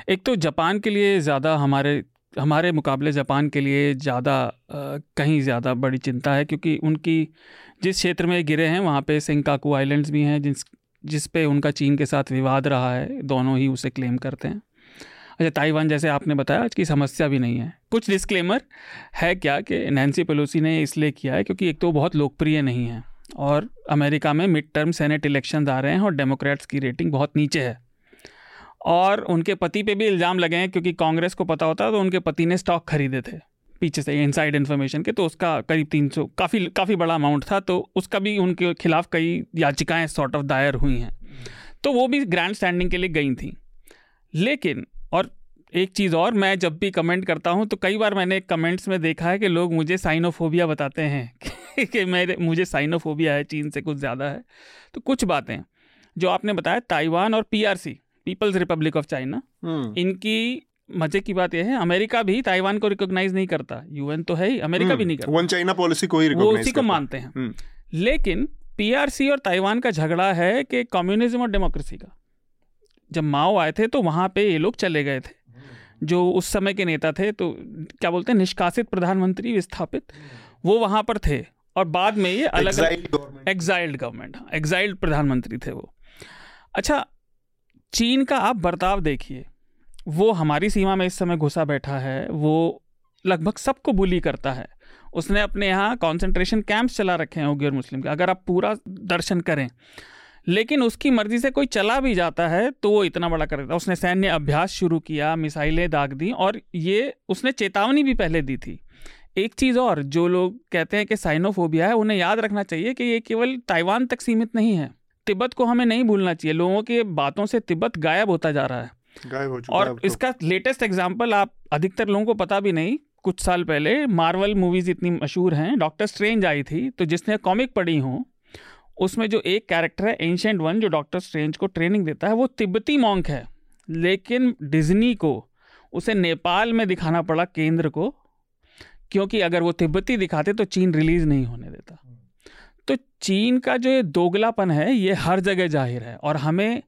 एक तो जापान के लिए ज़्यादा हमारे हमारे मुकाबले जापान के लिए ज़्यादा कहीं ज़्यादा बड़ी चिंता है क्योंकि उनकी जिस क्षेत्र में गिरे हैं, वहाँ पे सिंकाकू आइलैंड्स भी हैं जिस जिस पे उनका चीन के साथ विवाद रहा है, दोनों ही उसे क्लेम करते हैं। अच्छा ताइवान जैसे आपने बताया, आज की समस्या भी नहीं है। कुछ डिस्क्लेमर है क्या कि नैन्सी पेलोसी ने इसलिए किया है, क्योंकि एक तो बहुत लोकप्रिय नहीं है, और अमेरिका में मिड टर्म सेनेट इलेक्शन आ रहे हैं, और डेमोक्रेट्स की रेटिंग बहुत नीचे है। और उनके पति पे भी इल्ज़ाम लगे हैं, क्योंकि कांग्रेस को पता होता तो उनके पति ने स्टॉक खरीदे थे। पीछे से इनसाइड इन्फॉर्मेशन के तो उसका करीब तीन सौ काफ़ी काफ़ी बड़ा अमाउंट था तो उसका भी उनके खिलाफ कई याचिकाएँ सॉर्ट ऑफ़ दायर हुई हैं। तो वो भी ग्रैंड स्टैंडिंग के लिए गई थी। लेकिन और एक चीज़ और मैं जब भी कमेंट करता हूँ तो कई बार मैंने कमेंट्स में देखा है कि लोग मुझे साइनोफोबिया बताते हैं कि, मेरे मुझे साइनोफोबिया है चीन से कुछ ज़्यादा है। तो कुछ बातें जो आपने बताया ताइवान और PRC people's republic of China इनकी मज़े की बात यह है अमेरिका भी ताइवान को रिकॉग्नाइज नहीं करता। यूएन तो है ही अमेरिका भी नहीं करता। वन चाइना पॉलिसी को ही वो उसी को मानते हैं। हम्म, लेकिन पीआरसी और ताइवान का झगड़ा है कि कम्युनिज्म और डेमोक्रेसी का। जब माओ आए थे तो वहाँ पे ये लोग चले गए थे। जो उस समय के नेता थे तो क्या बोलते हैं निष्कासित प्रधानमंत्री विस्थापित वो वहाँ पर थे। और बाद में ये अलग। एग्जाइल्ड गवर्नमेंट एग्जाइल्ड प्रधानमंत्री थे वो। अच्छा चीन का आप बर्ताव देखिए। वो हमारी सीमा में इस समय घुसा बैठा है, वो लगभग सबको बुली करता है। उसने अपने यहाँ कॉन्सेंट्रेशन कैंप्स चला रखे हैं उग्र मुस्लिम के, अगर आप पूरा दर्शन करें। लेकिन उसकी मर्ज़ी से कोई चला भी जाता है तो वो इतना बड़ा कर देता उसने सैन्य अभ्यास शुरू किया, मिसाइलें दाग दी, और ये उसने चेतावनी भी पहले दी थी। एक चीज़ और, जो लोग कहते हैं कि साइनोफोबिया है, उन्हें याद रखना चाहिए कि ये केवल ताइवान तक सीमित नहीं है। तिब्बत को हमें नहीं भूलना चाहिए। लोगों की बातों से तिब्बत गायब होता जा रहा है। गायब हो चुका और तो। इसका लेटेस्ट एग्ज़ाम्पल आप अधिकतर लोगों को पता भी नहीं कुछ साल पहले मार्वल मूवीज़ इतनी मशहूर हैं। डॉक्टर स्ट्रेंज आई थी तो जिसने कॉमिक पढ़ी हो उसमें जो एक कैरेक्टर है एंशेंट वन जो डॉक्टर स्ट्रेंज को ट्रेनिंग देता है वो तिब्बती मॉन्क है। लेकिन डिज्नी को उसे नेपाल में दिखाना पड़ा केंद्र को क्योंकि अगर वो तिब्बती दिखाते तो चीन रिलीज़ नहीं होने देता। तो चीन का जो ये दोगलापन है ये हर जगह ज़ाहिर है और हमें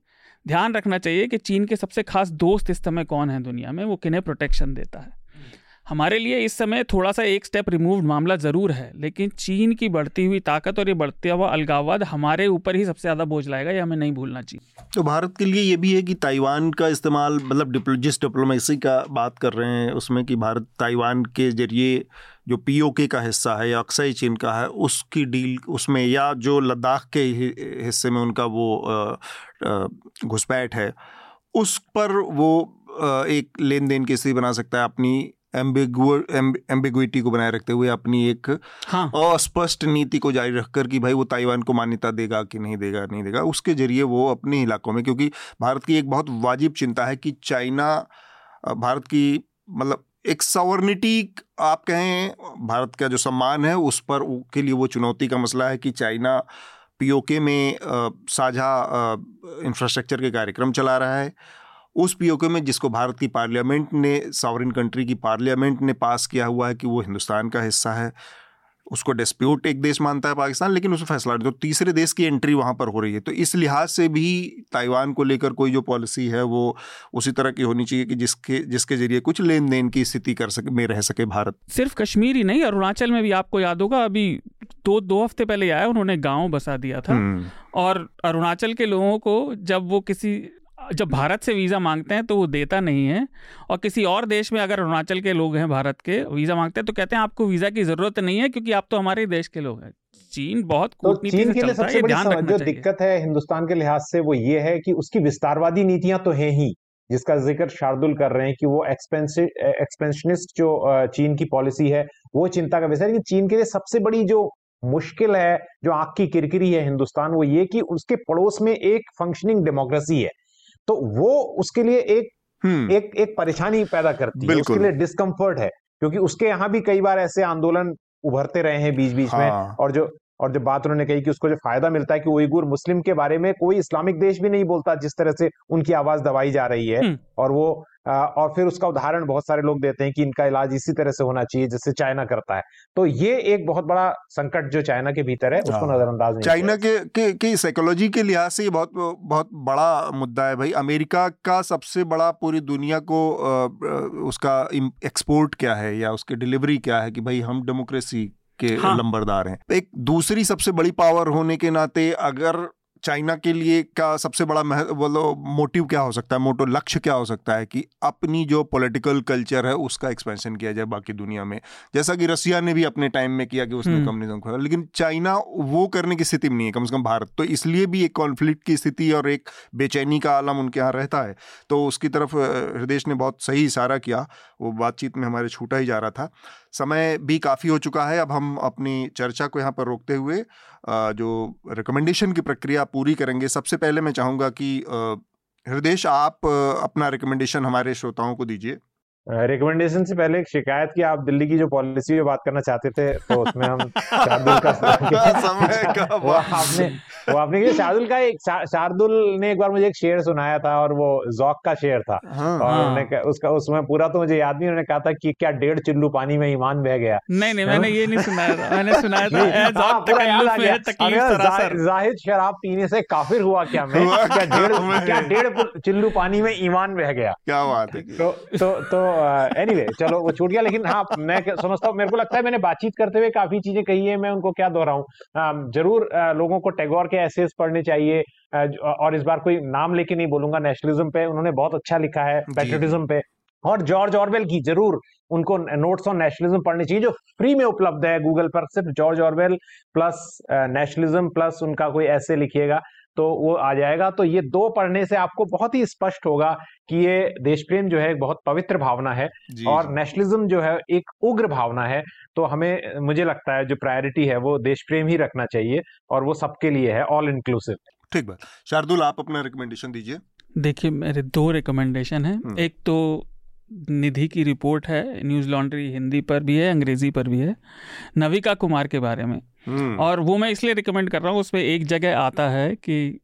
ध्यान रखना चाहिए कि चीन के सबसे खास दोस्त इस समय कौन है दुनिया में? वो किन्हें प्रोटेक्शन देता है? हमारे लिए इस समय थोड़ा सा एक स्टेप रिमूव्ड मामला ज़रूर है, लेकिन चीन की बढ़ती हुई ताकत और ये बढ़ता हुआ अलगाववाद हमारे ऊपर ही सबसे ज़्यादा बोझ लाएगा ये हमें नहीं भूलना चाहिए। तो भारत के लिए ये भी है कि ताइवान का इस्तेमाल मतलब जिस डिप्लोमेसी का बात कर रहे हैं, उसमें कि भारत ताइवान के ज़रिए जो पीओके का हिस्सा है या अक्सई चीन का है, उसकी डील उसमें या जो लद्दाख के हिस्से में उनका वो घुसपैठ है, उस पर वो एक लेन देन की स्थिति बना सकता है अपनी एम्बिगुइटी को बनाए रखते हुए अपनी एक हाँ। अस्पष्ट नीति को जारी रखकर कि भाई वो ताइवान को मान्यता देगा कि नहीं देगा नहीं देगा उसके ज़रिए वो अपने इलाकों में क्योंकि भारत की एक बहुत वाजिब चिंता है कि चाइना भारत की मतलब एक सवर्निटी आप कहें भारत का जो सम्मान है उस पर के लिए वो चुनौती का मसला है कि चाइना पीओके में साझा इंफ्रास्ट्रक्चर के कार्यक्रम चला रहा है। उस पीओके में जिसको भारत की पार्लियामेंट ने सॉवरिन कंट्री की पार्लियामेंट ने पास किया हुआ है कि वो हिंदुस्तान का हिस्सा है। उसको डिस्प्यूट एक देश मानता है पाकिस्तान लेकिन उसमें फैसला तो तीसरे देश की एंट्री वहाँ पर हो रही है। तो इस लिहाज से भी ताइवान को लेकर कोई जो पॉलिसी है वो उसी तरह की होनी चाहिए कि जिसके जिसके ज़रिए कुछ लेन देन की स्थिति कर सके में रह सके भारत। सिर्फ़ कश्मीर ही नहीं अरुणाचल में भी आपको याद होगा अभी दो दो हफ़्ते पहले आया उन्होंने गाँव बसा दिया था। हम्म, और अरुणाचल के लोगों को जब वो किसी जब भारत से वीज़ा मांगते हैं तो वो देता नहीं है। और किसी और देश में अगर अरुणाचल के लोग हैं भारत के वीज़ा मांगते हैं तो कहते हैं आपको वीज़ा की ज़रूरत नहीं है क्योंकि आप तो हमारे देश के लोग हैं। चीन बहुत तो चीन के लिए सबसे बड़ी जो दिक्कत है हिंदुस्तान के लिहाज से वो ये है कि उसकी विस्तारवादी नीतियाँ तो हैं ही जिसका ज़िक्र शार्दुल कर रहे हैं कि वो एक्सपेंशनिस्ट जो चीन की पॉलिसी है वो चिंता का विषय है। लेकिन चीन के लिए सबसे बड़ी जो मुश्किल है जो आँख की किरकिरी है हिंदुस्तान वो ये कि उसके पड़ोस में एक फंक्शनिंग डेमोक्रेसी है। तो वो उसके लिए एक हम्म, एक एक परेशानी पैदा करती है उसके लिए डिस्कम्फर्ट है क्योंकि उसके यहाँ भी कई बार ऐसे आंदोलन उभरते रहे हैं बीच बीच हाँ। में। और जो और जब बात उन्होंने कही कि उसको जो फ़ायदा मिलता है कि उइगुर मुस्लिम के बारे में कोई इस्लामिक देश भी नहीं बोलता जिस तरह से उनकी आवाज़ दबाई जा रही है हम्म। और वो और फिर उसका उदाहरण बहुत सारे लोग देते हैं कि इनका इलाज इसी तरह से होना चाहिए जैसे चाइना करता है तो ये एक बहुत बड़ा संकट जो चाइना के भीतर है उसको हाँ। नजरअंदाज नहीं चाइना के के के साइकोलॉजी के लिहाज से ये बहुत बहुत बड़ा मुद्दा है भाई अमेरिका का सबसे बड़ा पूरी दुनिया को उसका एक्सपोर्ट क्या है या उसकी डिलीवरी क्या है कि भाई हम डेमोक्रेसी के हाँ। लंबरदार हैं एक दूसरी सबसे बड़ी पावर होने के नाते अगर चाइना के लिए का सबसे बड़ा मह- बोलो मोटिव क्या हो सकता है? मोटो लक्ष्य क्या हो सकता है कि अपनी जो पॉलिटिकल कल्चर है उसका एक्सपेंशन किया जाए बाकी दुनिया में? जैसा कि रसिया ने भी अपने टाइम में किया कि उसने। कम्युनिज्म खोला लेकिन चाइना वो करने की स्थिति में नहीं है कम से कम भारत। तो इसलिए भी एक कॉन्फ्लिक्ट की स्थिति और एक बेचैनी का आलम उनके यहाँ रहता है। तो उसकी तरफ़ हृदय ने बहुत सही इशारा किया वो बातचीत में हमारे छूटा ही जा रहा था। समय भी काफ़ी हो चुका है अब हम अपनी चर्चा को यहाँ पर रोकते हुए जो रिकमेंडेशन की प्रक्रिया पूरी करेंगे, सबसे पहले मैं चाहूँगा कि हृदय आप अपना रिकमेंडेशन हमारे श्रोताओं को दीजिए। रिकमेंडेशन से पहले एक शिकायत की आप दिल्ली की जो पॉलिसी पे बात करना चाहते थे तो उसमें हम शार्दुल का समय का वो आपने वो आपने किया शार्दुल का एक शार्दुल ने एक बार मुझे एक शेर सुनाया था और वो जौक का शेर था। हाँ और हाँ। उन्होंने उसका उसमें पूरा तो मुझे याद नहीं उन्होंने कहा था कि क्या डेढ़ चिल्लू पानी में ईमान बह गया। नहीं नहीं मैंने ये नहीं सुनाया था मैंने सुनाया था हाँ, है जाहिद शराब पीने से काफिर हुआ क्या मैं? क्या डेढ़ क्या डेढ़ चिल्लू पानी में ईमान बह गया? क्या बात है। तो तो एनीवे चलो वो छूट गया लेकिन हाँ मैं समझता हूँ मेरे को लगता है मैंने बातचीत करते हुए काफ़ी चीज़ें कही है मैं उनको क्या दोहराऊं? ज़रूर लोगों को टैगोर के एसेस पढ़ने चाहिए और इस बार कोई नाम लेके नहीं बोलूँगा नेशनलिज्म पे उन्होंने बहुत अच्छा लिखा है जी। पेट्रियटिज्म पे। और जॉर्ज ऑरवेल की ज़रूर उनको नोट्स ऑन नेशनलिज्म पढ़ने चाहिए जो फ्री में उपलब्ध है गूगल पर सिर्फ़ George Orwell plus nationalism plus उनका कोई ऐसे लिखिएगा। तो वो आ जाएगा। तो ये दो पढ़ने से आपको बहुत ही स्पष्ट होगा कि ये देश प्रेम जो है बहुत पवित्र भावना है और नेशनलिज्म जो है एक उग्र भावना है। तो हमें मुझे लगता है जो प्रायोरिटी है वो देश प्रेम ही रखना चाहिए और वो सबके लिए है ऑल इंक्लूसिव। ठीक बात। शार्दुल आप अपना रिकमेंडेशन दीजिए। देखिए मेरे दो रिकमेंडेशन हैं। हम्म। एक तो निधि की रिपोर्ट है न्यूज़ लॉन्ड्री हिंदी पर भी है अंग्रेज़ी पर भी है नविका कुमार के बारे में। हम्म, और वो मैं इसलिए रिकमेंड कर रहा हूँ उसमें एक जगह आता है कि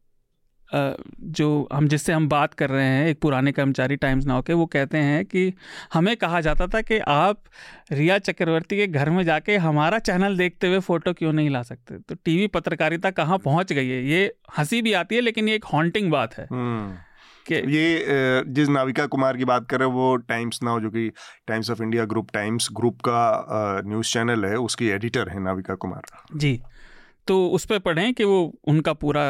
जो हम जिससे हम बात कर रहे हैं एक पुराने कर्मचारी टाइम्स नाउ के वो कहते हैं कि हमें कहा जाता था कि आप रिया चक्रवर्ती के घर में जाके हमारा चैनल देखते हुए फ़ोटो क्यों नहीं ला सकते? तो टीवी पत्रकारिता कहाँ पहुँच गई है? ये हँसी भी आती है लेकिन ये एक हॉन्टिंग बात है। हम्म। कि ये जिस नाविका कुमार की बात कर रहे हैं वो टाइम्स नाउ जो कि Times of India group Times group का न्यूज़ चैनल है उसकी एडिटर है नाविका कुमार। जी। तो उस पर पढ़ें कि वो उनका पूरा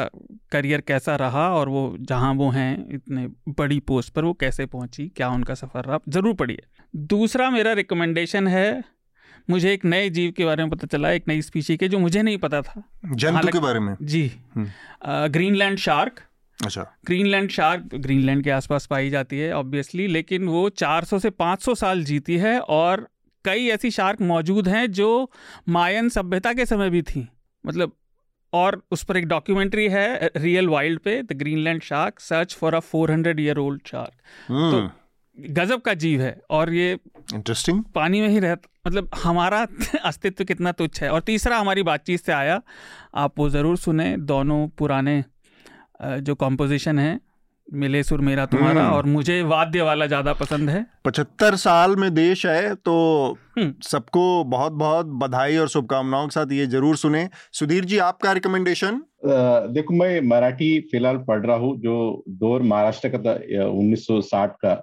करियर कैसा रहा और वो जहाँ वो हैं इतने बड़ी पोस्ट पर वो कैसे पहुँची क्या उनका सफ़र रहा ज़रूर पढ़िए। दूसरा मेरा रिकमेंडेशन है मुझे एक नए जीव के बारे में पता चला एक नई स्पीशी के जो मुझे नहीं पता था। जंतु के बारे में? जी। हम्म। ग्रीनलैंड शार्क अच्छा। ग्रीनलैंड शार्क ग्रीनलैंड के आसपास पाई जाती है ऑब्वियसली लेकिन वो 400 से 500 साल जीती है और कई ऐसी शार्क मौजूद हैं जो मायन सभ्यता के समय भी थी। मतलब और उस पर एक डॉक्यूमेंट्री है रियल वाइल्ड पे the Greenland shark search for a 400 year old shark गजब का जीव है और ये इंटरेस्टिंग पानी में ही रहता मतलब हमारा अस्तित्व कितना तुच्छ है। और तीसरा हमारी बातचीत से आया आप वो ज़रूर सुने दोनों पुराने जो कॉम्पोजिशन है मिले सुर मेरा तुम्हारा हम्म। और मुझे वाद्य वाला ज़्यादा पसंद है पचहत्तर साल में देश है तो हम्म। सबको बहुत बहुत बधाई और शुभकामनाओं के साथ ये ज़रूर सुने सुधीर जी आपका रिकमेंडेशन देखो मैं मराठी फ़िलहाल पढ़ रहा हूँ जो दौर महाराष्ट्र का था उन्नीस सौ साठ का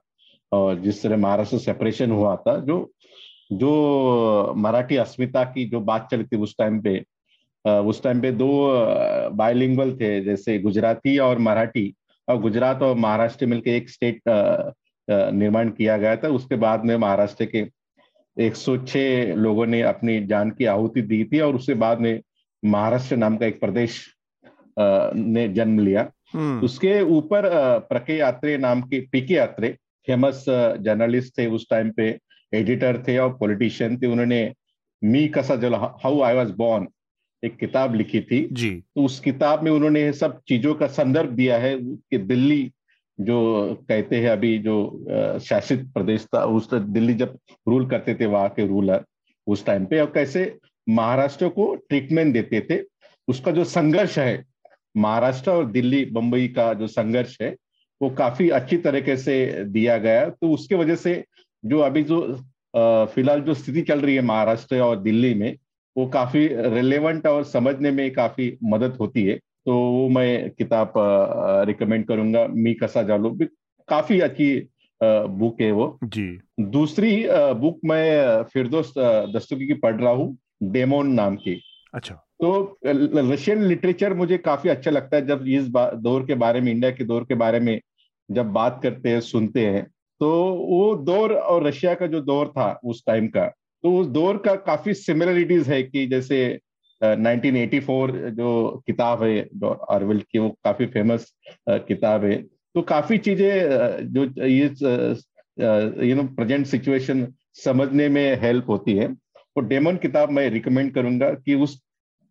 और जिस तरह महाराष्ट्र सेपरेशन हुआ था जो जो मराठी अस्मिता की जो बात चली थी उस टाइम पे उस टाइम पे दो बायलिंगुअल थे जैसे गुजराती और मराठी। और गुजरात और महाराष्ट्र मिलकर एक स्टेट निर्माण किया गया था। उसके बाद में महाराष्ट्र के 106 लोगों ने अपनी जान की आहुति दी थी और उसके बाद में महाराष्ट्र नाम का एक प्रदेश ने जन्म लिया। हम्म, उसके ऊपर प्रके यात्रे नाम के पीके यात्रे फ़ेमस जर्नलिस्ट थे उस टाइम पे एडिटर थे और पॉलिटिशियन थे। उन्होंने मी कसा जल हाउ आई वाज बॉर्न एक किताब लिखी थी। जी। तो उस किताब में उन्होंने सब चीज़ों का संदर्भ दिया है कि दिल्ली जो कहते हैं अभी जो शासित प्रदेश था उस दिल्ली जब रूल करते थे वहाँ के रूलर उस टाइम पे और कैसे महाराष्ट्र को ट्रीटमेंट देते थे। उसका जो संघर्ष है महाराष्ट्र और दिल्ली बम्बई का जो संघर्ष है वो काफ़ी अच्छी तरीके से दिया गया। तो उसके वजह से जो अभी जो फ़िलहाल जो स्थिति चल रही है महाराष्ट्र और दिल्ली में वो काफ़ी रिलेवेंट और समझने में काफ़ी मदद होती है। तो वो मैं किताब रिकमेंड करूँगा। मी कसा जालो। भी काफ़ी अच्छी बुक है वो। जी। दूसरी बुक मैं फिरदोस दस्तगी की पढ़ रहा हूँ डेमोन नाम की। अच्छा। तो रशियन लिटरेचर मुझे काफ़ी अच्छा लगता है। जब इस दौर के बारे में इंडिया के दौर के बारे में जब बात करते हैं सुनते हैं तो वो दौर और रशिया का जो दौर था उस टाइम का तो उस दौर का काफ़ी सिमिलरिटीज है कि जैसे uh, 1984 जो किताब है आरविल की वो काफ़ी फ़ेमस uh, किताब है तो काफ़ी चीज़ें जो ये यू नो प्रेजेंट सिचुएशन समझने में हेल्प होती है वो डेमन किताब मैं रिकमेंड करूँगा कि उस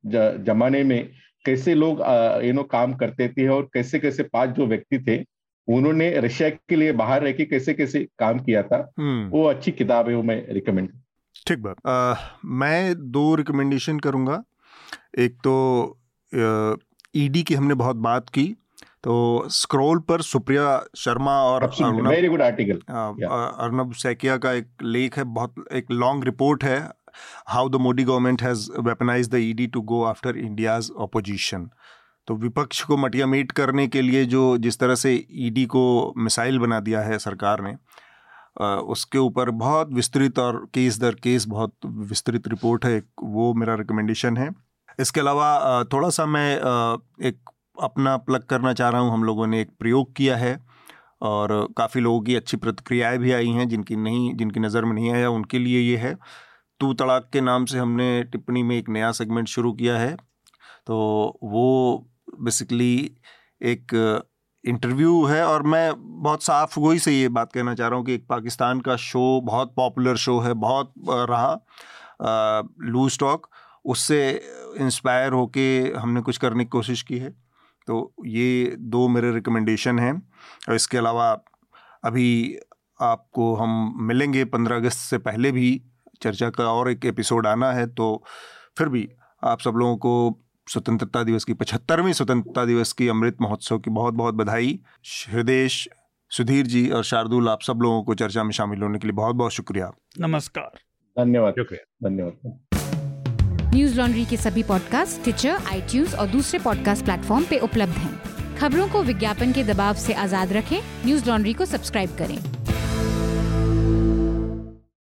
जमाने में कैसे लोग यू नो काम करते थे और कैसे कैसे पाँच जो व्यक्ति थे उन्होंने रशिया के लिए बाहर रह के कैसे कैसे काम किया था हम्म। वो अच्छी किताब है वो मैं रिकमेंड ठीक बात। मैं दो रिकमेंडेशन करूँगा। एक तो ईडी की हमने बहुत बात की तो स्क्रॉल पर सुप्रिया शर्मा और very good article Arnab Saikia का एक लेख है बहुत एक लॉन्ग रिपोर्ट है how the Modi government has weaponise the ED to go after India's opposition तो विपक्ष को मटिया मीट करने के लिए जो जिस तरह से ईडी को मिसाइल बना दिया है सरकार ने उसके ऊपर बहुत विस्तृत और केस दर केस बहुत विस्तृत रिपोर्ट है वो मेरा रिकमेंडेशन है। इसके अलावा थोड़ा सा मैं एक अपना प्लग करना चाह रहा हूँ, हम लोगों ने एक प्रयोग किया है और काफ़ी लोगों की अच्छी प्रतिक्रियाएँ भी आई हैं, जिनकी नहीं, जिनकी नज़र में नहीं आया, उनके लिए ये है। तू तड़ाक के नाम से हमने टिप्पणी में एक नया सेगमेंट शुरू किया है। तो वो बेसिकली एक इंटरव्यू है और मैं बहुत साफ़ वही से ये बात कहना चाह रहा हूँ कि एक पाकिस्तान का शो बहुत पॉपुलर शो है, बहुत रहा लू स्टॉक उससे इंस्पायर होके हमने कुछ करने की कोशिश की है। तो ये दो मेरे रिकमेंडेशन हैं और इसके अलावा अभी आपको हम मिलेंगे पंद्रह अगस्त से पहले भी, चर्चा का और एक एपिसोड आना है तो फिर भी आप सब लोगों को स्वतंत्रता दिवस की पचहत्तरवीं स्वतंत्रता दिवस की अमृत महोत्सव की बहुत बहुत बधाई। हृदय सुधीर जी और शार्दुल आप सब लोगों को चर्चा में शामिल होने के लिए बहुत बहुत शुक्रिया। नमस्कार। धन्यवाद। शुक्रिया। धन्यवाद। न्यूज़ लॉन्ड्री के सभी पॉडकास्ट ट्विटर आई और दूसरे पॉडकास्ट प्लेटफॉर्म पे उपलब्ध हैं। खबरों को विज्ञापन के दबाव से आज़ाद रखें। न्यूज़ लॉन्ड्री को सब्सक्राइब करें।